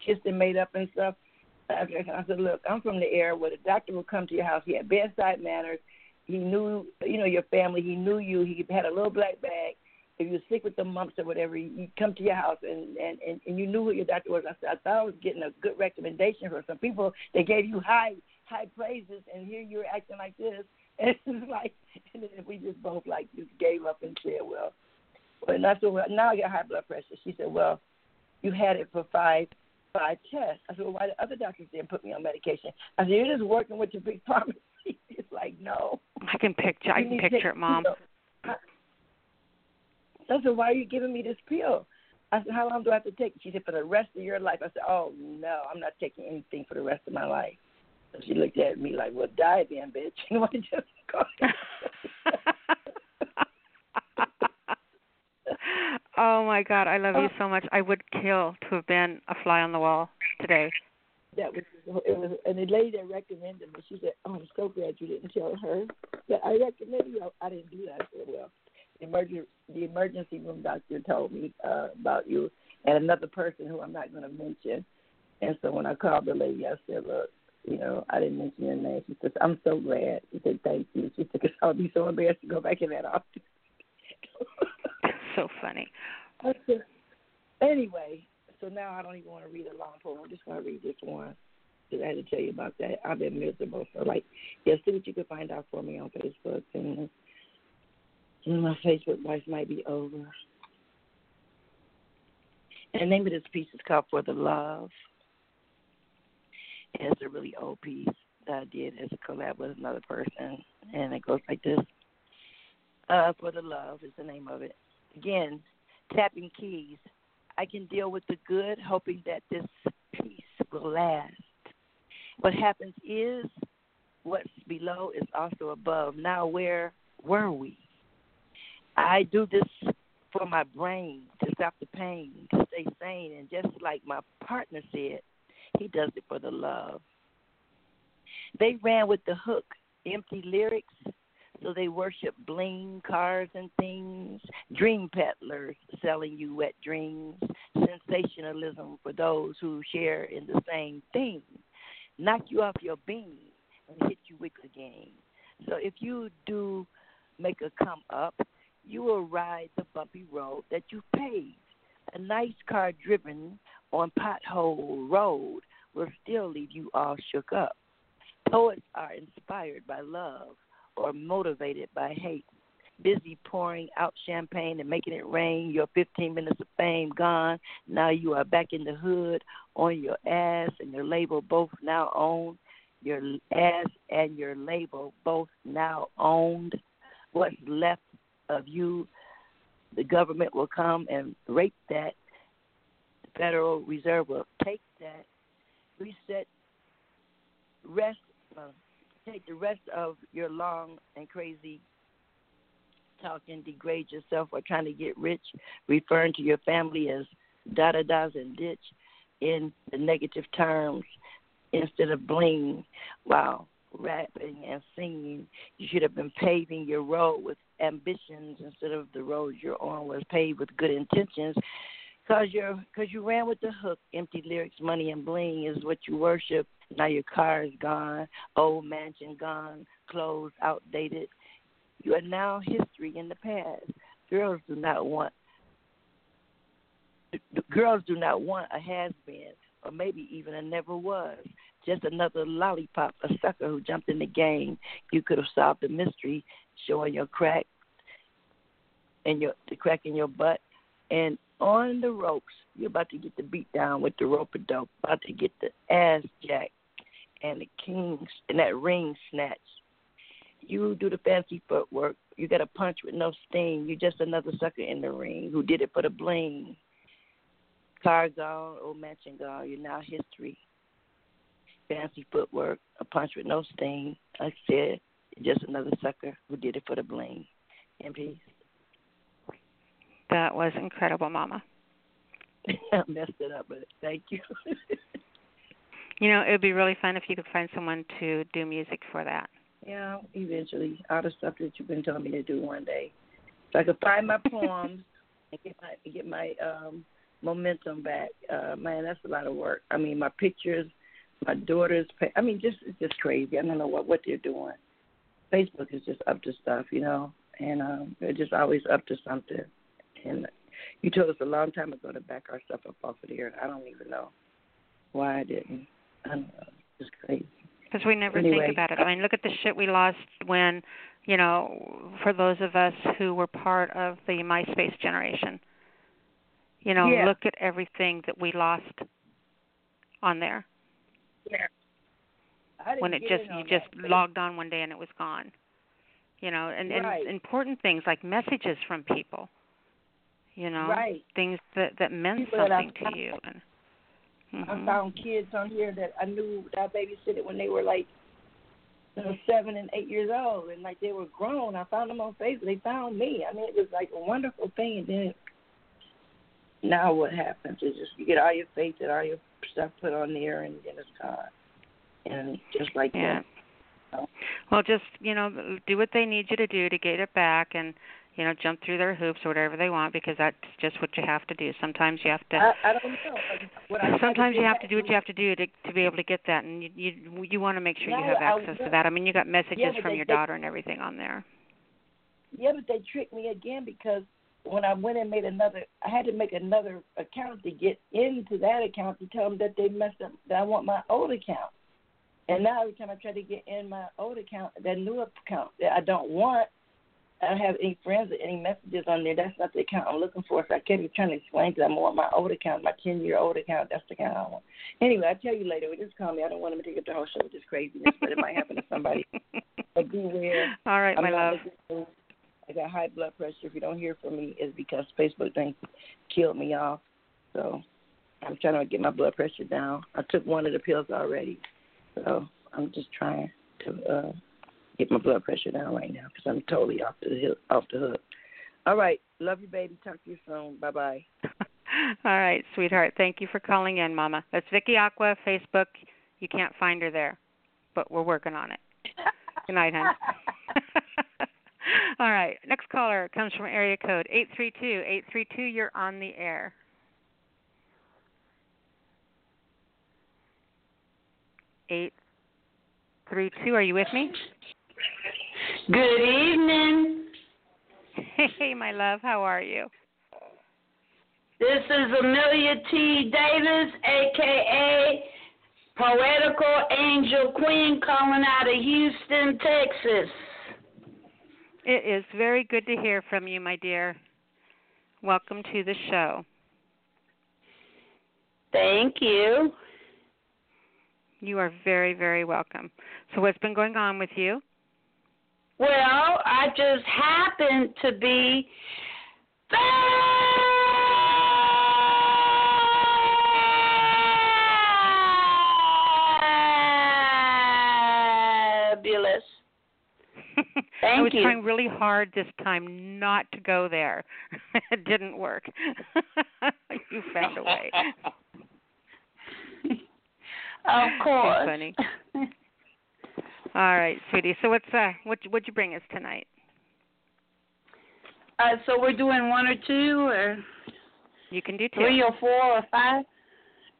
kissed and made up and stuff. After I said, look, I'm from the era where the doctor would come to your house. He had bedside manners. He knew you know your family. He knew you. He had a little black bag. If you were sick with the mumps or whatever, he'd come to your house and and and, and you knew who your doctor was. I said I thought I was getting a good recommendation from some people. They gave you high high praises, and here you're acting like this. And it's like, and then we just both like just gave up and said, well, and I said, well, now I got high blood pressure. She said, well, you had it for five five tests. I said, well, why the other doctors didn't put me on medication? I said, you're just working with your big pharmacy. It's like, no. I can picture. I can picture it, Mom. I said, why are you giving me this pill? I said, how long do I have to take it? She said, for the rest of your life. I said, oh no, I'm not taking anything for the rest of my life. So she looked at me like, well, die then, bitch. You want to just go? oh my God, I love you so much. I would kill to have been a fly on the wall today. That was it was and the lady that recommended me. She said, "Oh, I'm so glad you didn't tell her that I recommended you." I didn't do that. I said, "Well, emergency the emergency room doctor told me uh, about you and another person who I'm not going to mention." And so when I called the lady, I said, "Look, you know, I didn't mention your name." She said, "I'm so glad." She said, "Thank you." She said, "Cause I'll be so embarrassed to go back in that office." so funny. Said, anyway, so now I don't even want to read a long poem. I'm just going to read this one because I had to tell you about that. I've been miserable. So, like, yeah, see what you can find out for me on Facebook. And my Facebook life might be over. And the name of this piece is called For the Love. And it's a really old piece that I did as a collab with another person. And it goes like this. Uh, For the Love is the name of it. Again, tapping keys. I can deal with the good, hoping that this peace will last. What happens is what's below is also above. Now, where were we? I do this for my brain to stop the pain, to stay sane. And just like my partner said, he does it for the love. They ran with the hook, empty lyrics, so they worship bling, cars, and things. Dream peddlers selling you wet dreams. Sensationalism for those who share in the same thing. Knock you off your beam and hit you with the game. So if you do make a come up, you will ride the bumpy road that you paved. A nice car driven on pothole road will still leave you all shook up. Poets are inspired by love or motivated by hate. Busy pouring out champagne and making it rain, your 15 minutes of fame gone. Now you are back in the hood on your ass and your label both now owned. Your ass and your label both now owned. What's left of you, the government will come and rape that. The Federal Reserve will take that, reset, rest, uh, take the rest of your long and crazy talking, degrade yourself, or trying to get rich, referring to your family as da da da's and ditch in the negative terms instead of bling while rapping and singing. You should have been paving your road with ambitions instead of the road you're on was paved with good intentions. Cause you're, cause you ran with the hook. Empty lyrics, money and bling is what you worship. Now your car is gone, old mansion gone, clothes outdated. You are now history in the past. Girls do not want. Girls do not want a has been, or maybe even a never was. Just another lollipop, a sucker who jumped in the game. You could have solved the mystery, showing your crack and your the crack in your butt, and on the ropes. You're about to get the beat down with the rope a dope. About to get the ass jacked and the kings and that ring snatch. You do the fancy footwork. You got a punch with no sting. You're just another sucker in the ring who did it for the bling. Car gone, old mansion gone. You're now history. Fancy footwork, a punch with no sting. Like I said, just another sucker who did it for the bling. In peace. That was incredible, Mama. I messed it up, but thank you. you know, it would be really fun if you could find someone to do music for that. Yeah, eventually, all the stuff that you've been telling me to do one day. So I could find my poems and get my get my um momentum back. Uh man, that's a lot of work. I mean, my pictures, my daughter's I mean, just it's just crazy. I don't know what what they're doing. Facebook is just up to stuff, you know, and um they're just always up to something. And you told us a long time ago to back our stuff up off of there. I don't even know why I didn't. I don't know. It's crazy. Because we never Anyway. think about it. I mean, look at the shit we lost when, you know, for those of us who were part of the MySpace generation. You know, Yeah. look at everything that we lost on there Yeah. When it just you just that, logged on one day and it was gone. You know, and Right. and important things like messages from people. You know, Right. things that that meant People that something to you. And, I Mhm. found kids on here that I knew that I babysitted when they were like you know, seven and eight years old, and like they were grown. I found them on Facebook. They found me. I mean, it was like a wonderful thing. And then now what happens is just you get all your faith and all your stuff put on there, and then it's gone. And just like Yeah. that. Well, just you know, do what they need you to do to get it back, and you know, jump through their hoops or whatever they want, because that's just what you have to do. Sometimes you have to. I, I don't know. What I Sometimes you have to do what you have to do to to be able to get that, and you you you want to make sure you have I access to that. I mean, you got messages Yeah, from they- your they- daughter and everything on there. Yeah, but they tricked me again because when I went and made another, I had to make another account to get into that account to tell them that they messed up. That I want my old account. And now every time I try to get in my old account, that new account that I don't want, I don't have any friends or any messages on there. That's not the account I'm looking for. So I kept trying to explain them I want my old account, my 10 year old account. That's the account I want. Anyway, I'll tell you later. Just call me. I don't want them to take up the whole show with this craziness, but it might happen to somebody. But beware. All right, I'm my love. I got high blood pressure. If you don't hear from me, it's because Facebook thing killed me off. So I'm trying to get my blood pressure down. I took one of the pills already, so I'm just trying to uh get my blood pressure down right now because I'm totally off the hook, off the hook. All right, love you, baby. Talk to you soon. Bye bye. All right, sweetheart. Thank you for calling in, Mama. That's Vicky Aqua, Facebook. You can't find her there, but we're working on it. Good night, hon. All right, next caller comes from area code eight three two eight three two. You're on the air. Eight three two. Are you with me? Good evening. Hey, my love. How are you? This is Emilia T. Davis, aka Poetical Angel Queen, calling out of Houston, Texas. It is very good to hear from you, my dear. Welcome to the show. Thank you. You are very, very welcome. So, what's been going on with you? Well, I just happened to be fabulous. I was you. trying really hard this time not to go there. it didn't work. you found a way. Of course. funny. All right, sweetie. So what's uh what what'd you bring us tonight? Uh, so we're doing one or two, or You can do two. three or four or five.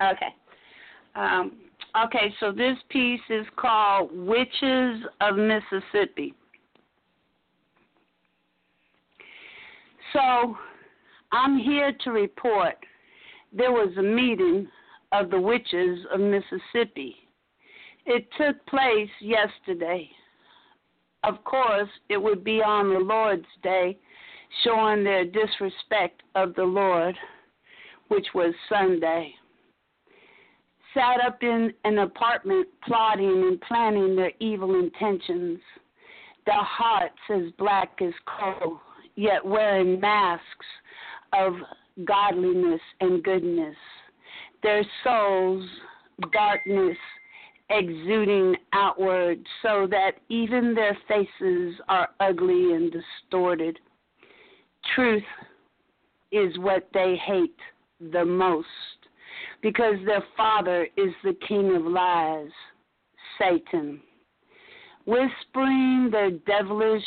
Okay. Um, okay. So this piece is called "Witches of Mississippi." So I'm here to report there was a meeting of the witches of Mississippi. It took place yesterday. Of course, it would be on the Lord's Day, showing their disrespect of the Lord, which was Sunday. Sat up in an apartment plotting and planning their evil intentions, their hearts as black as coal, yet wearing masks of godliness and goodness, their souls darkness exuding outward so that even their faces are ugly and distorted. Truth is what they hate the most because their father is the king of lies, Satan. Whispering their devilish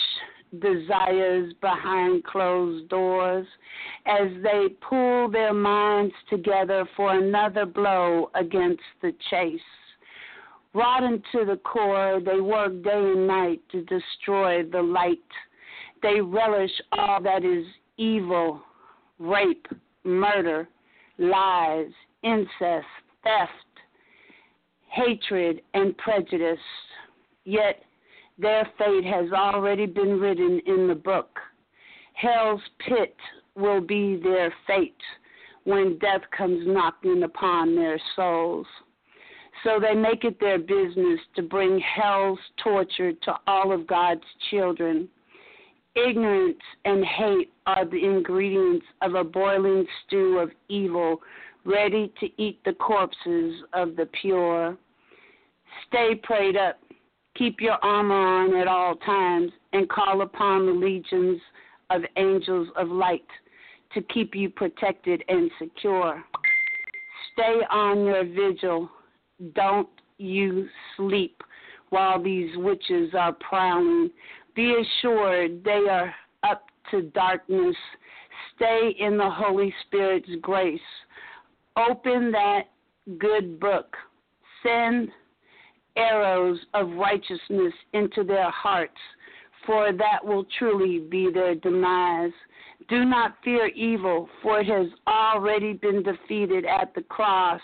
desires behind closed doors as they pull their minds together for another blow against the chase. Rotten to the core, they work day and night to destroy the light. They relish all that is evil rape, murder, lies, incest, theft, hatred, and prejudice. Yet their fate has already been written in the book. Hell's pit will be their fate when death comes knocking upon their souls. So they make it their business to bring hell's torture to all of God's children. Ignorance and hate are the ingredients of a boiling stew of evil, ready to eat the corpses of the pure. Stay prayed up, keep your armor on at all times, and call upon the legions of angels of light to keep you protected and secure. Stay on your vigil. Don't you sleep while these witches are prowling. Be assured they are up to darkness. Stay in the Holy Spirit's grace. Open that good book. Send arrows of righteousness into their hearts, for that will truly be their demise. Do not fear evil, for it has already been defeated at the cross.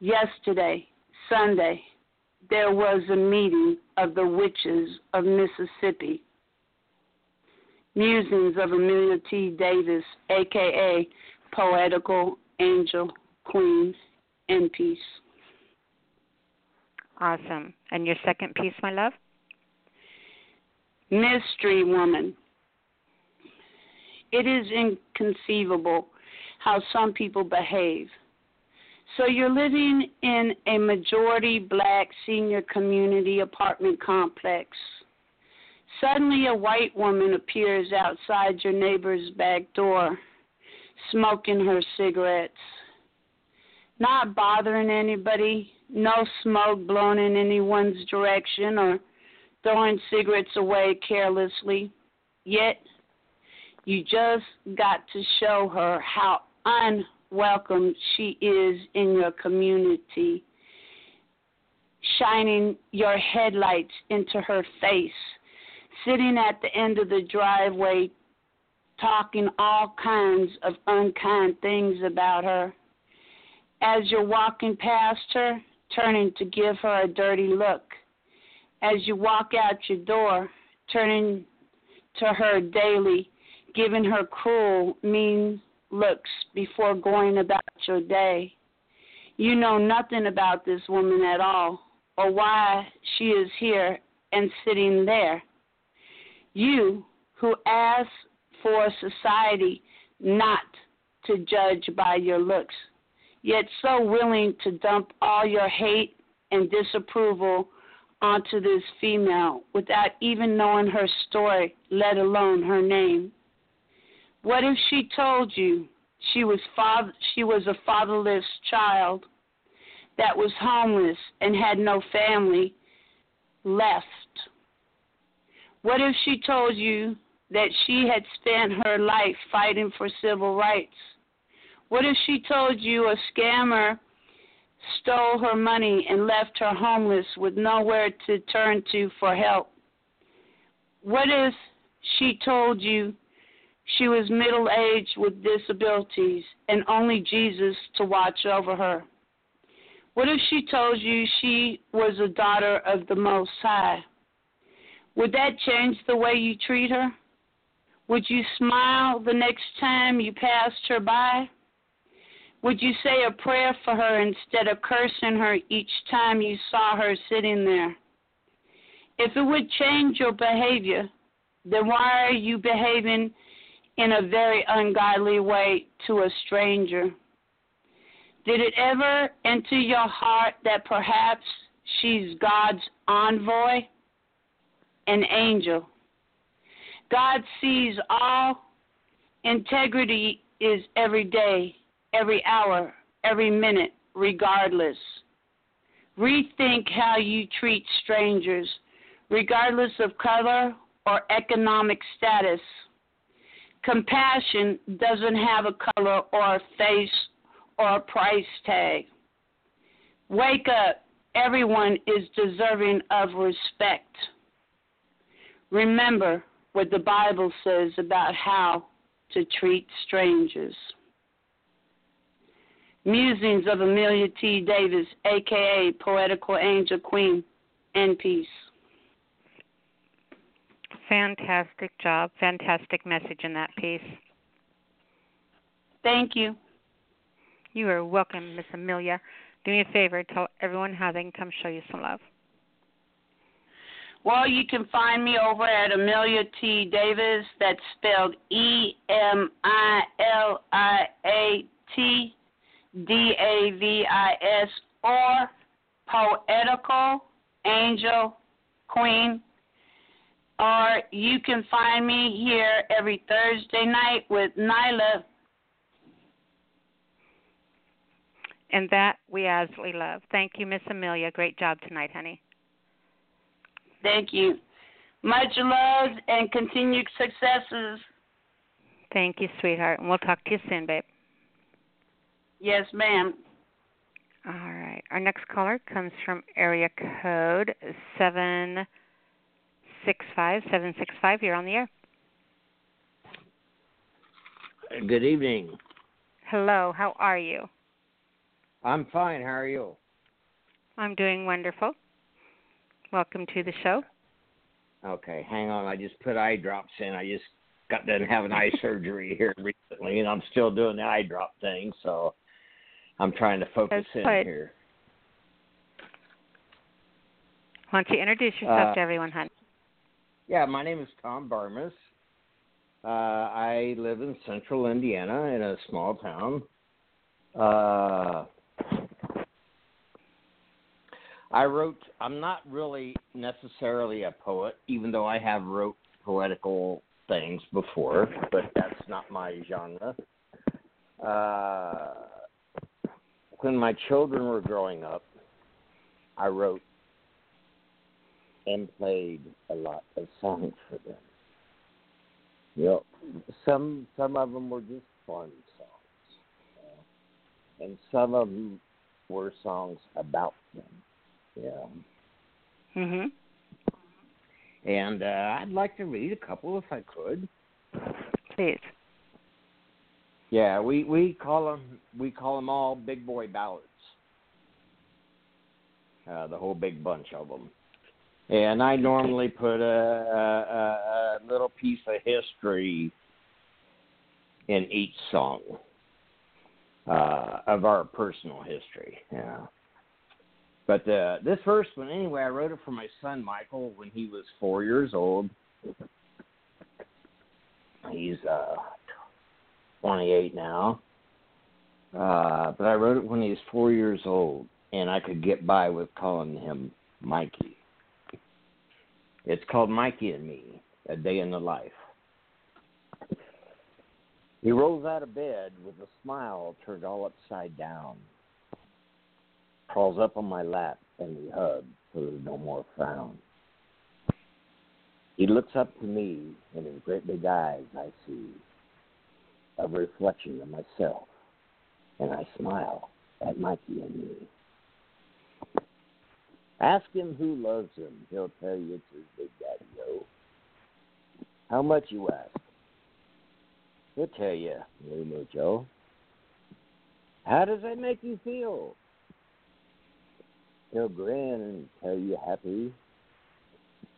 Yesterday, Sunday, there was a meeting of the witches of Mississippi. Musings of Emilia T. Davis, aka Poetical Angel Queen, and peace. Awesome. And your second piece, my love? Mystery Woman. It is inconceivable how some people behave. So you're living in a majority black senior community apartment complex. Suddenly, a white woman appears outside your neighbor's back door, smoking her cigarettes. Not bothering anybody, no smoke blown in anyone's direction or throwing cigarettes away carelessly. Yet, you just got to show her how unwelcome she is in your community, shining your headlights into her face, sitting at the end of the driveway, talking all kinds of unkind things about her. As you're walking past her, turning to give her a dirty look. As you walk out your door, turning to her daily giving her cruel, mean looks before going about your day. You know nothing about this woman at all, or why she is here and sitting there. You who ask for society not to judge by your looks, yet so willing to dump all your hate and disapproval onto this female without even knowing her story, let alone her name. What if she told you she was father she was a fatherless child that was homeless and had no family left? What if she told you that she had spent her life fighting for civil rights? What if she told you a scammer stole her money and left her homeless with nowhere to turn to for help? What if she told you she was middle aged with disabilities and only Jesus to watch over her. What if she told you she was a daughter of the Most High? Would that change the way you treat her? Would you smile the next time you passed her by? Would you say a prayer for her instead of cursing her each time you saw her sitting there? If it would change your behavior, then why are you behaving in a very ungodly way to a stranger? Did it ever enter your heart that perhaps she's God's envoy, an angel? God sees all. Integrity is every day, every hour, every minute, regardless. Rethink how you treat strangers, regardless of color or economic status. Compassion doesn't have a color or a face or a price tag. Wake up. Everyone is deserving of respect. Remember what the Bible says about how to treat strangers. Musings of Emilia T. Davis, aka Poetical Angel Queen, and peace. Fantastic job. Fantastic message in that piece. Thank you. You are welcome, Miss Emilia. Do me a favor, tell everyone how they can come show you some love. Well, you can find me over at Emilia T. Davis. That's spelled E M I L I A T D A V I S or Poetical Angel Queen. Or you can find me here every Thursday night with Nyla. And that we absolutely love. Thank you, Miss Emilia. Great job tonight, honey. Thank you. Much love and continued successes. Thank you, sweetheart. And we'll talk to you soon, babe. Yes, ma'am. All right. Our next caller comes from area code seven six five seven six five. You're on the air. Good evening. Hello. How are you? I'm fine. How are you? I'm doing wonderful. Welcome to the show. Okay, hang on. I just put eye drops in. I just got done having eye surgery here recently, and I'm still doing the eye drop thing. So I'm trying to focus in here. Why don't you introduce yourself Uh, to everyone, hon? Yeah, my name is Tom Barmas. Uh, I live in central Indiana in a small town. Uh, I wrote, I'm not really necessarily a poet, even though I have wrote poetical things before, but that's not my genre. Uh, when my children were growing up, I wrote and played a lot of songs for them. Yep. Some some of them were just fun songs, you know, and some of them were songs about them. Yeah. Mhm. And uh, I'd like to read a couple if I could. Please. Yeah, we we call them we call them all big boy ballads. Uh, the whole big bunch of them. And I normally put a, a, a little piece of history in each song uh, of our personal history. Yeah. But uh, this first one, anyway, I wrote it for my son Michael when he was four years old. He's uh, 28 now. Uh, but I wrote it when he was four years old, and I could get by with calling him Mikey. It's called Mikey and Me, A Day in the Life. He rolls out of bed with a smile turned all upside down. Crawls up on my lap and we hug so there's no more frown. He looks up to me and in great big eyes I see a reflection of myself and I smile at Mikey and me. Ask him who loves him. He'll tell you it's his big daddy, yo. How much you ask? He'll tell you, Moo Joe. How does that make you feel? He'll grin and tell you happy.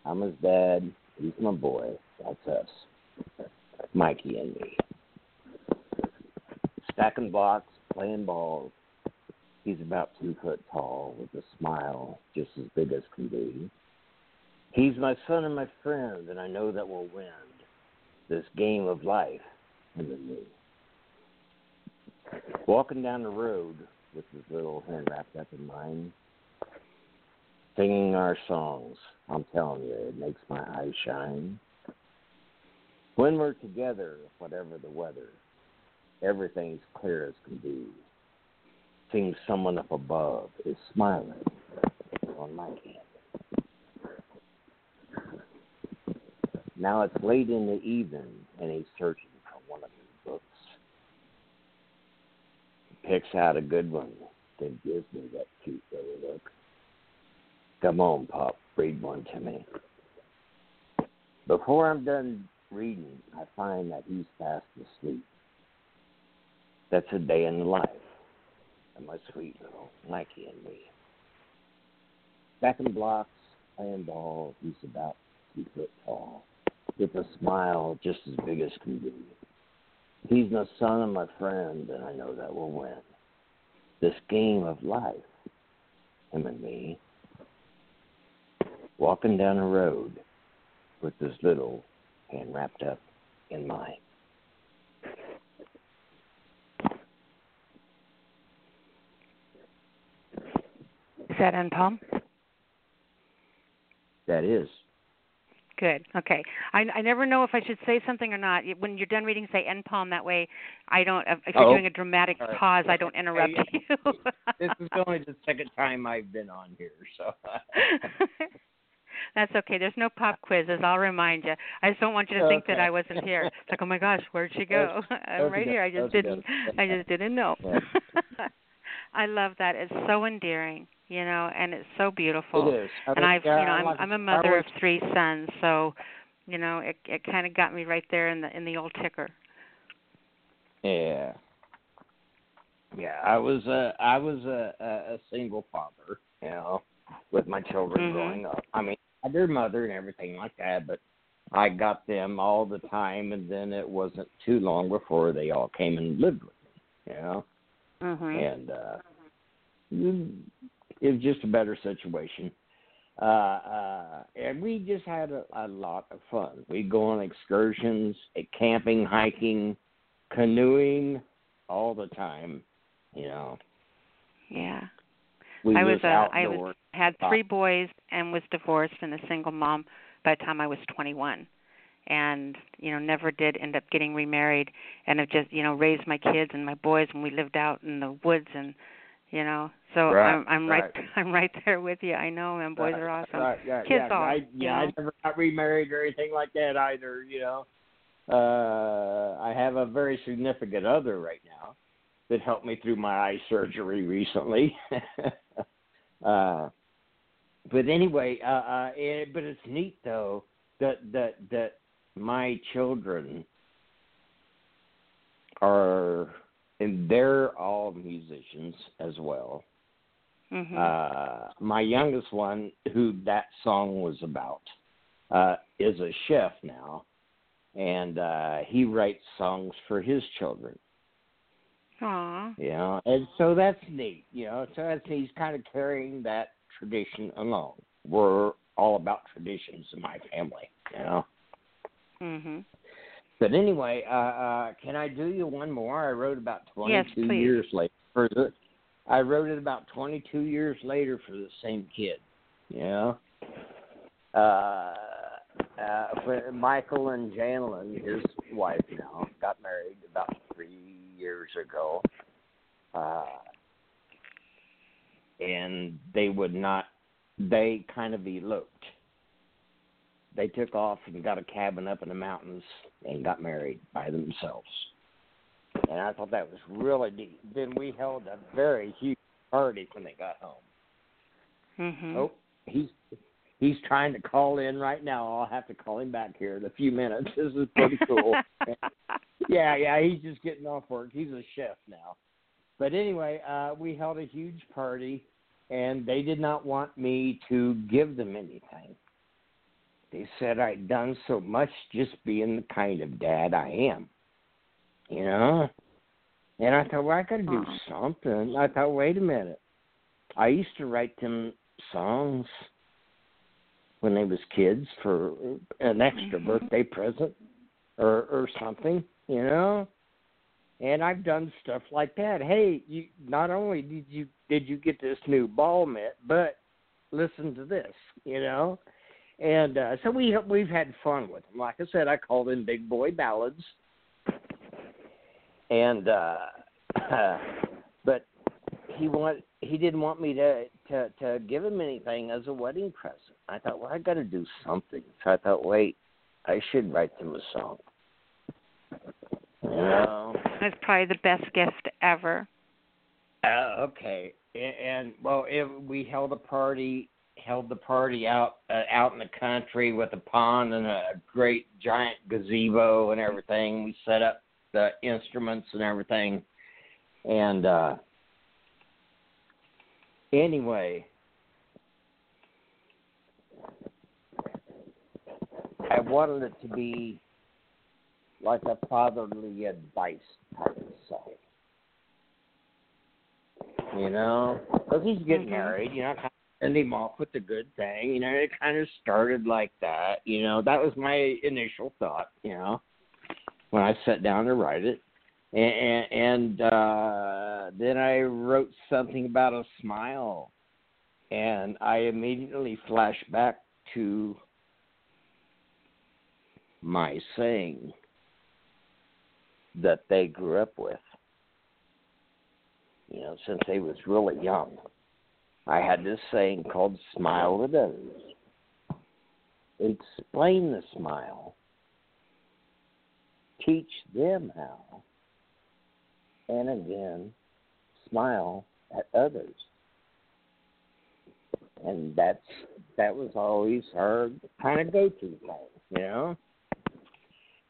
I'm his dad. He's my boy. That's us. Mikey and me. Stacking blocks, playing balls. He's about two foot tall with a smile just as big as can be. He's my son and my friend, and I know that we'll win this game of life, him and me. Walking down the road with his little hand wrapped up in mine, singing our songs. I'm telling you, it makes my eyes shine. When we're together, whatever the weather, everything's clear as can be. Seems someone up above is smiling on my hand. Now it's late in the evening, and he's searching for one of his books. He picks out a good one, then gives me that cute little look. Come on, Pop, read one to me. Before I'm done reading, I find that he's fast asleep. That's a day in the life. of my sweet little Mikey and me. Back in blocks, playing ball, he's about two foot tall, with a smile just as big as can be. He's my son and my friend, and I know that we'll win. This game of life, him and me, walking down the road with this little hand wrapped up in mine. That in Palm? That is. Good. Okay. I I never know if I should say something or not. When you're done reading, say end palm. That way, I don't. If you're Oh. doing a dramatic right. pause, I don't interrupt Hey, you. this is only the second time I've been on here, so. That's okay. There's no pop quizzes. I'll remind you. I just don't want you to think that I wasn't here. It's like, oh my gosh, where'd she go? I'm right here. I just didn't. I just didn't know. I love that. It's so endearing, you know, and it's so beautiful. It is. I and mean, I've, yeah, you know, I'm like- I'm a mother of three sons, so, you know, it it kind of got me right there in the in the old ticker. Yeah. Yeah, I was a I was a a, a single father, you know, with my children Mhm. growing up. I mean, I had their mother and everything like that, but I got them all the time, and then it wasn't too long before they all came and lived with me, you know. Mhm. And uh, it was just a better situation. Uh, uh, and we just had a, a lot of fun. We'd go on excursions, camping, hiking, canoeing, all the time. You know, Yeah. we I was was uh, I was had three boys and was divorced and a single mom by the time I was 21 and you know never did end up getting remarried and have just you know raised my kids and my boys when we lived out in the woods and you know so Right, I'm I'm right. right. I'm right there with you. I know man boys Right, are awesome. Right, yeah, Kids yeah, all, I, you yeah, I never got remarried or anything like that either. You know, uh, I have a very significant other right now that helped me through my eye surgery recently. uh, but anyway, uh, uh, it, but it's neat though that that that my children are and they're all musicians as well. Mhm. Uh, my youngest one, who that song was about, uh, is a chef now, and uh, he writes songs for his children. Aw. You know, and so that's neat. You know, so that's he's kind of carrying that tradition along. We're all about traditions in my family. You know. Mhm. But anyway, uh, uh, can I do you one more? I wrote about 22 please. years later for the. I wrote it about 22 years later for the same kid. You know. Uh, uh, for Michael and Janelyn, his wife now, got married about three years ago. Uh, and they would not. They kind of eloped they took off and got a cabin up in the mountains and got married by themselves. And I thought that was really neat. Then we held a very huge party when they got home. Mhm. Oh, he's he's trying to call in right now. I'll have to call him back here in a few minutes. This is pretty cool. yeah, yeah, he's just getting off work. He's a chef now. But anyway, uh we held a huge party and they did not want me to give them anything. They said I'd done so much just being the kind of dad I am. You know? And I thought, well, I gotta do Aw. something. I thought, wait a minute. I used to write them songs when they was kids for an extra Mhm. birthday present or or something, you know? And I've done stuff like that. Hey, you not only did you did you get this new ball mitt, but listen to this, you know? And uh, so we we've had fun with them. Like I said, I called in big boy ballads, and uh, but he want he didn't want me to to to give him anything as a wedding present. I thought, well, I got to do something. So I thought, wait, I should write them a song. You know. That's probably the best gift ever. Uh, okay, and, and well, it, we held a party, held the party out uh, out in the country with a pond and a great giant gazebo and everything. We set up the instruments and everything, and uh Anyway, I wanted it to be like a fatherly advice type of song. You know, because he's getting Mhm. married. You know, kind of they off with the good thing. You know, it kind of started like that. You know, that was my initial thought. You know, when I sat down to write it, and and uh, then I wrote something about a smile, and I immediately flashed back to my saying that they grew up with. You know, since they was really young. I had this saying called smile at others. Explain the smile. Teach them how. And again, smile at others. And that's that was always her kind of go to thing, you know?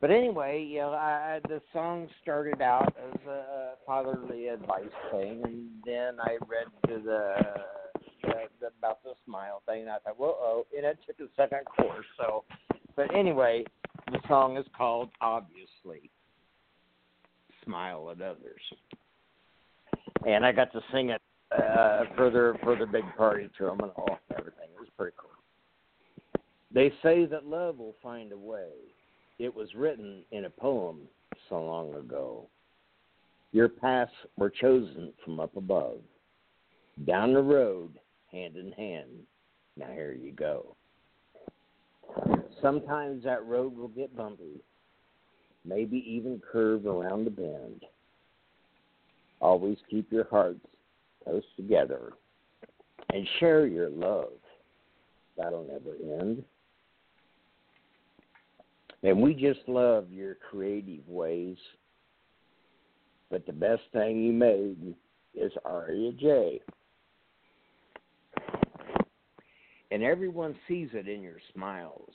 But anyway, you know, I, the song started out as a fatherly advice thing, and then I read to the, the, the about the smile thing, and I thought, whoa, oh, and it took a second course. So, but anyway, the song is called obviously "Smile at Others," and I got to sing it uh, for their for their big party to them and all everything. It was pretty cool. They say that love will find a way. It was written in a poem so long ago. Your paths were chosen from up above. Down the road, hand in hand. Now here you go. Sometimes that road will get bumpy, maybe even curve around the bend. Always keep your hearts close together and share your love. That'll never end. And we just love your creative ways. But the best thing you made is Aria J. And everyone sees it in your smiles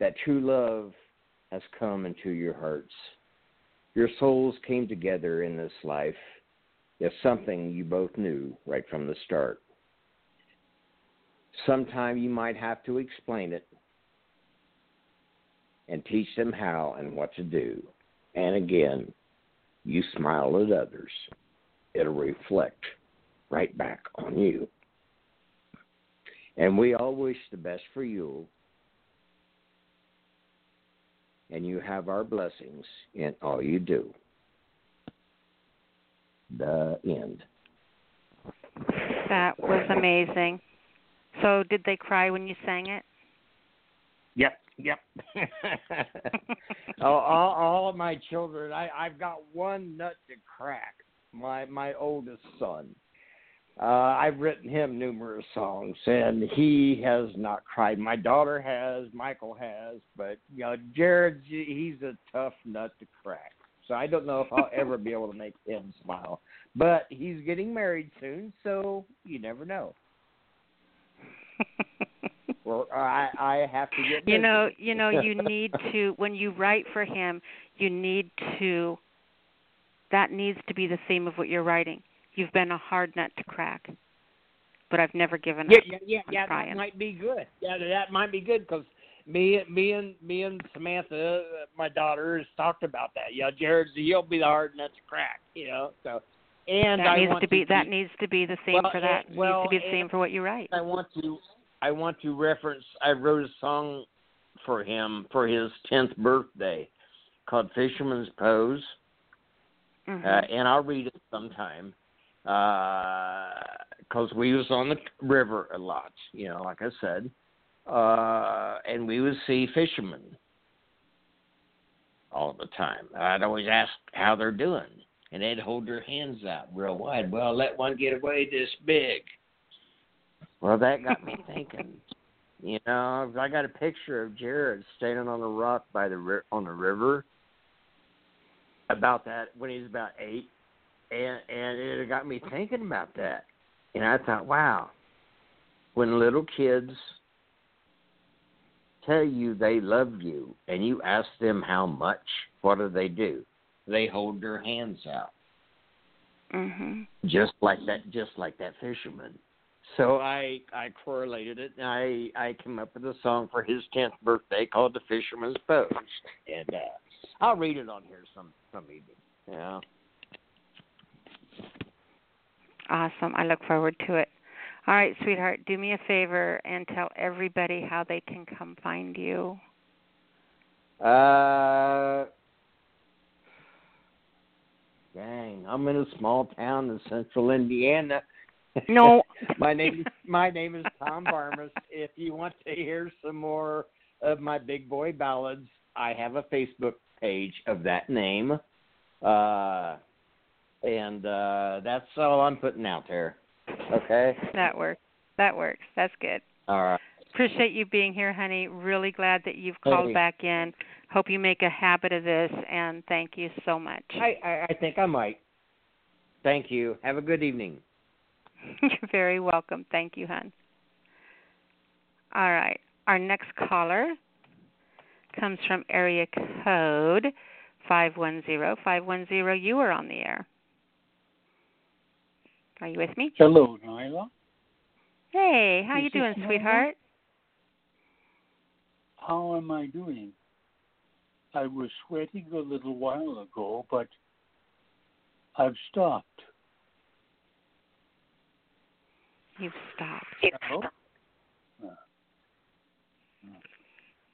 that true love has come into your hearts. Your souls came together in this life as something you both knew right from the start. Sometime you might have to explain it and teach them how and what to do. And again, you smile at others, it'll reflect right back on you. And we all wish the best for you. And you have our blessings in all you do. The end. That was amazing. So, did they cry when you sang it? Yep, yep. all, oh, all, all of my children, I, I've got one nut to crack. My my oldest son. Uh, I've written him numerous songs, and he has not cried. My daughter has, Michael has, but you know, Jared, he's a tough nut to crack. So I don't know if I'll ever be able to make him smile. But he's getting married soon, so you never know. well, I I have to get. You know, you know, you need to when you write for him, you need to. That needs to be the theme of what you're writing. You've been a hard nut to crack, but I've never given yeah, up. yeah, yeah, yeah. crying. That might be good. Yeah, that might be good because me, me and me and Samantha, uh, my daughter, has talked about that. Yeah, Jared's he'll be the hard nut to crack. You know, so and that I needs to be keep- that needs to be the same Well, for that. and- well, needs to be the same for what you write. I want to I want to reference I wrote a song for him for his tenth birthday called Fisherman's Pose. Mhm. Uh, and I'll read it sometime. Because we was on the river a lot, you know, like I said. Uh, and we would see fishermen all the time. I'd always ask how they're doing. And they'd hold their hands out real wide. Well, let one get away this big. Well, that got me thinking. You know, I got a picture of Jared standing on a rock by the ri- on the river. About that when he was about eight, and and it got me thinking about that. And I thought, wow, when little kids tell you they love you, and you ask them how much, what do they do? They hold their hands out Mhm. just like that just like that fisherman So I I correlated it and I I came up with a song for his tenth birthday called The Fisherman's Post. And uh I'll read it on here some some evening. Yeah. Awesome. I look forward to it. All right, sweetheart, do me a favor and tell everybody how they can come find you. Uh Dang, I'm in a small town in central Indiana. No. my name my name is Tom Barmas. If you want to hear some more of my big boy ballads, I have a Facebook page of that name. Uh and uh that's all I'm putting out there. Okay? That works. That works. That's good. All right. Appreciate you being here, honey. Really glad that you've called Hey. back in. Hope you make a habit of this, and thank you so much. I, I, I think I might. Thank you. Have a good evening. You're very welcome. Thank you, hon. All right. Our next caller comes from area code 510. 510, you are on the air. Are you with me? Hello, Nyla. Hey, how This you is doing, Nyla. sweetheart? How am I doing? I was sweating a little while ago, but I've stopped. You've stopped. Hello?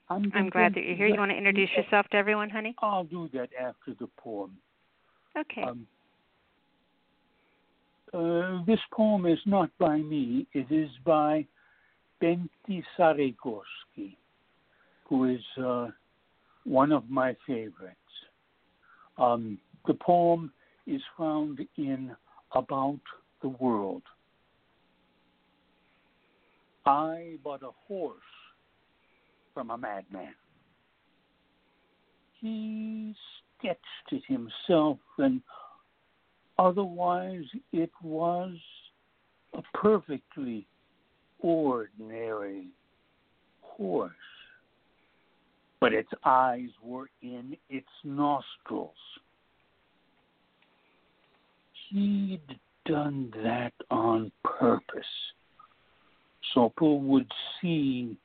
I'm, I'm glad that you're here. You want to introduce yourself to everyone, honey? I'll do that after the poem. Okay. Um, uh, this poem is not by me. It is by Pentti Saarikoski, who is uh, one of my favorites. Um, the poem is found in About the World. I bought a horse from a madman. He sketched it himself, and otherwise it was a perfectly ordinary horse. But its eyes were in its nostrils. He'd done that on purpose so people would see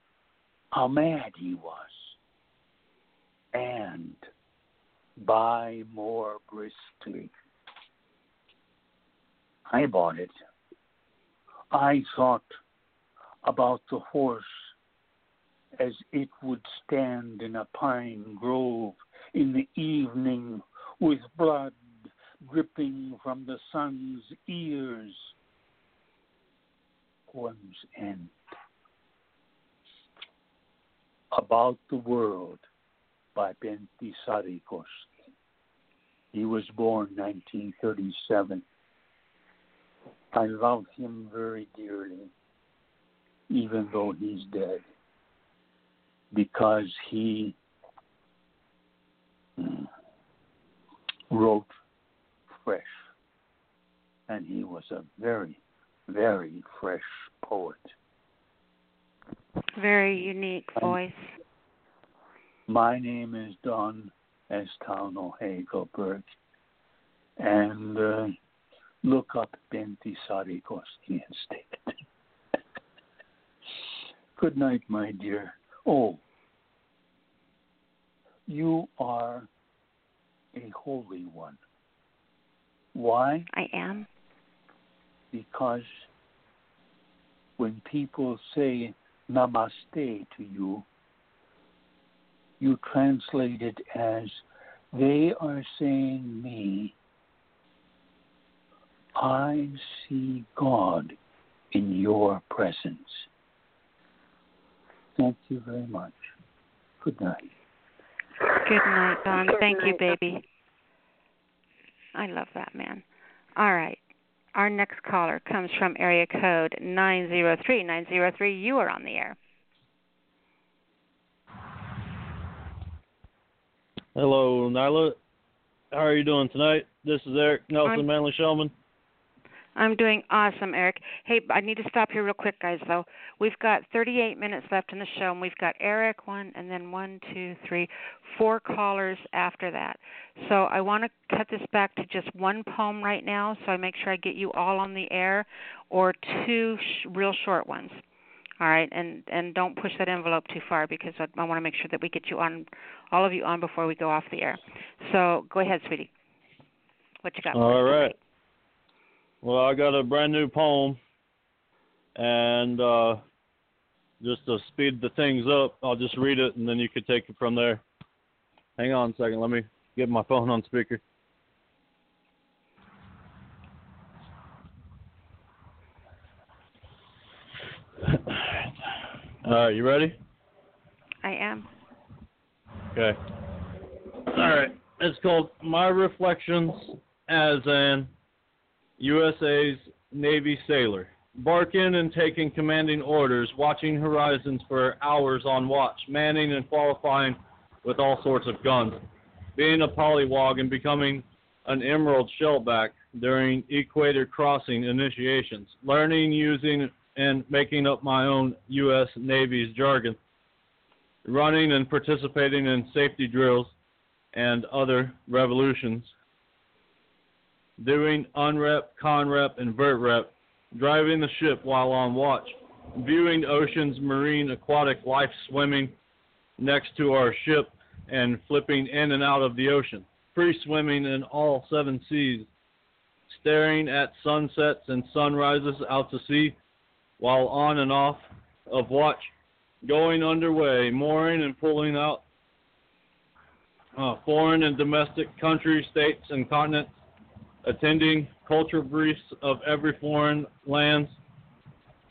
how mad he was and buy more briskly. I bought it. I thought about the horse as it would stand in a pine grove in the evening with blood dripping from the sun's ears. Poems end. About the World by Pentti Saarikoski. He was born 1937. I love him very dearly, even though he's dead, because he mm, wrote fresh, and he was a very, very fresh poet. Very unique voice. My name is Don Estano Hagelberg, and uh, look up Pentti Saarikoski instead. Good night, my dear. Oh, you are a holy one. Why? I am. Because when people say namaste to you, you translate it as they are saying me. I see God in your presence. Thank you very much. Good night. Good night, Don. Thank you, baby. I love that man. All right. Our next caller comes from area code 903. 903, you are on the air. Hello, Nyla. How are you doing tonight? This is Eric Nelson, I'm- Manly Showman. I'm doing awesome, Eric. Hey, I need to stop here real quick, guys. Though we've got 38 minutes left in the show, and we've got Eric one, and then one, two, three, four callers after that. So I want to cut this back to just one poem right now, so I make sure I get you all on the air, or two sh- real short ones. All right, and and don't push that envelope too far because I, I want to make sure that we get you on, all of you on before we go off the air. So go ahead, sweetie. What you got? All right. Well, I got a brand new poem, and uh, just to speed the things up, I'll just read it, and then you could take it from there. Hang on a second. Let me get my phone on speaker. All right, you ready? I am. Okay. All right. It's called My Reflections as an USA's Navy sailor. Barking and taking commanding orders, watching horizons for hours on watch, manning and qualifying with all sorts of guns, being a polywog and becoming an emerald shellback during equator crossing initiations, learning, using, and making up my own U.S. Navy's jargon, running and participating in safety drills and other revolutions, doing unrep, conrep, and vert rep, driving the ship while on watch, viewing oceans, marine, aquatic life swimming next to our ship and flipping in and out of the ocean, free swimming in all seven seas, staring at sunsets and sunrises out to sea while on and off of watch, going underway, mooring and pulling out uh, foreign and domestic countries, states, and continents, attending culture briefs of every foreign lands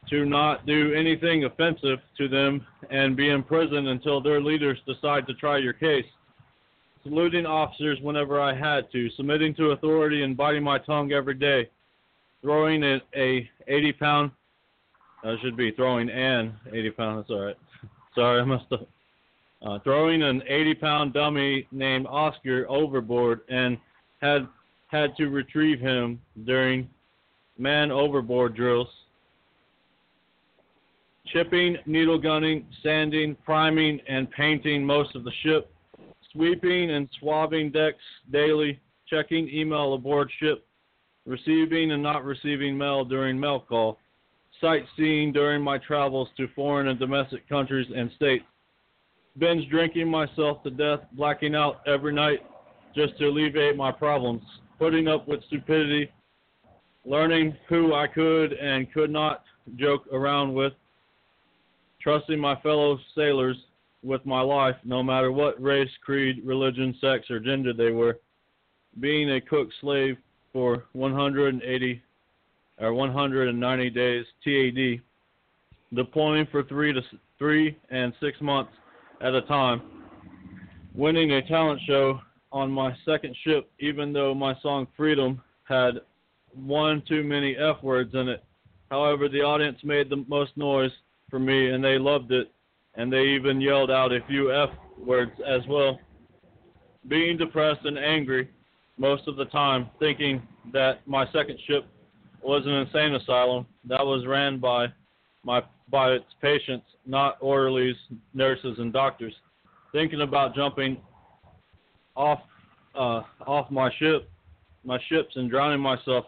to not do anything offensive to them and be in prison until their leaders decide to try your case. Saluting officers whenever I had to, submitting to authority and biting my tongue every day, throwing a, a 80 pound, I should be throwing an 80 pound, that's alright. Sorry, I must have. Uh, throwing an 80 pound dummy named Oscar overboard and had had to retrieve him during man overboard drills. Chipping, needle gunning, sanding, priming, and painting most of the ship. Sweeping and swabbing decks daily. Checking email aboard ship. Receiving and not receiving mail during mail call. Sightseeing during my travels to foreign and domestic countries and states. Binge drinking myself to death, blacking out every night just to alleviate my problems putting up with stupidity, learning who I could and could not joke around with, trusting my fellow sailors with my life, no matter what race, creed, religion, sex, or gender they were, being a cook slave for 180 or 190 days TAD, deploying for three to three and six months at a time, winning a talent show on my second ship, even though my song Freedom had one too many F words in it. However, the audience made the most noise for me and they loved it, and they even yelled out a few F words as well. Being depressed and angry most of the time, thinking that my second ship was an insane asylum that was ran by my by its patients, not orderlies, nurses, and doctors. Thinking about jumping off uh, off my ship, my ships, and drowning myself,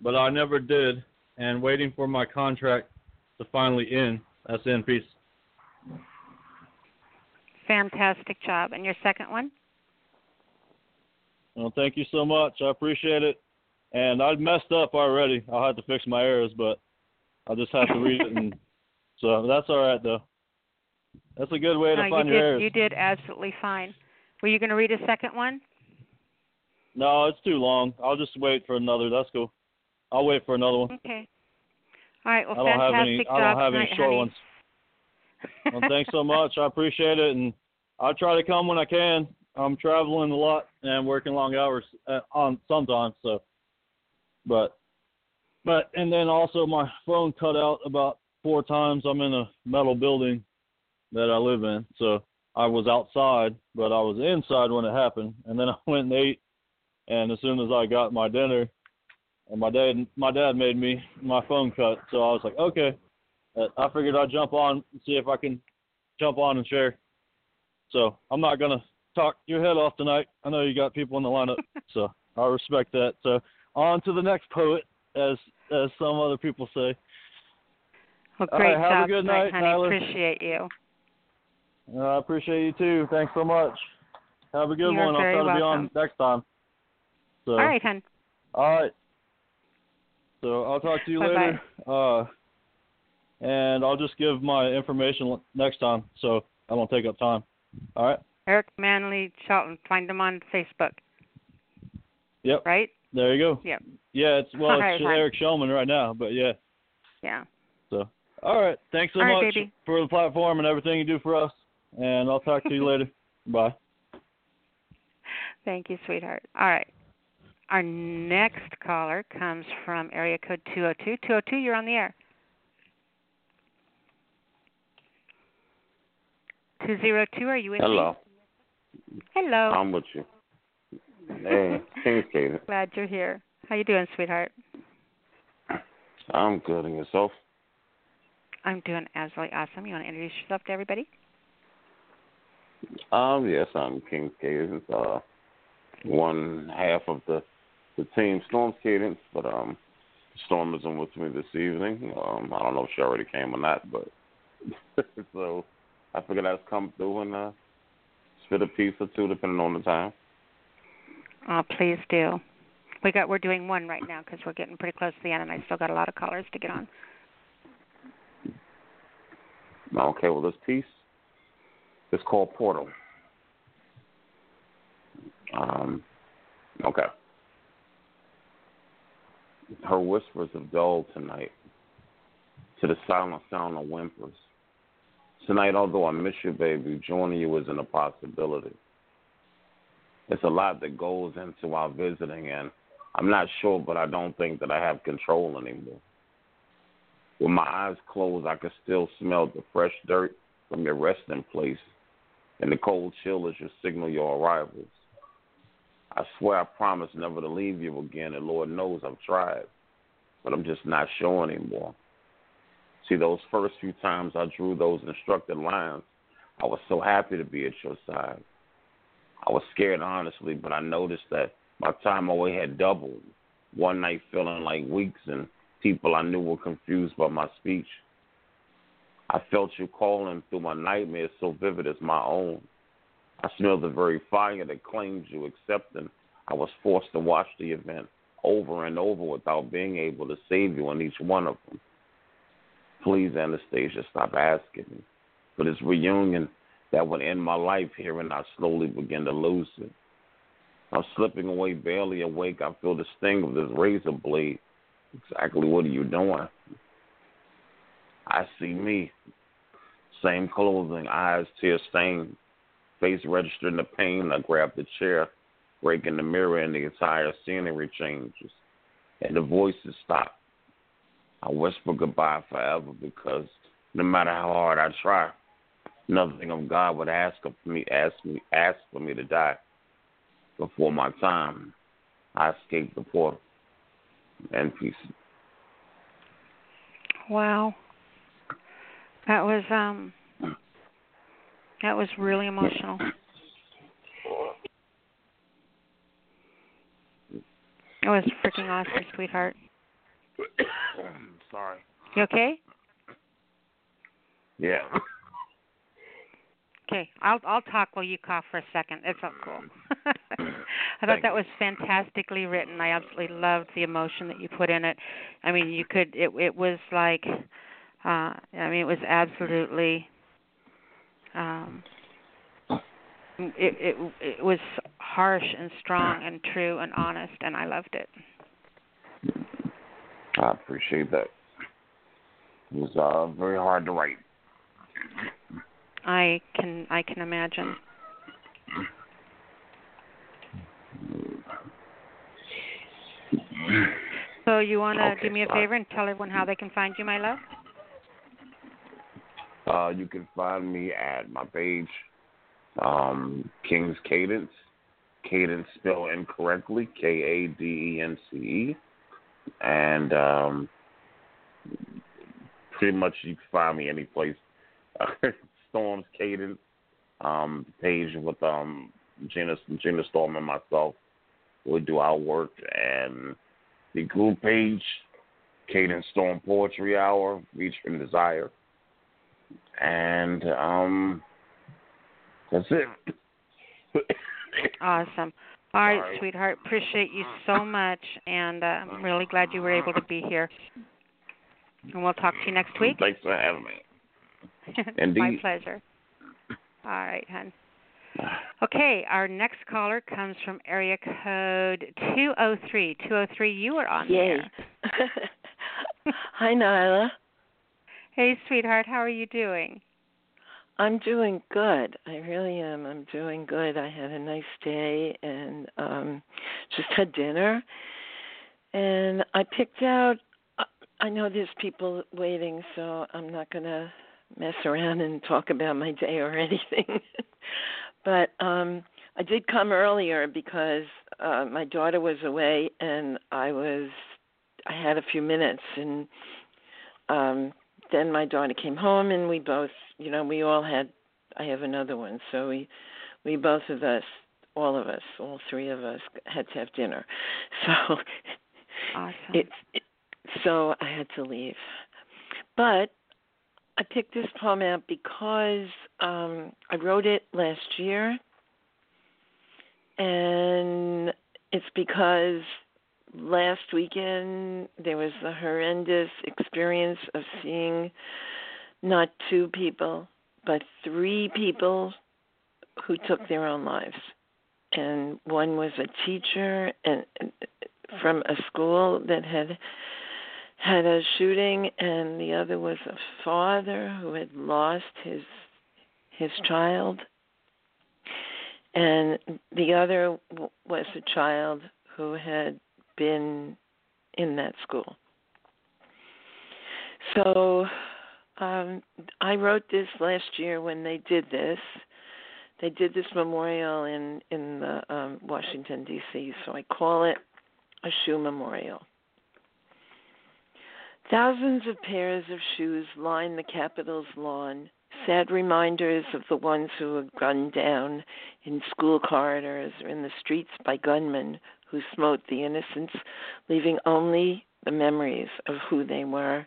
but I never did. And waiting for my contract to finally end. That's in peace. Fantastic job. And your second one? Well, thank you so much. I appreciate it. And I messed up already. I'll have to fix my errors, but I'll just have to read it. And so that's all right, though. That's a good way to no, find you your did, errors. You did absolutely fine. Were you going to read a second one? No, it's too long. I'll just wait for another. That's cool. I'll wait for another one. Okay. All right. Well, I don't have any. I don't have tonight, any short honey. ones. Well, thanks so much. I appreciate it, and I'll try to come when I can. I'm traveling a lot and working long hours uh, on sometimes. So, but, but, and then also my phone cut out about four times. I'm in a metal building that I live in, so I was outside, but I was inside when it happened. And then I went and ate, and as soon as I got my dinner, and my dad my dad made me my phone cut, so I was like, okay. Uh, I figured I'd jump on and see if I can jump on and share. So I'm not gonna talk your head off tonight. I know you got people in the lineup, so I respect that. So on to the next poet, as as some other people say. Well, great right, have job a good night, honey. Tyler. Appreciate you. Uh, I appreciate you too. Thanks so much. Have a good You're one. I'll try to be on next time. So, All right, hon. All right. So I'll talk to you Bye-bye. later. Uh, and I'll just give my information next time, so I don't take up time. All right. Eric Manley Shelton. Find him on Facebook. Yep. Right? There you go. Yep. Yeah, it's well, All it's right. Eric Shellman right now, but yeah. Yeah. So, all right. Thanks so All right, much baby. for the platform and everything you do for us. And I'll talk to you later. Bye. Thank you, sweetheart. All right. Our next caller comes from area code 202. 202, you're on the air. 202, are you with Hello. me? Hello. Hello. I'm with you. Hey, King's Kaden. Glad you're here. How you doing, sweetheart? I'm good. And yourself? I'm doing absolutely awesome. You want to introduce yourself to everybody? Um, yes, I'm King's Kadence. Uh, one half of the the team Storm's Kadence, but um, Storm isn't with me this evening. Um, I don't know if she already came or not, but so I figured I'd come through and uh, spit a piece or two, depending on the time. Oh, please do. We got we're doing one right now because we're getting pretty close to the end, and I still got a lot of callers to get on. Okay, well, this piece is called Portal. Um, okay. Her whispers have dulled tonight to the silent sound of whimpers. Tonight, although I miss you, baby, joining you isn't a possibility. It's a lot that goes into our visiting, and I'm not sure, but I don't think that I have control anymore. With my eyes closed, I can still smell the fresh dirt from your resting place and the cold chill is your signal your arrivals. I swear I promise never to leave you again, and Lord knows I've tried, but I'm just not sure anymore. See, those first few times I drew those instructed lines, I was so happy to be at your side. I was scared, honestly, but I noticed that my time away had doubled. One night feeling like weeks, and people I knew were confused by my speech. I felt you calling through my nightmares so vivid as my own. I smelled the very fire that claimed you, accepting I was forced to watch the event over and over without being able to save you in each one of them. Please, Anastasia, stop asking me for this reunion that would end my life here, and I slowly begin to lose it. I'm slipping away, barely awake. I feel the sting of this razor blade. Exactly what are you doing? I see me. Same clothing, eyes tear stained, face registering the pain. I grab the chair, breaking the mirror, and the entire scenery changes. And the voices stop. I whisper goodbye forever because no matter how hard I try, nothing of God would ask of me, ask me, ask for me to die before my time. I escaped the portal. And peace. Wow. That was um that was really emotional. It was freaking awesome, sweetheart. Sorry. You okay? Yeah. Okay, I'll I'll talk while you cough for a second. It's so cool. I thought Thank that was fantastically written. I absolutely loved the emotion that you put in it. I mean, you could it it was like uh I mean, it was absolutely um it it it was harsh and strong and true and honest and I loved it. I appreciate that. It was uh, very hard to write. I can I can imagine. So you want to do me a favor and tell everyone how they can find you, my love? Uh, you can find me at my page, um, King's Kadence. Cadence spelled incorrectly, K A D E N C E. and um, pretty much you can find me any place. Storms Kadence um, page with um, Gina Gina Storm and myself. We do our work and the group page, Kadence Storm Poetry Hour, featuring Desire, and um, that's it. awesome. All right, sweetheart. Appreciate you so much, and uh, I'm really glad you were able to be here. And we'll talk to you next week. Thanks for having me. My Indeed. pleasure. All right, hon. Okay, our next caller comes from area code 203. 203, you are on Yay. there. Hi, Nyla. Hey, sweetheart, how are you doing? I'm doing good. I really am. I'm doing good. I had a nice day and um just had dinner. And I picked out I know there's people waiting, so I'm not going to mess around and talk about my day or anything. but um I did come earlier because uh my daughter was away and I was I had a few minutes and um then my daughter came home and we both you know we all had i have another one so we we both of us all of us all three of us had to have dinner so awesome. it's it, so i had to leave but i picked this poem out because um i wrote it last year and it's because last weekend there was the horrendous experience of seeing not two people but three people who took their own lives. And one was a teacher and from a school that had had a shooting and the other was a father who had lost his his child. And the other was a child who had been in that school. So um, I wrote this last year when they did this. They did this memorial in in the um, Washington D.C. So I call it a shoe memorial. Thousands of pairs of shoes line the Capitol's lawn, sad reminders of the ones who were gunned down in school corridors or in the streets by gunmen who smote the innocents, leaving only the memories of who they were.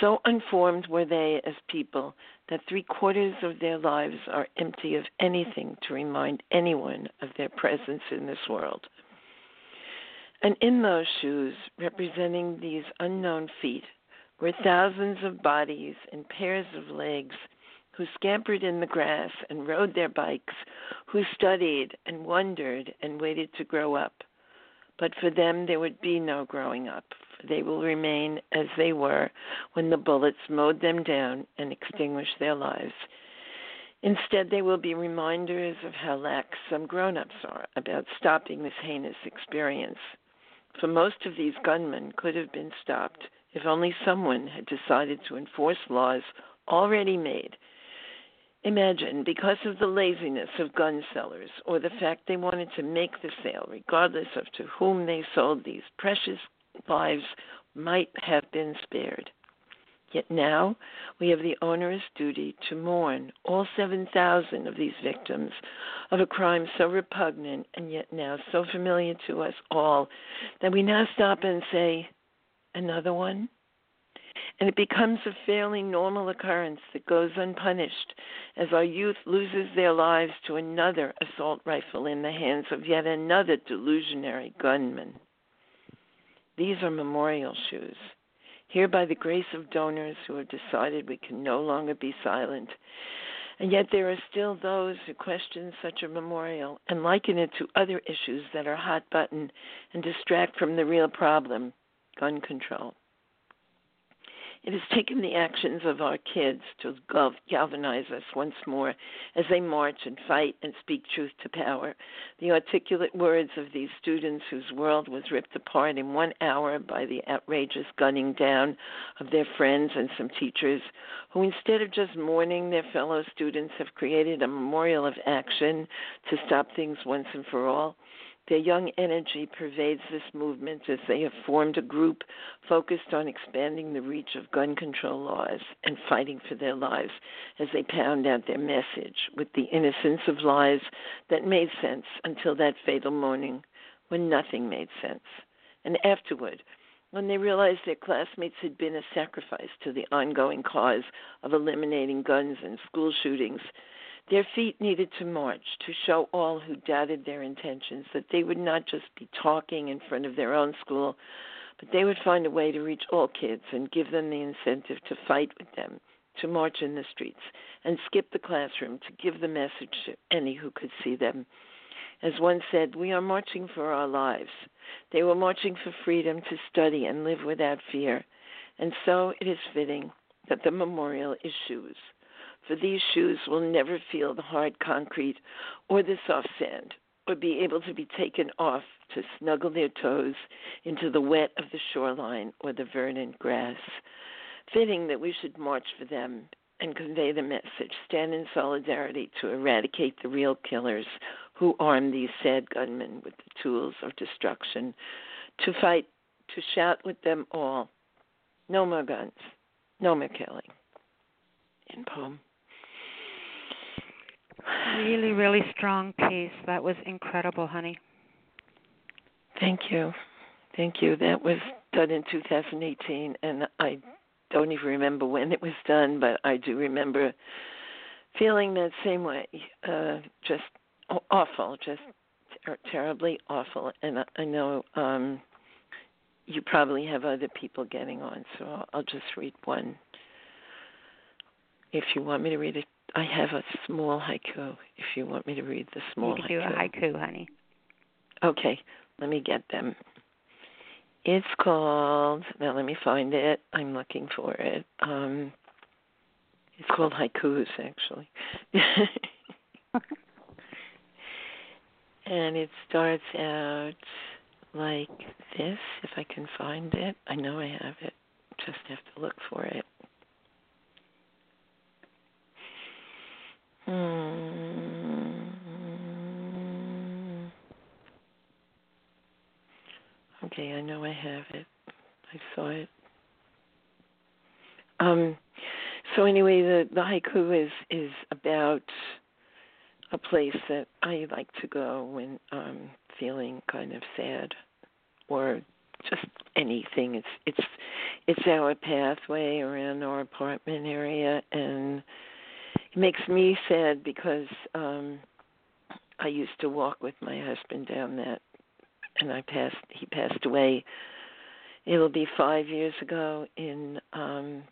So unformed were they as people that three quarters of their lives are empty of anything to remind anyone of their presence in this world. And in those shoes, representing these unknown feet, were thousands of bodies and pairs of legs who scampered in the grass and rode their bikes, who studied and wondered and waited to grow up. But for them, there would be no growing up, they will remain as they were when the bullets mowed them down and extinguished their lives. Instead, they will be reminders of how lax some grown ups are about stopping this heinous experience. For most of these gunmen could have been stopped if only someone had decided to enforce laws already made Imagine, because of the laziness of gun sellers or the fact they wanted to make the sale, regardless of to whom they sold these precious lives, might have been spared. Yet now we have the onerous duty to mourn all 7,000 of these victims of a crime so repugnant and yet now so familiar to us all that we now stop and say, Another one? and it becomes a fairly normal occurrence that goes unpunished as our youth loses their lives to another assault rifle in the hands of yet another delusionary gunman. These are memorial shoes. Here, by the grace of donors who have decided we can no longer be silent. And yet, there are still those who question such a memorial and liken it to other issues that are hot button and distract from the real problem gun control. It has taken the actions of our kids to galvanize us once more as they march and fight and speak truth to power. The articulate words of these students whose world was ripped apart in one hour by the outrageous gunning down of their friends and some teachers, who instead of just mourning their fellow students have created a memorial of action to stop things once and for all. Their young energy pervades this movement as they have formed a group focused on expanding the reach of gun control laws and fighting for their lives as they pound out their message with the innocence of lies that made sense until that fatal morning when nothing made sense. And afterward, when they realized their classmates had been a sacrifice to the ongoing cause of eliminating guns and school shootings, their feet needed to march to show all who doubted their intentions that they would not just be talking in front of their own school, but they would find a way to reach all kids and give them the incentive to fight with them, to march in the streets, and skip the classroom to give the message to any who could see them. As one said, we are marching for our lives. They were marching for freedom to study and live without fear. And so it is fitting that the memorial is shoes for these shoes will never feel the hard concrete or the soft sand, or be able to be taken off to snuggle their toes into the wet of the shoreline or the verdant grass. Fitting that we should march for them and convey the message, stand in solidarity to eradicate the real killers who arm these sad gunmen with the tools of destruction, to fight, to shout with them all, no more guns, no more killing. In poem. Really, really strong piece. That was incredible, honey. Thank you. Thank you. That was done in 2018, and I don't even remember when it was done, but I do remember feeling that same way. Uh, just awful, just ter- terribly awful. And I, I know um, you probably have other people getting on, so I'll, I'll just read one. If you want me to read it I have a small haiku. If you want me to read the small you haiku. do a haiku, honey. Okay, let me get them. It's called. Now let me find it. I'm looking for it. Um, it's called haikus, actually. and it starts out like this. If I can find it, I know I have it. Just have to look for it. Hmm. Okay, I know I have it. I saw it. Um so anyway the the haiku is is about a place that I like to go when I'm feeling kind of sad or just anything. It's it's it's our pathway around our apartment area and makes me sad because um I used to walk with my husband down that and I passed he passed away it'll be 5 years ago in um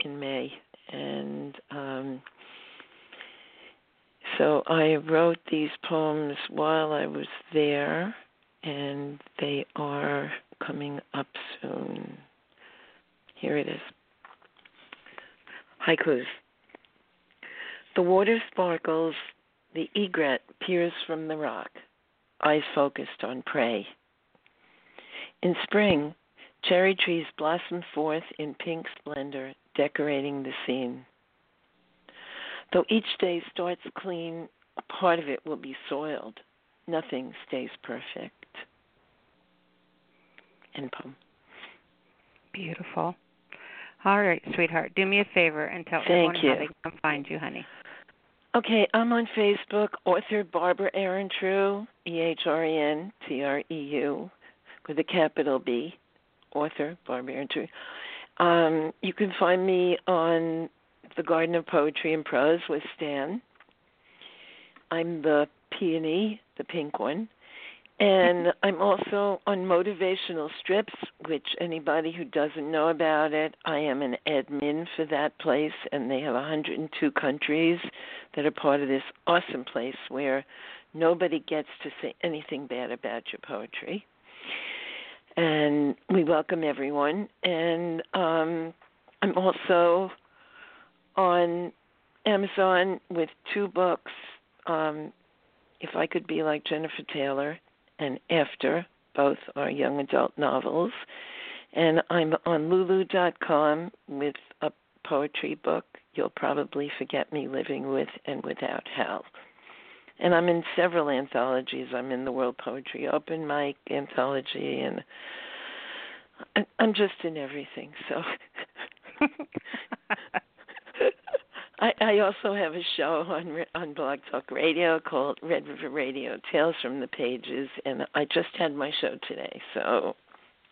in May and um so I wrote these poems while I was there and they are coming up soon. Here it is. Haikus. The water sparkles, the egret peers from the rock, eyes focused on prey. In spring, cherry trees blossom forth in pink splendor, decorating the scene. Though each day starts clean, a part of it will be soiled. Nothing stays perfect. End poem. Beautiful. All right, sweetheart. Do me a favor and tell Thank everyone you. how they can find you, honey. Okay, I'm on Facebook, author Barbara Aaron True, E H R E N T R E U, with a capital B, author Barbara Ehrentreu. Um, you can find me on the Garden of Poetry and Prose with Stan. I'm the peony, the pink one. And I'm also on Motivational Strips, which anybody who doesn't know about it, I am an admin for that place, and they have 102 countries that are part of this awesome place where nobody gets to say anything bad about your poetry. And we welcome everyone. And um, I'm also on Amazon with two books. Um, if I could be like Jennifer Taylor and After, both are young adult novels. And I'm on lulu.com with a poetry book. You'll probably forget me living with and without Hal. and I'm in several anthologies. I'm in the World Poetry Open Mic anthology, and I'm just in everything. So I, I also have a show on on Blog Talk Radio called Red River Radio Tales from the Pages, and I just had my show today. So,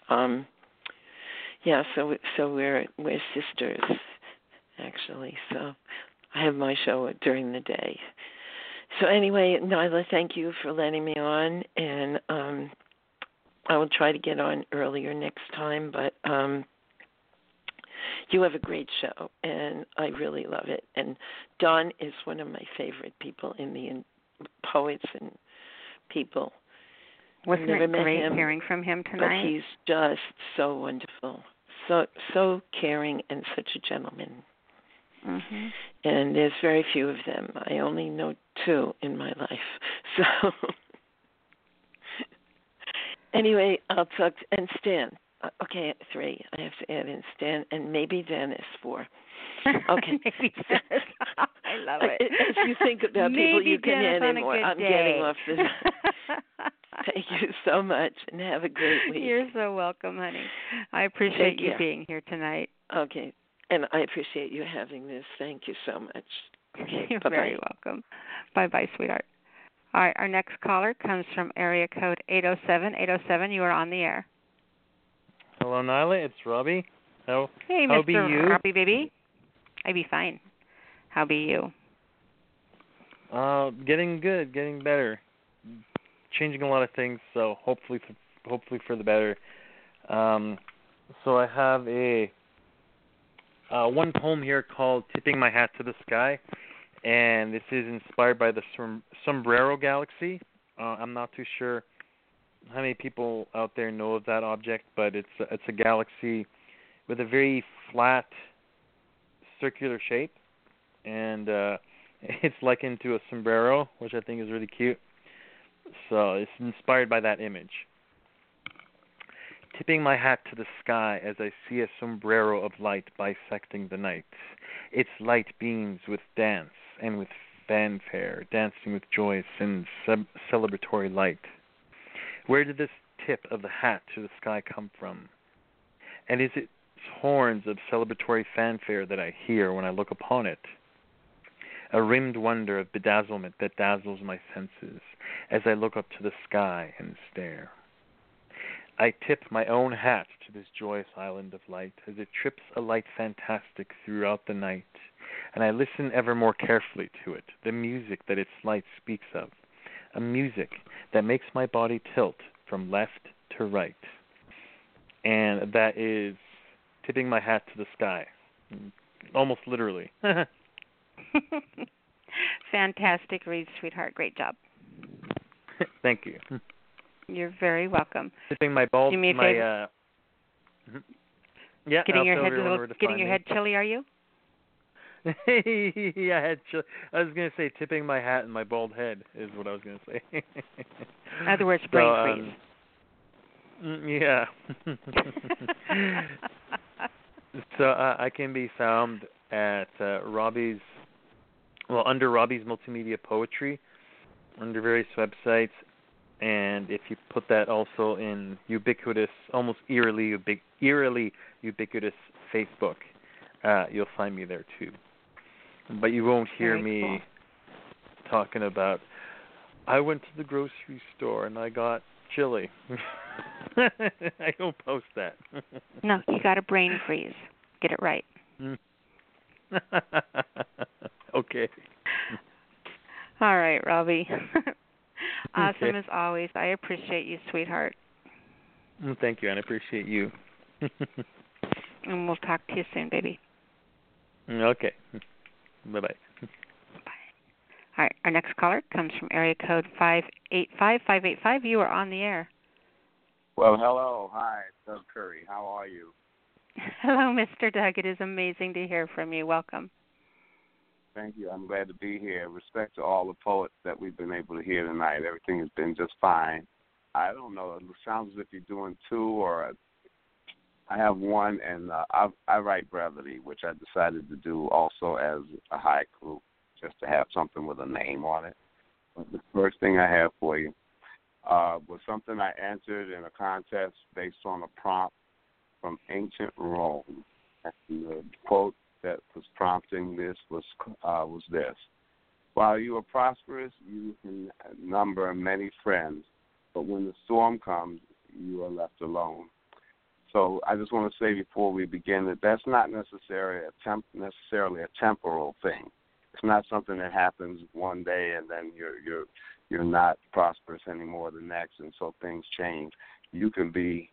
um, yeah, so so we're we're sisters actually. So I have my show during the day. So anyway, Nyla, thank you for letting me on, and um, I will try to get on earlier next time. But um, you have a great show, and I really love it. And Don is one of my favorite people in the in, poets and people. Wasn't never it great him, hearing from him tonight? But he's just so wonderful, so so caring, and such a gentleman. Mm-hmm. And there's very few of them. I only know two in my life. So anyway, I'll talk to, and Stan. Uh, Okay, three. I have to add in Stan and maybe Dennis four. Okay. Maybe Dennis. I love it. As you think about people, Maybe you can Dennis add in more. I'm day. getting off this. Thank you so much, and have a great week. You're so welcome, honey. I appreciate Take you care. being here tonight. Okay, and I appreciate you having this. Thank you so much. Okay, You're bye-bye. very welcome. Bye bye, sweetheart. All right, our next caller comes from area code 807. 807, you are on the air. Hello, Nyla. It's Robbie. How Hey, how Mr. be you? Robbie Baby. I be fine. How be you? Uh, getting good, getting better, changing a lot of things. So hopefully, for, hopefully for the better. Um, so I have a uh, one poem here called "Tipping My Hat to the Sky," and this is inspired by the som- Sombrero Galaxy. Uh, I'm not too sure how many people out there know of that object, but it's it's a galaxy with a very flat, circular shape, and uh, it's likened to a sombrero, which I think is really cute. So it's inspired by that image. Tipping my hat to the sky as I see a sombrero of light bisecting the night. Its light beams with dance and with fanfare, dancing with joyous and ce- celebratory light. Where did this tip of the hat to the sky come from? And is it horns of celebratory fanfare that I hear when I look upon it? A rimmed wonder of bedazzlement that dazzles my senses as I look up to the sky and stare. I tip my own hat to this joyous island of light as it trips a light fantastic throughout the night, and I listen ever more carefully to it, the music that its light speaks of, a music that makes my body tilt from left to right. And that is tipping my hat to the sky, almost literally. Fantastic read, sweetheart. Great job. Thank you. You're very welcome. Tipping my bald, Do me a my favor. uh, mhm. yeah, getting I'll your head a little, getting your me. head chilly, are you? yeah, I had. Ch- I was gonna say tipping my hat and my bald head is what I was gonna say. In other words, So, brain um, mm, yeah. so uh, I can be found at uh, Robbie's, well, under Robbie's Multimedia Poetry, under various websites, and if you put that also in ubiquitous, almost eerily, eerily ubiquitous Facebook, uh, you'll find me there too. But you won't hear Very me cool. talking about. I went to the grocery store and I got chili. I don't post that. No, you got a brain freeze. Get it right. Mm. okay. All right, Robbie. awesome Okay. as always. I appreciate you, sweetheart. Mm, Thank you, and I appreciate you. And we'll talk to you soon, baby. okay. Bye bye. All right, our next caller comes from area code five eight five five eight five. You are on the air. Well, hello. Hi, it's Doug Curry. How are you? Hello, Mr. Doug. It is amazing to hear from you. Welcome. Thank you. I'm glad to be here. Respect to all the poets that we've been able to hear tonight. Everything has been just fine. I don't know. It sounds as if you're doing two, or I have one, and uh, I, I write brevity, which I decided to do also as a haiku, just to have something with a name on it. the first thing I have for you uh, was something I answered in a contest based on a prompt from ancient Rome. And the quote that was prompting this was uh, was this: While you are prosperous, you can number many friends, but when the storm comes, you are left alone. So I just want to say before we begin that that's not necessarily a temp- necessarily a temporal thing. It's not something that happens one day and then you're you're you're not prosperous anymore the next, and so things change. You can be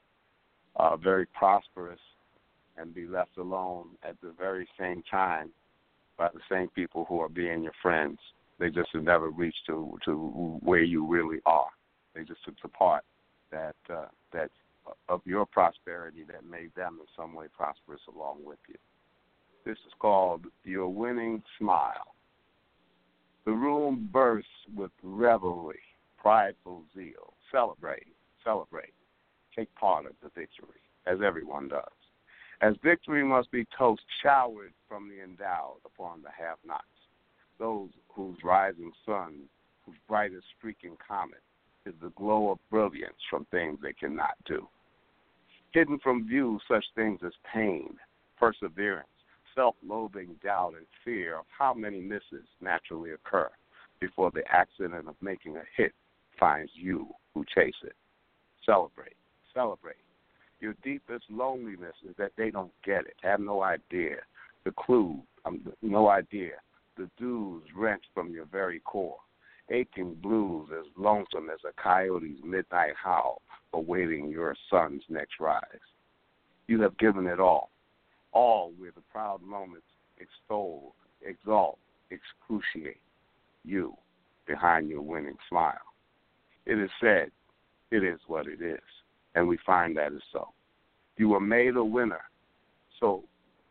uh, very prosperous and be left alone at the very same time by the same people who are being your friends. They just have never reached to to where you really are. They just took the part that uh, that of your prosperity that made them in some way prosperous along with you. This is called your winning smile. The room bursts with revelry, prideful zeal. Celebrate, celebrate. Take part of the victory, as everyone does. As victory must be toast showered from the endowed upon the have nots, those whose rising sun, whose brightest streaking comet, is the glow of brilliance from things they cannot do. Hidden from view, such things as pain, perseverance, self loathing, doubt, and fear of how many misses naturally occur before the accident of making a hit finds you who chase it. Celebrate, celebrate. Your deepest loneliness is that they don't get it, have no idea. The clue, um, no idea. The dues wrenched from your very core aching blues as lonesome as a coyote's midnight howl awaiting your sun's next rise. You have given it all, all where the proud moments extol, exalt, excruciate you behind your winning smile. It is said, it is what it is, and we find that is so. You were made a winner, so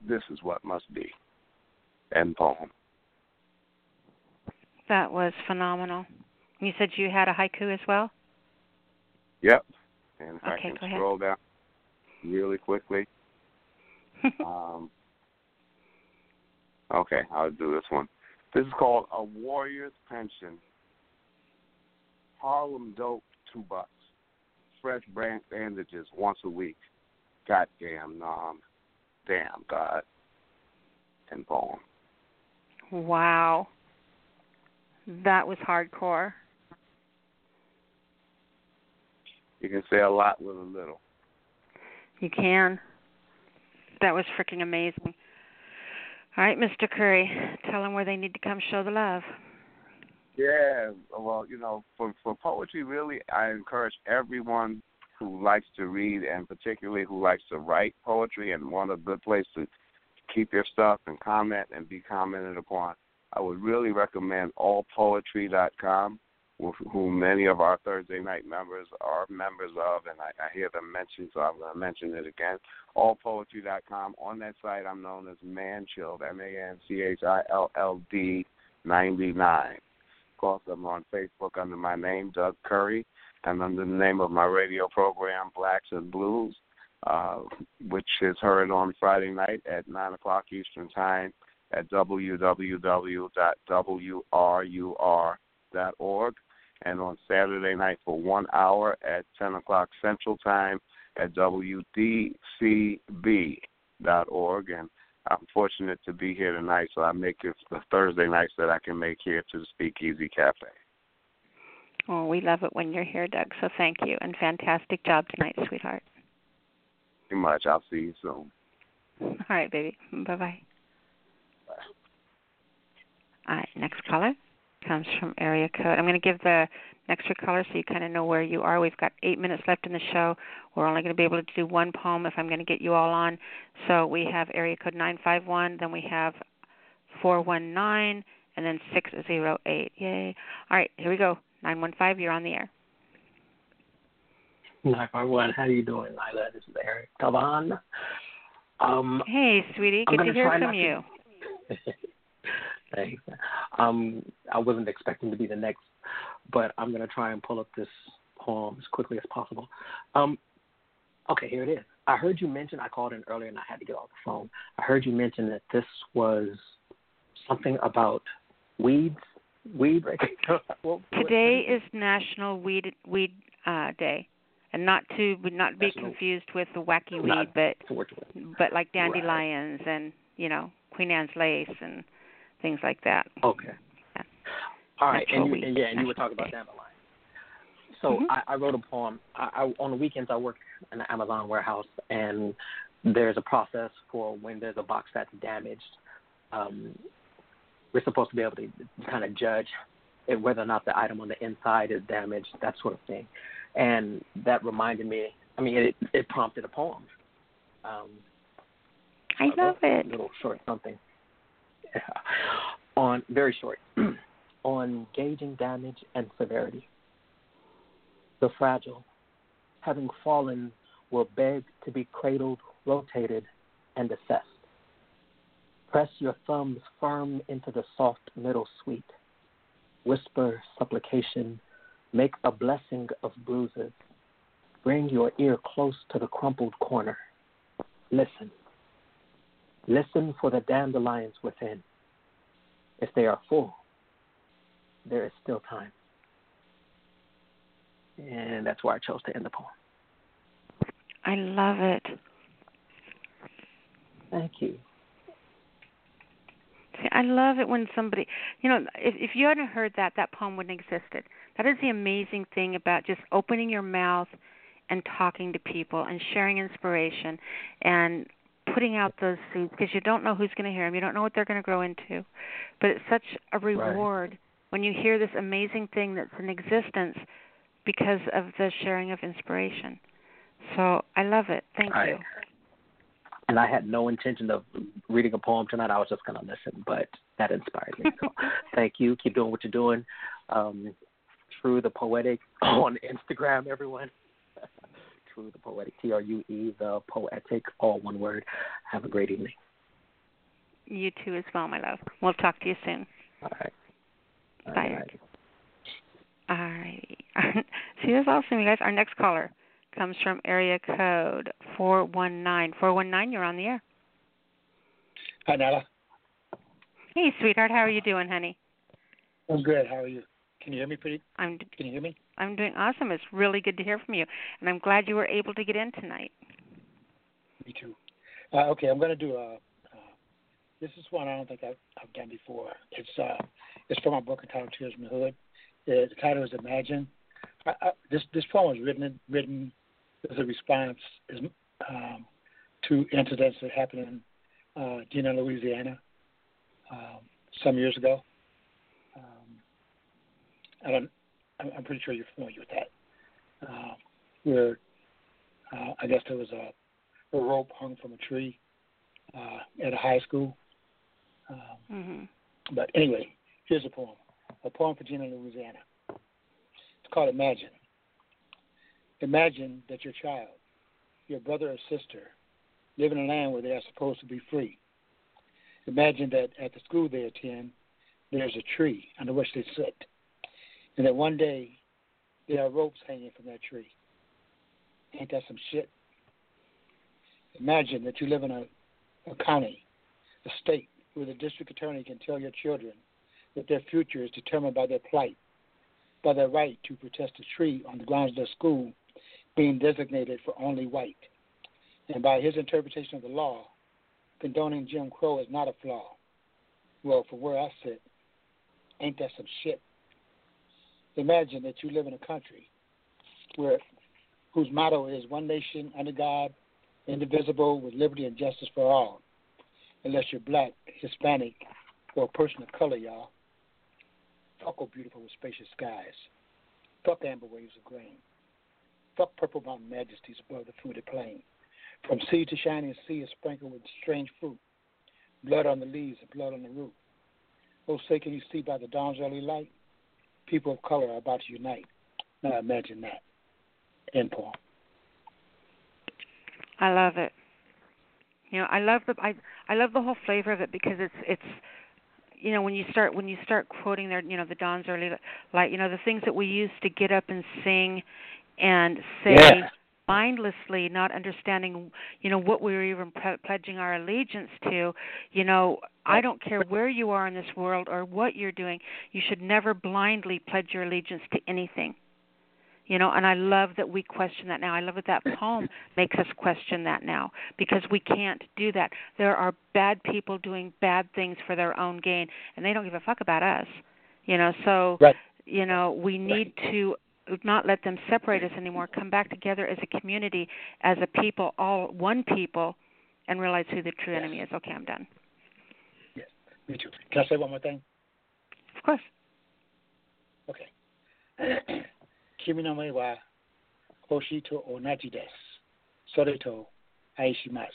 this is what must be. End poem. That was phenomenal. You said you had a haiku as well? Yep. And if okay, I go can ahead. scroll down really quickly. um, okay, I'll do this one. This is called A Warrior's Pension. Harlem dope, two bucks. Fresh brand bandages once a week. Goddamn nom. Damn God. And poem. Wow. That was hardcore. You can say a lot with a little. You can. That was freaking amazing. All right, Mr. Curry, tell them where they need to come show the love. Yeah, well, you know, for for poetry, really, I encourage everyone who likes to read and particularly who likes to write poetry and want a good place to keep your stuff and comment and be commented upon. I would really recommend allpoetry.com, with whom many of our Thursday night members are members of, and I, I hear them mentioned, so I'm going to mention it again. Allpoetry.com. On that site, I'm known as Manchild, M-A-N-C-H-I-L-L-D 99. Of course, I'm on Facebook under my name, Doug Curry, and under the name of my radio program, Blacks and Blues, uh, which is heard on Friday night at 9 o'clock Eastern Time at www.wrur.org and on Saturday night for one hour at 10 o'clock Central Time at wdcb.org. And I'm fortunate to be here tonight, so I make it the Thursday nights that I can make here to the Speakeasy Cafe. Oh, we love it when you're here, Doug. So thank you, and fantastic job tonight, sweetheart. Thank you much. I'll see you soon. All right, baby. Bye bye. All right, next caller comes from area code. I'm going to give the next caller so you kind of know where you are. We've got eight minutes left in the show. We're only going to be able to do one poem if I'm going to get you all on. So we have area code 951, then we have 419, and then 608. Yay. All right, here we go. 915, you're on the air. 951, how are you doing, Nyla? This is Eric Tavan. Um, hey, sweetie, good to hear from you. Thanks. Um, I wasn't expecting to be the next, but I'm going to try and pull up this poem as quickly as possible. Um, okay, here it is. I heard you mention, I called in earlier and I had to get off the phone. I heard you mention that this was something about weeds. weed well, Today is National Weed Weed uh, Day, and not to not be National- confused with the wacky weed, but but like dandelions and you know Queen Anne's lace and things like that. Okay. All right, Natural and, you, and yeah, and you were talking about dandelion. So Mhm. I, I wrote a poem. I, I, on the weekends, I work in the Amazon warehouse, and there's a process for when there's a box that's damaged. Um, we're supposed to be able to kind of judge it, whether or not the item on the inside is damaged, that sort of thing. And that reminded me. I mean, it it prompted a poem. Um, I love it. A little short something. on very short on gauging damage and severity. The fragile, having fallen, will beg to be cradled, rotated, and assessed. Press your thumbs firm into the soft middle sweet. Whisper supplication, make a blessing of bruises. Bring your ear close to the crumpled corner. Listen. Listen for the dandelions within. If they are full, there is still time. And that's why I chose to end the poem. I love it. Thank you. See, I love it when somebody, you know, if if you hadn't heard that, that poem wouldn't have existed. That is the amazing thing about just opening your mouth and talking to people and sharing inspiration and putting out those seeds because you don't know who's going to hear them. You don't know what they're going to grow into. But it's such a reward when you hear this amazing thing that's in existence because of the sharing of inspiration. So I love it. Thank I- you. And I had no intention of reading a poem tonight. I was just going to listen, but that inspired me. So thank you. Keep doing what you're doing. Um, True the Poetic on Instagram, everyone. True the Poetic, T R U E, the Poetic, all one word. Have a great evening. You too as well, my love. We'll talk to you soon. All right. Bye. All right. All righty. See, that's awesome, you guys. Our next caller comes from area code 419. 419, you're on the air. Hi, Nala. Hey, sweetheart, how are you doing, honey? I'm good. How are you? Can you hear me pretty? I'm Can you hear me? I'm doing awesome. It's really good to hear from you, and I'm glad you were able to get in tonight. Me too. Uh, okay, I'm going to do a. Uh, this is one I don't think I've, I've done before. It's uh, it's from my book entitled Tears from the Hood. Uh, the title is Imagine. I, I, this this poem was written written as a response is, um, to incidents that happened in uh, Louisiana, um, some years ago. Um, I don't. I'm, I'm pretty sure you're familiar with that. Uh, where uh, I guess there was a, a rope hung from a tree uh, at a high school. Um, Mhm. but anyway, here's a poem. A poem for Jena, Louisiana. It's called Imagine. Imagine that your child, your brother or sister, live in a land where they are supposed to be free. Imagine that at the school they attend, there's a tree under which they sit, and that one day there are ropes hanging from that tree. Ain't that some shit? Imagine that you live in a, a county, a state, where the district attorney can tell your children that their future is determined by their plight, by their right to protest a tree on the grounds of their school being designated for only white, and by his interpretation of the law, condoning Jim Crow is not a flaw. Well, for where I sit, ain't that some shit? Imagine that you live in a country where whose motto is one nation under God, indivisible, with liberty and justice for all. Unless you're black, Hispanic, or a person of color, y'all. Fuck oh beautiful with spacious skies. Fuck amber waves of grain. Fuck purple mountain majesties above the fruited plain. From sea to shining sea is sprinkled with strange fruit. Blood on the leaves and blood on the root. Oh, say can you see by the dawn's early light? People of color are about to unite. Now imagine that. End poem. I love it. You know, I love the I I love the whole flavor of it because it's it's you know when you start when you start quoting their you know the Dawn's early light you know the things that we used to get up and sing and say Yeah. mindlessly not understanding you know what we were even pre- pledging our allegiance to you know I don't care where you are in this world or what you're doing. You should never blindly pledge your allegiance to anything. You know, and I love that we question that now. I love that that poem makes us question that now because we can't do that. There are bad people doing bad things for their own gain, and they don't give a fuck about us. You know, so right. you know we need right. to not let them separate us anymore. Come back together as a community, as a people, all one people, and realize who the true yes. enemy is. Okay, I'm done. Me too. Can I say one more thing? Of course. Okay. Kimi no wa hoshi to onaji desu. Sore to aishimasu.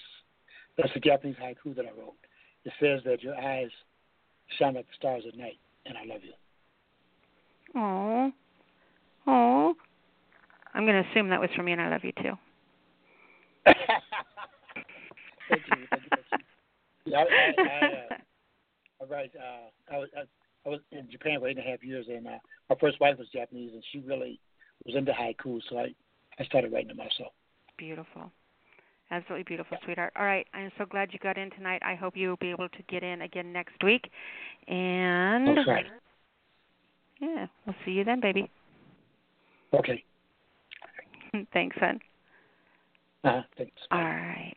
That's the Japanese haiku that I wrote. It says that your eyes shine like the stars at night, and I love you. Aww, aww. I'm going to assume that was for me, and I love you too. thank you, thank you, thank you. Yeah, I, I, I, uh, right. Uh, I was I, I was in Japan for eight and a half years, and uh, my first wife was Japanese, and she really was into haiku, so I I started writing them myself. Beautiful. Absolutely beautiful, sweetheart. All right, I'm so glad you got in tonight. I hope you'll be able to get in again next week. And okay. yeah, we'll see you then, baby. Okay. Thanks, son. Uh, thanks. All right.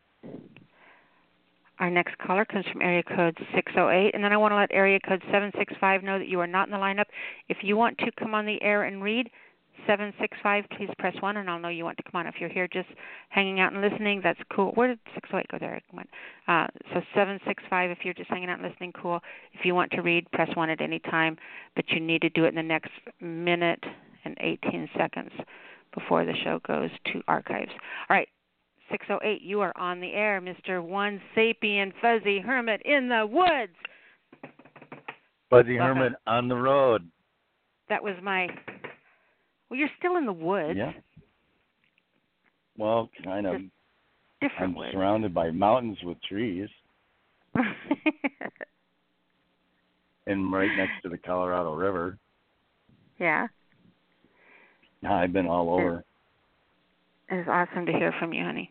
Our next caller comes from area code 608, and then I want to let area code 765 know that you are not in the lineup. If you want to come on the air and read, 765, please press 1, and I'll know you want to come on. If you're here just hanging out and listening, that's cool. Where did 608 go there? Uh, so 765, if you're just hanging out and listening, cool. If you want to read, press 1 at any time, but you need to do it in the next minute and 18 seconds before the show goes to archives. All right, 608, you are on the air, Mr. One Sapien Fuzzy Hermit in the woods. Fuzzy Hermit on the road. That was my well, you're still in the woods. Yeah. Well, kind of. different I'm woods. surrounded by mountains with trees. and right next to the Colorado River. Yeah. I've been all over. It's awesome to hear from you, honey.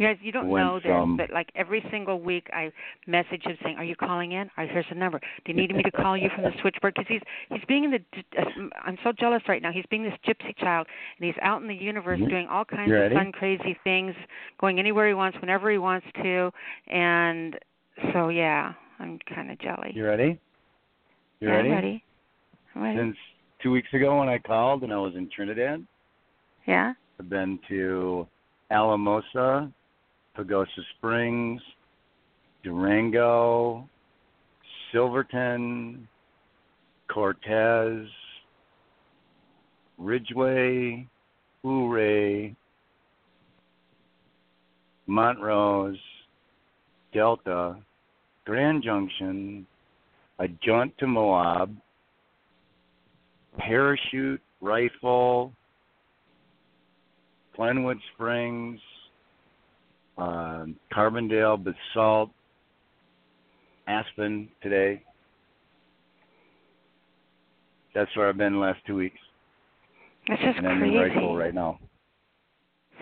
You guys, you don't know this, from- but like every single week, I message him saying, "Are you calling in? All right, here's the number. Do you need me to call you from the switchboard?" Because he's he's being in the. Uh, I'm so jealous right now. He's being this gypsy child, and he's out in the universe Mhm. doing all kinds of fun, crazy things, going anywhere he wants, whenever he wants to, and so yeah, I'm kind of jelly. You ready? You yeah, ready? I'm ready. I'm ready. Since two weeks ago when I called and I was in Trinidad, yeah. I've been to Alamosa, Pagosa Springs, Durango, Silverton, Cortez, Ridgway, Ouray, Montrose, Delta, Grand Junction, a jaunt to Moab, parachute, rifle, Glenwood Springs, um, Carbondale, Basalt, Aspen today. That's where I've been the last two weeks. That's just and I'm crazy. right now.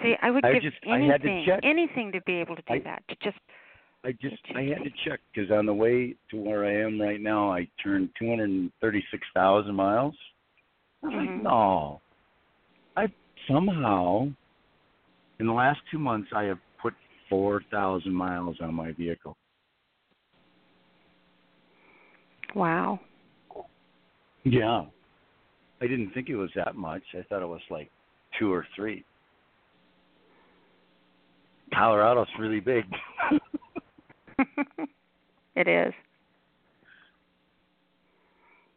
See, I would I give just- I had to anything, check. anything to be able to do I- that. To just I just I had to check because on the way to where I am right now, I turned 236,000 miles. I'm like, Mhm. no, I somehow in the last two months I have 4,000 miles on my vehicle. wow. Yeah, I didn't think it was that much. I thought it was like two or three. Colorado's really big. it is.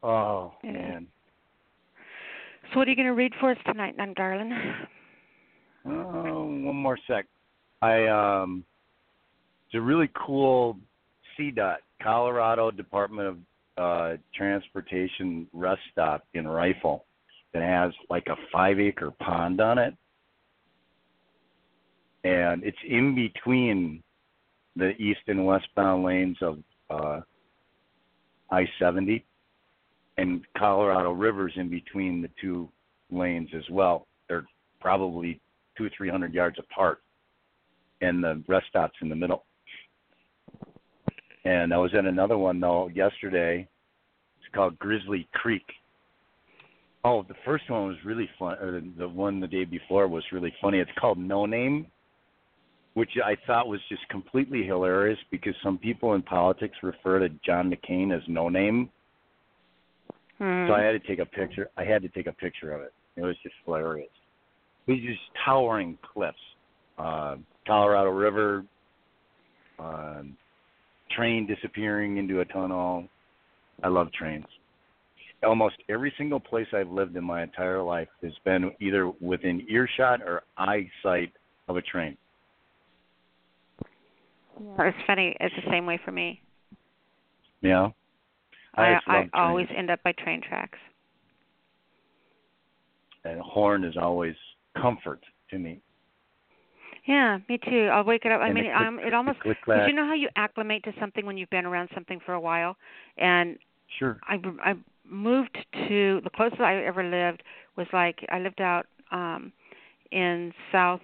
oh It is. man. So what are you going to read for us tonight, then, darling? Oh, one more sec. I um, it's a really cool CDOT, Colorado Department of uh, Transportation rest stop in Rifle that has like a five acre pond on it, and it's in between the east and westbound lanes of uh, I seventy, and Colorado River's in between the two lanes as well. They're probably two or three hundred yards apart, and the rest stop's in the middle. And I was at another one though yesterday. It's called Grizzly Creek. Oh, the first one was really fun. Or the, the one the day before was really funny. It's called No Name, which I thought was just completely hilarious because some people in politics refer to John McCain as No Name. Hmm. So I had to take a picture. I had to take a picture of it. It was just hilarious. These just towering cliffs, uh, Colorado River, um, train disappearing into a tunnel. I love trains. Almost every single place I've lived in my entire life has been either within earshot or eyesight of a train. Yeah, it's funny. It's the same way for me. Yeah. I, just I always end up by train tracks. And horn is always comfort to me. Yeah, me too. I'll wake it up. I And mean, click- um, it almost. Did you know how you acclimate to something when you've been around something for a while? And Sure. I I moved to the closest I ever lived was like I lived out um in South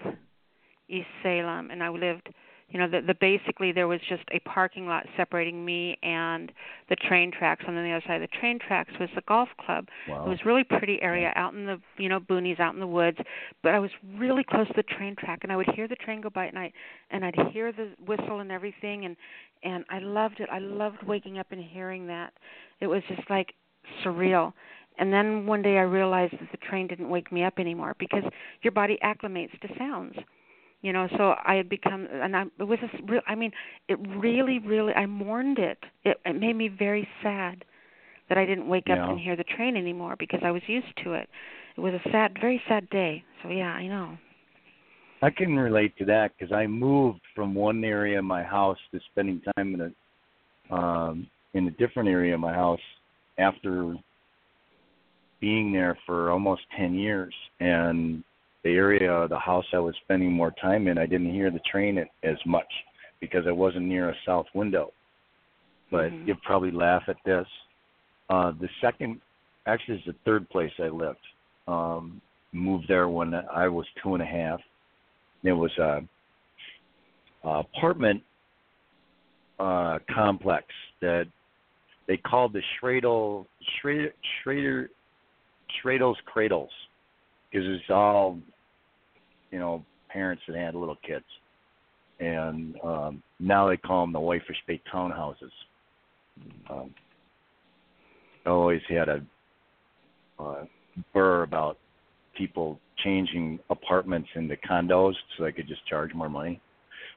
East Salem, and I lived. You know, the, the basically there was just a parking lot separating me and the train tracks. And on the other side of the train tracks was the golf club. Wow. It was really pretty area out in the you know boonies, out in the woods. But I was really close to the train track, and I would hear the train go by at night, and I'd hear the whistle and everything, and and I loved it. I loved waking up and hearing that. It was just like surreal. And then one day I realized that the train didn't wake me up anymore because your body acclimates to sounds. You know, so I had become, and I, it was a real. I mean, it really, really. I mourned it. It, it made me very sad that I didn't wake up and hear the train anymore because I was used to it. It was a sad, very sad day. So yeah, I know. I can relate to that because I moved from one area of my house to spending time in a um, in a different area of my house after being there for almost ten years, and the area of the house I was spending more time in, I didn't hear the train as much because I wasn't near a south window. But Mhm. you'll probably laugh at this. Uh, the second, actually, is the third place I lived. Um, moved there when I was two and a half. There was a, a apartment uh, complex that they called the Schradel Schrader Schrader Schradel's Cradles because it's all you know parents that had little kids, and um, now they call them the Wifer State townhouses. Um, I always had a uh, burr about people changing apartments into condos so they could just charge more money.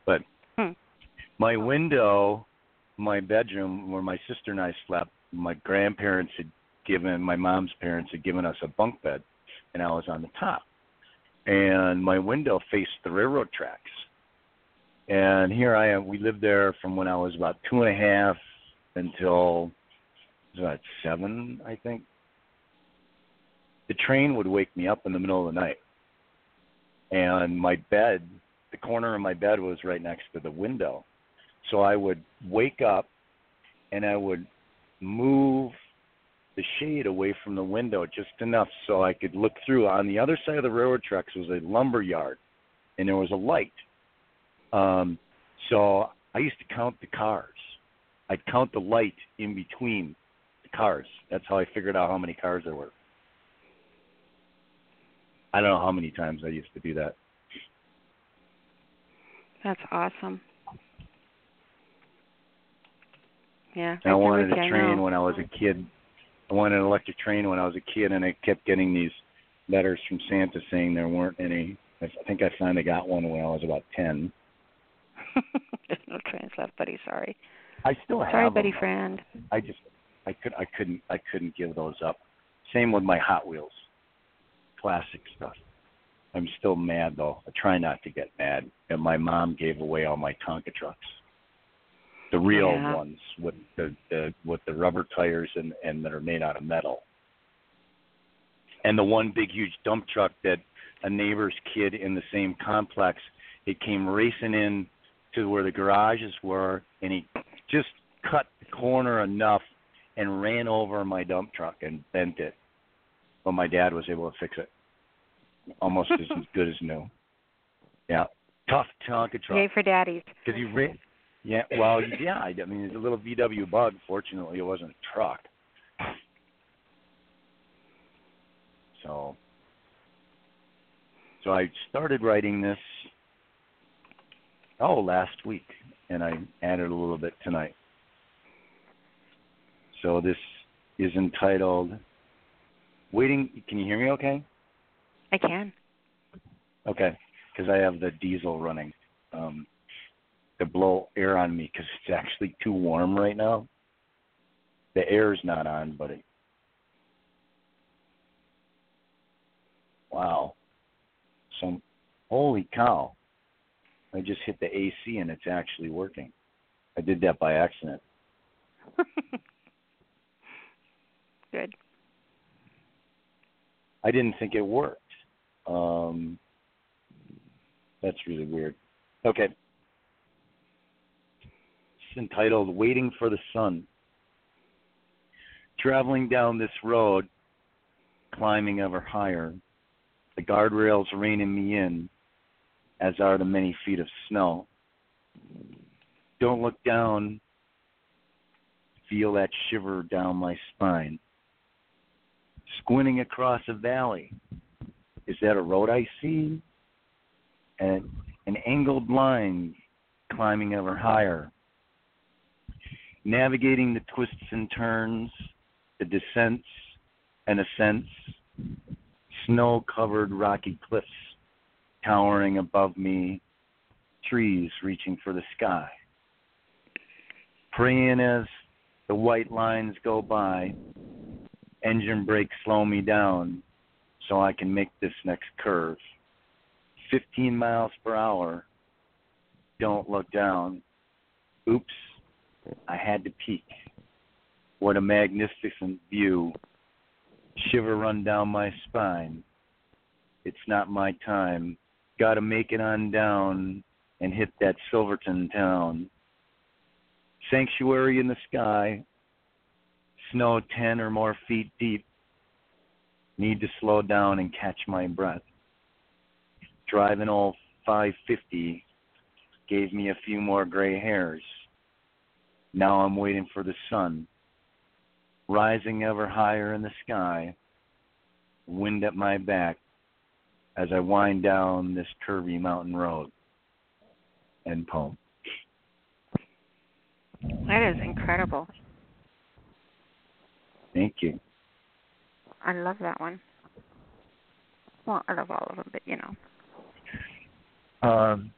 But Hmm. my window, my bedroom where my sister and I slept, my grandparents had given, my mom's parents had given us a bunk bed, and I was on the top. And my window faced the railroad tracks. And here I am. We lived there from when I was about two and a half until about seven, I think. The train would wake me up in the middle of the night. And my bed, the corner of my bed was right next to the window. So I would wake up and I would move the shade away from the window just enough so I could look through. On the other side of the railroad tracks was a lumber yard and there was a light. Um, so I used to count the cars. I'd count the light in between the cars. That's how I figured out how many cars there were. I don't know how many times I used to do that. That's awesome. Yeah. And I wanted a I train when I was a kid. I wanted an electric train when I was a kid, and I kept getting these letters from Santa saying there weren't any. I think I finally got one when I was about ten. There's no trains left, buddy. Sorry. I still have Sorry, them. buddy friend. I just I could I couldn't I couldn't give those up. Same with my Hot Wheels. Classic stuff. I'm still mad though. I try not to get mad. And my mom gave away all my Tonka trucks. The real Yeah. ones with the, the with the rubber tires and and that are made out of metal. And the one big huge dump truck that a neighbor's kid in the same complex, it came racing in to where the garages were and he just cut the corner enough and ran over my dump truck and bent it. But my dad was able to fix it. Almost as good as new. Yeah. Tough Tonka truck. Yay for daddies. Because he ran Yeah, well, yeah. I mean, it's a little VW Bug. Fortunately, it wasn't a truck. So, so I started writing this. Oh, last week, and I added a little bit tonight. So this is entitled "Waiting." Can you hear me? Okay. I can. Okay, because I have the diesel running um, to blow air on me because it's actually too warm right now. The air's not on, but it. Wow. Some holy cow! I just hit the AC and it's actually working. I did that by accident. Good. I didn't think it worked. Um, that's really weird. Okay. Entitled Waiting for the Sun. Traveling down this road, climbing ever higher, the guardrails reining me in, as are the many feet of snow. Don't look down, feel that shiver down my spine. Squinting across a valley, is that a road I see? And an angled line climbing ever higher. Navigating the twists and turns, the descents and ascents, snow covered rocky cliffs towering above me, trees reaching for the sky. Praying as the white lines go by, engine brakes slow me down so I can make this next curve. 15 miles per hour. Don't look down. Oops, I had to peek. What a magnificent view. Shiver run down my spine. It's not my time. Gotta make it on down and hit that Silverton town. Sanctuary in the sky. Snow 10 or more feet deep. Need to slow down and catch my breath driving all 550 gave me a few more gray hairs. Now I'm waiting for the sun, rising ever higher in the sky, wind at my back as I wind down this curvy mountain road. End poem. That is incredible. Thank you. I love that one. Well, I love all of them, but you know. Um,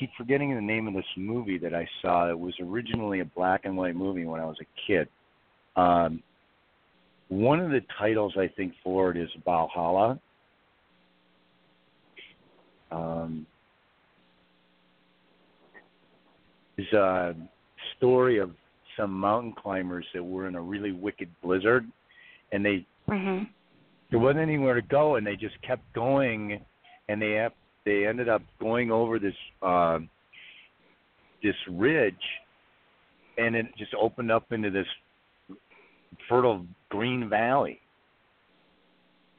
keep forgetting the name of this movie that I saw. It was originally a black and white movie when I was a kid. Um, one of the titles I think for it is Valhalla. Um, is a story of some mountain climbers that were in a really wicked blizzard, and they mm-hmm. there wasn't anywhere to go, and they just kept going, and they have they ended up going over this uh, this ridge, and it just opened up into this fertile green valley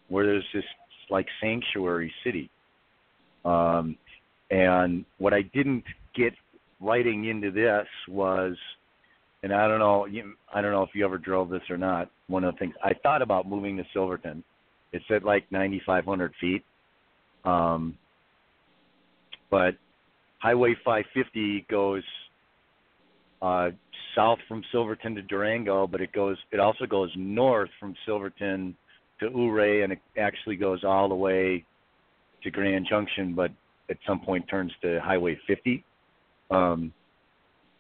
where there's this like sanctuary city. Um, and what I didn't get writing into this was, and I don't know, I don't know if you ever drove this or not. One of the things I thought about moving to Silverton. It's at like 9,500 feet. Um, but Highway 550 goes uh, south from Silverton to Durango, but it goes it also goes north from Silverton to Ouray, and it actually goes all the way to Grand Junction, but at some point turns to Highway 50. Um,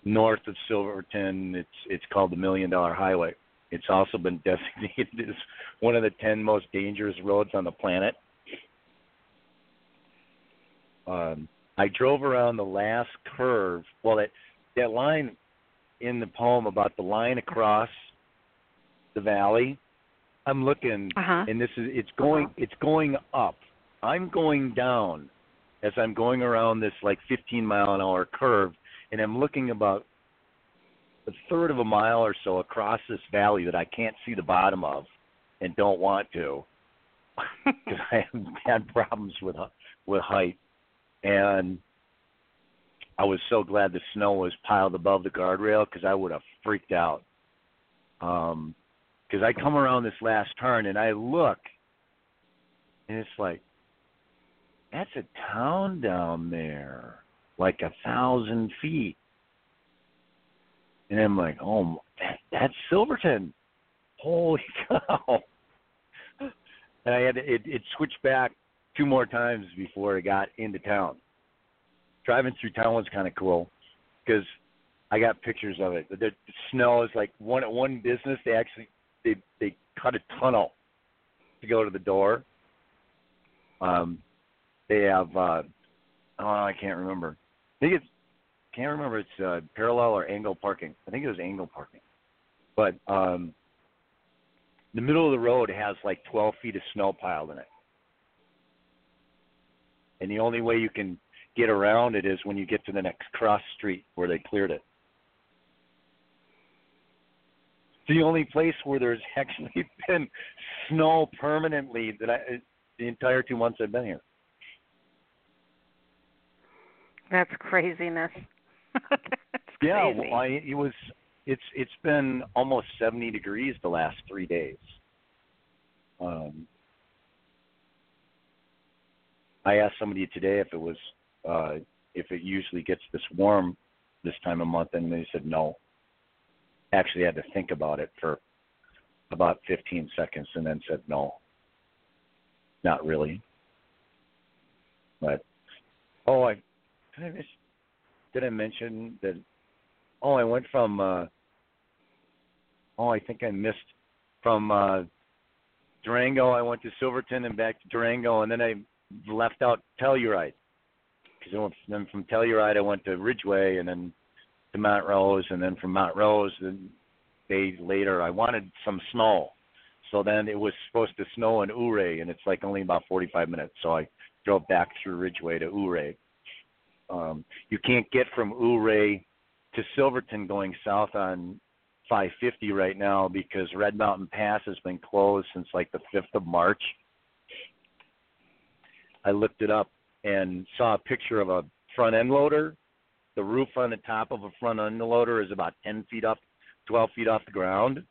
north of Silverton, it's it's called the Million Dollar Highway. It's also been designated as one of the 10 most dangerous roads on the planet. Um, I drove around the last curve. Well, that that line in the poem about the line across the valley. I'm looking, uh-huh. and this is it's going uh-huh. it's going up. I'm going down as I'm going around this like 15 mile an hour curve, and I'm looking about a third of a mile or so across this valley that I can't see the bottom of, and don't want to because I have had problems with with height and I was so glad the snow was piled above the guardrail because I would have freaked out. Um, because I come around this last turn and I look, and it's like, that's a town down there, like a thousand feet. And I'm like, oh, that, that's Silverton. Holy cow! And I had to, it, it switched back two more times before it got into town. Driving through town was kind of cool because I got pictures of it. The, the snow is like one one business. They actually they they cut a tunnel to go to the door. Um, they have uh, oh I can't remember. I think it's can't remember it's uh, parallel or angle parking. I think it was angle parking. But um, the middle of the road has like 12 feet of snow piled in it. And the only way you can get around it is when you get to the next cross street where they cleared it. It's the only place where there's actually been snow permanently that I the entire two months I've been here. That's craziness. That's Yeah, well, I, it was. It's it's been almost 70 degrees the last three days. Um, I asked somebody today if it was uh, if it usually gets this warm this time of month, and they said no. Actually, had to think about it for about 15 seconds, and then said no. Not really. But oh, I did I, miss, did I mention that? Oh, I went from. Uh, oh, I think I missed from uh, Durango. I went to Silverton and back to Durango, and then I left out Telluride. Because then from Telluride, I went to Ridgway, and then to Montrose, and then from Montrose, then days later, I wanted some snow. So then it was supposed to snow in Ouray, and it's like only about 45 minutes. So I drove back through Ridgway to Ouray. Um, you can't get from Ouray to Silverton going south on 550 right now because Red Mountain Pass has been closed since like the 5th of March. I looked it up and saw a picture of a front end loader. The roof on the top of a front end loader is about 10 feet up, 12 feet off the ground.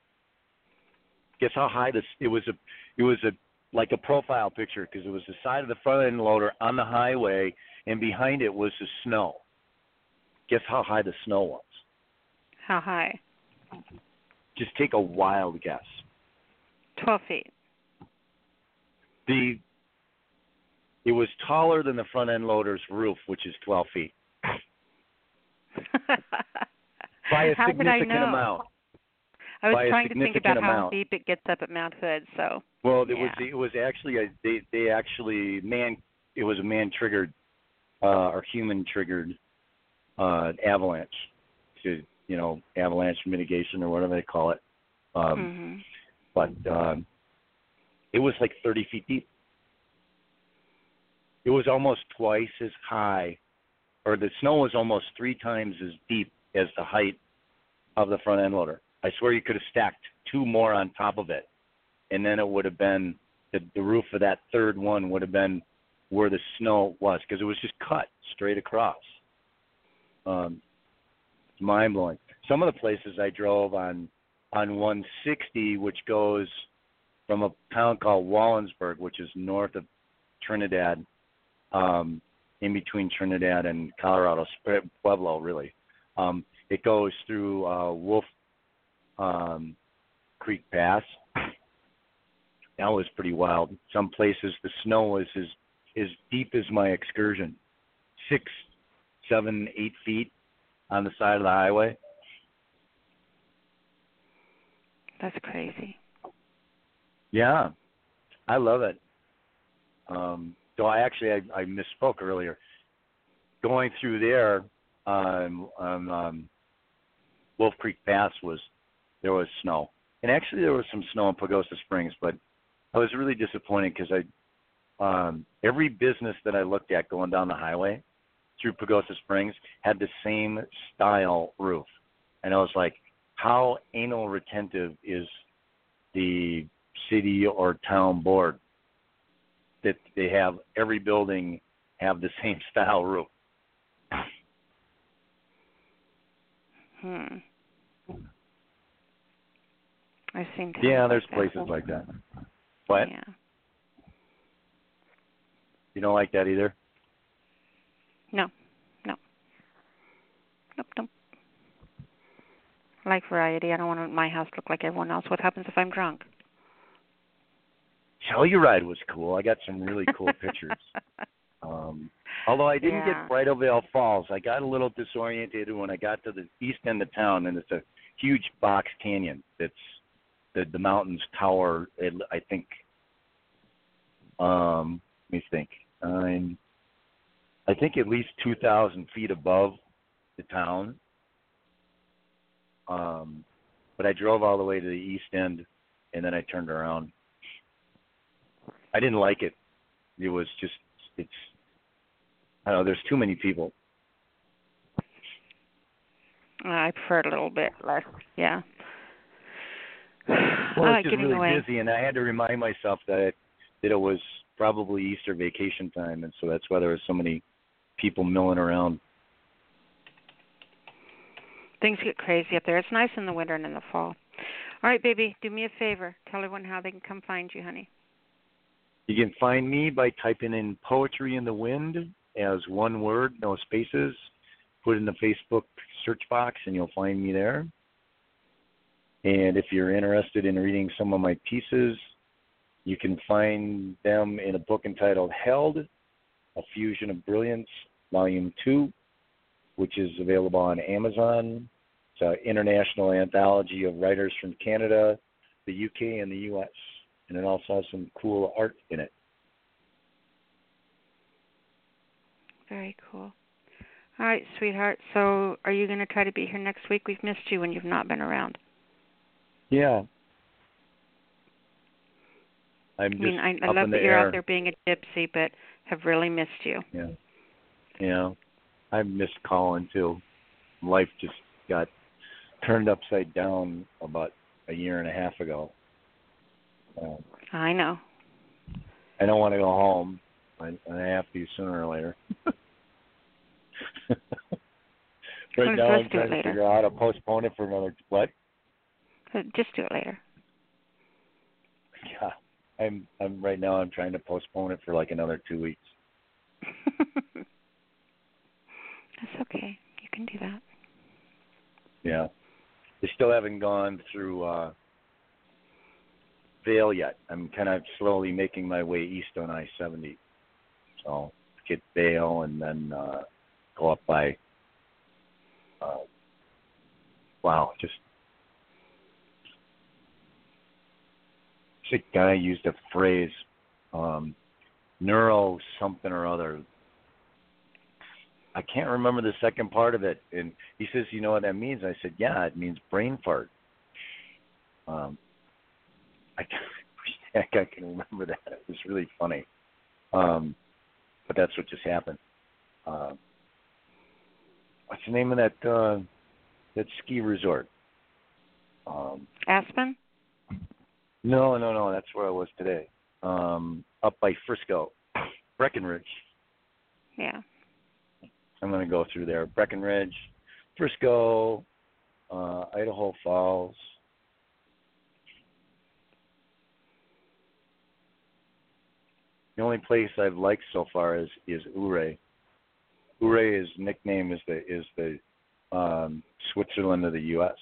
Guess how high this? It was a, it was a like a profile picture because it was the side of the front end loader on the highway, and behind it was the snow. Guess how high the snow was? How high? Just take a wild guess. Twelve feet. The it was taller than the front end loader's roof, which is 12 feet. By a How would I know? amount. I was trying to think significant about how deep it gets up at Mount Hood. So Well, it yeah. was it was actually a they they actually man it was a man triggered uh or human triggered uh avalanche to you know avalanche mitigation or whatever they call it. Um Mhm. but um it was like 30 feet deep. It was almost twice as high or the snow was almost three times as deep as the height of the front end loader. I swear you could have stacked two more on top of it, and then it would have been the, the roof of that third one would have been where the snow was because it was just cut straight across. Um, it's mind blowing. Some of the places I drove on on 160, which goes from a town called Walsenburg, which is north of Trinidad, um, in between Trinidad and Colorado, Pueblo, really. Um, it goes through uh, Wolf um, Creek Pass. That was pretty wild. Some places the snow was as as deep as my excursion, six, seven, eight feet on the side of the highway. That's crazy. Yeah, I love it. Um, so I actually I, I misspoke earlier. Going through there, um, um, um, Wolf Creek Pass was there was snow, and actually there was some snow in Pagosa Springs, but I was really disappointed because I um, every business that I looked at going down the highway through Pagosa Springs had the same style roof, and I was like, how anal retentive is the city or town board that they have every building have the same style roof. Hmm. I've seen. Yeah, there's like that. places like that. What? Yeah. You don't like that either? No. No. Nope. Nope. I like variety. I don't want my house to look like everyone else. What happens if I'm drunk? Telluride was cool. I got some really cool pictures. Um, although I didn't Yeah. get Bridal Veil Falls, I got a little disoriented when I got to the east end of town, and it's a huge box canyon. That's the the mountains tower. It, I think. Um, let me think. I'm, I think at least two thousand feet above the town. Um, but I drove all the way to the east end, and then I turned around. I didn't like it. It was just it's I don't know, there's too many people. I prefer it a little bit less. Yeah. Well, it's just getting really away. busy and I had to remind myself that it, that it was probably Easter vacation time and so that's why there were so many people milling around. Things get crazy up there. It's nice in the winter and in the fall. All right, baby, do me a favor. Tell everyone how they can come find you, honey. You can find me by typing in Poetry in the Wind as one word, no spaces. Put in the Facebook search box and you'll find me there. And if you're interested in reading some of my pieces, you can find them in a book entitled Held, A Fusion of Brilliance, Volume 2, which is available on Amazon. It's an international anthology of writers from Canada, the UK, and the US. And it also has some cool art in it. Very cool. All right, sweetheart. So, are you going to try to be here next week? We've missed you when you've not been around. Yeah. I'm I mean, I, I love that you're air. out there being a gypsy, but have really missed you. Yeah. Yeah. I missed calling too. Life just got turned upside down about a year and a half ago. Um, I know. I don't want to go home. I, I have to sooner or later. right now, I'm trying to later. figure out how to postpone it for another what? Just do it later. Yeah, I'm. I'm right now. I'm trying to postpone it for like another two weeks. That's okay. You can do that. Yeah. They still haven't gone through uh Vail yet. I'm kind of slowly making my way east on I seventy. So get Vail and then uh go up by uh wow, just sick guy used a phrase, um neuro something or other. I can't remember the second part of it. And he says, "You know what that means?" I said, "Yeah, it means brain fart." Um, I wish I can remember that. It was really funny. Um, but that's what just happened. Uh, what's the name of that uh, that ski resort? Um, Aspen? no, no, no. That's where I was today. Um, up by Frisco, Breckenridge. Yeah. I'm going to go through there. Breckenridge, Frisco, uh, Idaho Falls. The only place I've liked so far is is Ouray. Ouray is nickname is the is the um, Switzerland of the U.S.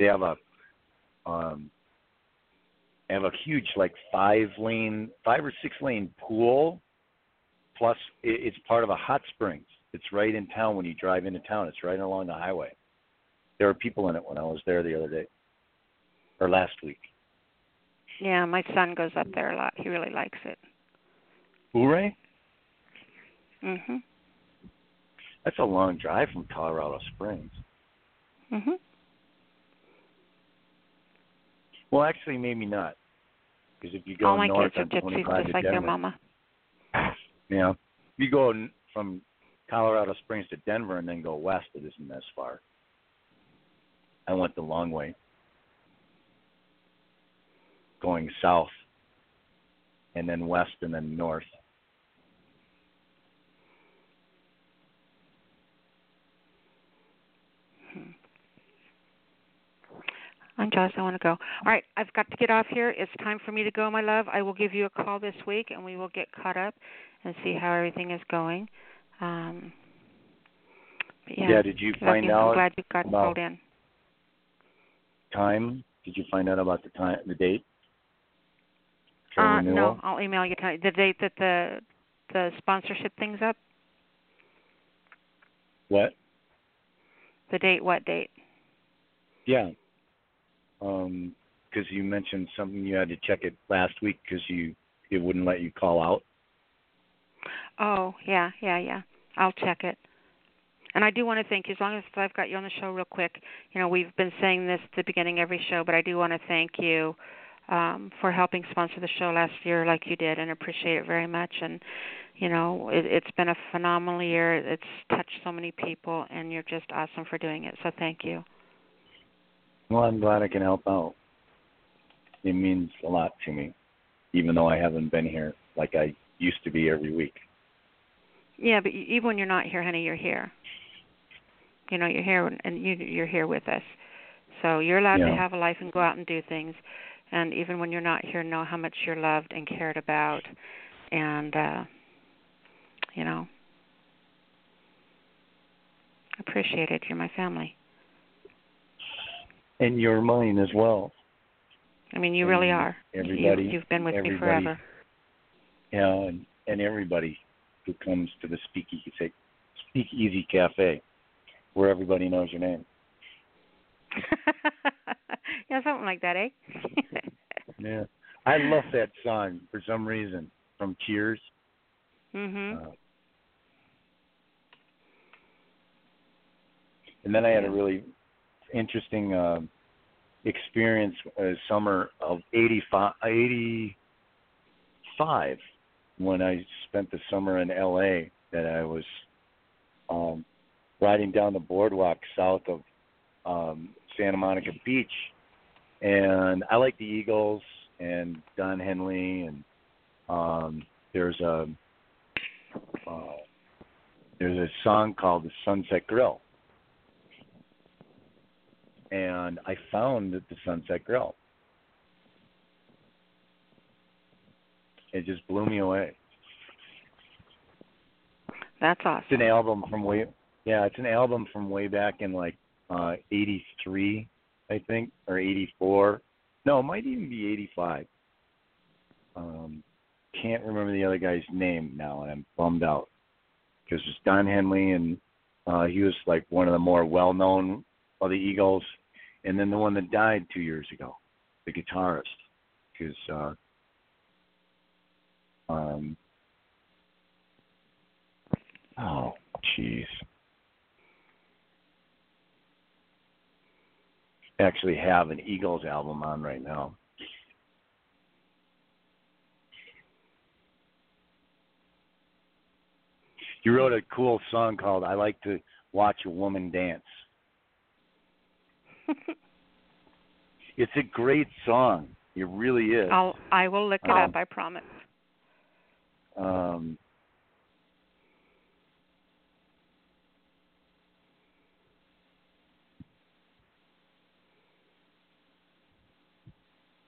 They have a um, they have a huge like five lane, five or six lane pool plus it, it's part of a hot springs. It's right in town when you drive into town. It's right along the highway. There were people in it when I was there the other day, or last week. Yeah, my son goes up there a lot. He really likes it. Ouray? Mhm. That's a long drive from Colorado Springs. Mhm. Well, actually, maybe not, because if you go All my north kids are on gypsies, just like their Denver, mama. Yeah. If you go from Colorado Springs to Denver and then go west, it isn't as far. I went the long way, going south and then west and then north. Hmm. I'm Josh. I want to go. All right, I've got to get off here. It's time for me to go, my love. I will give you a call this week, and we will get caught up and see how everything is going. Um, yeah, yeah, Did you find out? I'm glad you got called in. Time? Did you find out about the time, the date? For Uh, renewal? no, I'll email you tonight. The date that the the sponsorship thing's up. What? The date? What date? Yeah. Um, because you mentioned something you had to check it last week because you it wouldn't let you call out. Oh, yeah, yeah, yeah. I'll check it. And I do want to thank you, as long as I've got you on the show real quick. You know, we've been saying this at the beginning of every show, but I do want to thank you um, for helping sponsor the show last year like you did and appreciate it very much. And, you know, it, it's been a phenomenal year. It's touched so many people, and you're just awesome for doing it. So thank you. Well, I'm glad I can help out. It means a lot to me, even though I haven't been here like I used to be every week. Yeah, but even when you're not here, honey, you're here. You know, you're here and you you're here with us. So you're allowed to have a life and go out and do things. And even when you're not here, know how much you're loved and cared about. And uh you know, appreciate it. You're my family. And you're mine as well. I mean, you really are. Everybody. you, you've been with me forever. Yeah, and, and everybody who comes to the Speakeasy Speakeasy Cafe, where everybody knows your name. yeah, something like that, eh? Yeah. I love that song for some reason from Cheers. mhm. Uh, and then I had a really interesting uh, experience uh, summer of 85, 85 when I spent the summer in LA that I was um riding down the boardwalk south of um Santa Monica Beach and I like the Eagles and Don Henley and um there's a uh, there's a song called the Sunset Grill and I found the Sunset Grill. It just blew me away. That's awesome. It's an album from way yeah, it's an album from way back in like uh eighty three, I think, or eighty four. No, it might even be eighty five. Um can't remember the other guy's name now and I'm bummed out. Because it's Don Henley and uh he was like one of the more well known of the Eagles and then the one that died two years ago, the guitarist. Because uh um Oh, jeez. Actually, have an Eagles album on right now. You wrote a cool song called "I Like to Watch a Woman Dance." it's a great song. It really is. I'll I will look it Um, up, I promise. Um,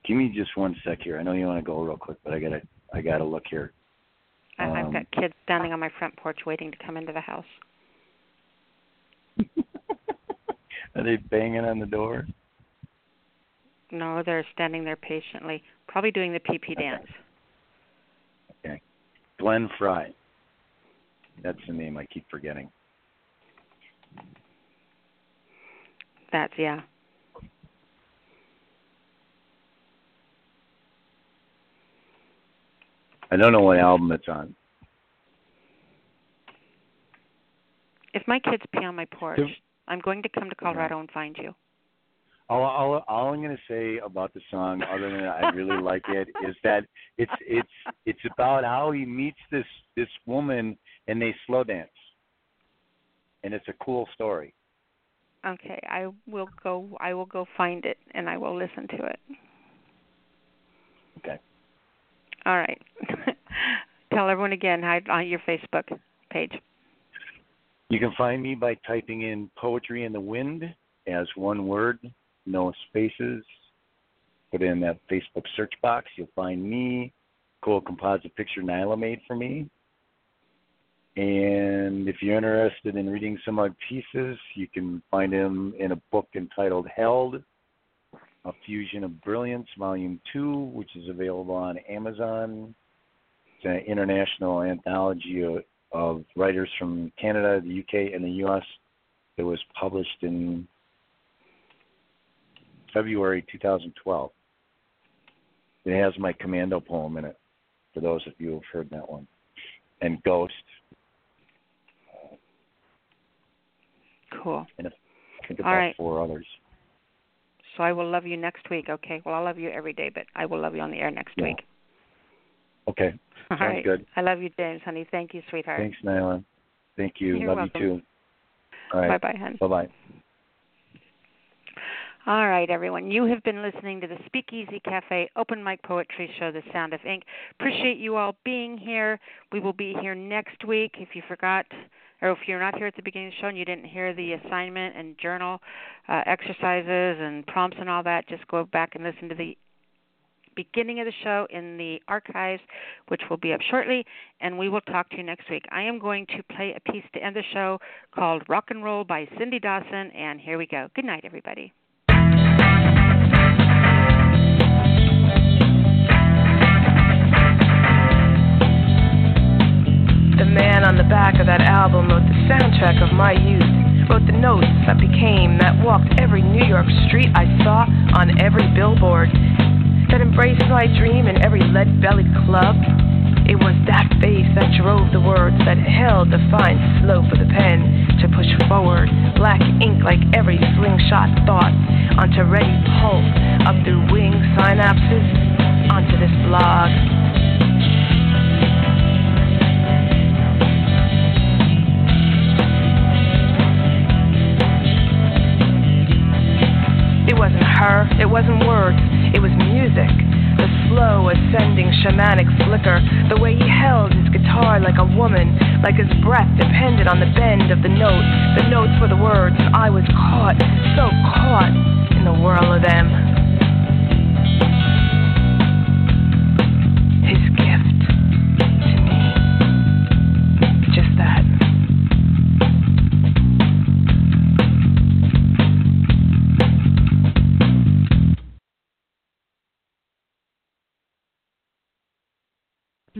give me just one sec here. I know you want to go real quick, but I gotta I gotta look here. I I've Um, got kids standing on my front porch waiting to come into the house. Are they banging on the door? No, they're standing there patiently, probably doing the pee PP dance. Okay. Glenn Frey. That's the name I keep forgetting. That's yeah. I don't know what album it's on. If my kids pee on my porch, Do- I'm going to come to Colorado and find you. All, all, all I'm going to say about the song, other than I really like it, is that it's it's it's about how he meets this this woman and they slow dance, and it's a cool story. Okay, I will go. I will go find it and I will listen to it. All right. Tell everyone again hi on your Facebook page. You can find me by typing in "Poetry in the Wind" as one word, no spaces, put in that Facebook search box. You'll find me. Cool composite picture Nyla made for me. And if you're interested in reading some of my pieces, you can find them in a book entitled Held, A Fusion of Brilliance, Volume 2, which is available on Amazon. It's an international anthology of, of writers from Canada, the UK, and the US that was published in February 2012. It has my commando poem in it, for those of you who've heard that one. And Ghost, Cool. and I think All about right. four others. So I will love you next week. Okay. Well, I love you every day, but I will love you on the air next Yeah. week. Okay. All Sounds right. good. I love you, James, honey. Thank you, sweetheart. Thanks, Nyla. Thank you. You're Love welcome. you too. All right. Bye-bye, hon. Bye bye. All right, everyone. You have been listening to the Speakeasy Cafe Open Mic Poetry Show, The Sound of Ink. Appreciate you all being here. We will be here next week. If you forgot, or if you're not here at the beginning of the show and you didn't hear the assignment and journal uh, exercises and prompts and all that, just go back and listen to the beginning of the show in the archives, which will be up shortly, and we will talk to you next week. I am going to play a piece to end the show called Rock and Roll by Cindy Dawson, and here we go. Good night, everybody. The man on the back of that album wrote the soundtrack of my youth. Wrote the notes that became, that walked every New York street I saw on every billboard. That embraced my dream in every lead bellied club. It was that face that drove the words, that held the fine slope of the pen to push forward. Black ink like every slingshot thought onto ready pulse up through wing synapses onto this blog. Her, it wasn't words, it was music. The slow, ascending, shamanic flicker. The way he held his guitar like a woman, like his breath depended on the bend of the note. The notes were the words, and I was caught, so caught in the whirl of them. His gift to me. Just that.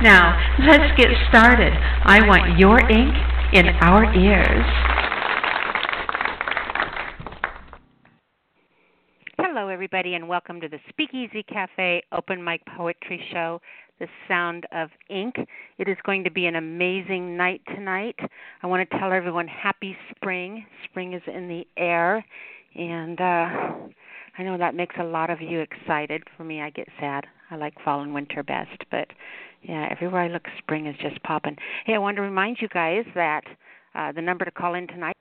Now, let's get started. I want your ink in our ears. Hello, everybody, and welcome to the Speakeasy Cafe Open Mic Poetry Show, The Sound of Ink. It is going to be an amazing night tonight. I want to tell everyone happy spring. Spring is in the air, and uh, I know that makes a lot of you excited. For me, I get sad. I like fall and winter best, but yeah, everywhere I look, spring is just popping. Hey, I want to remind you guys that uh, the number to call in tonight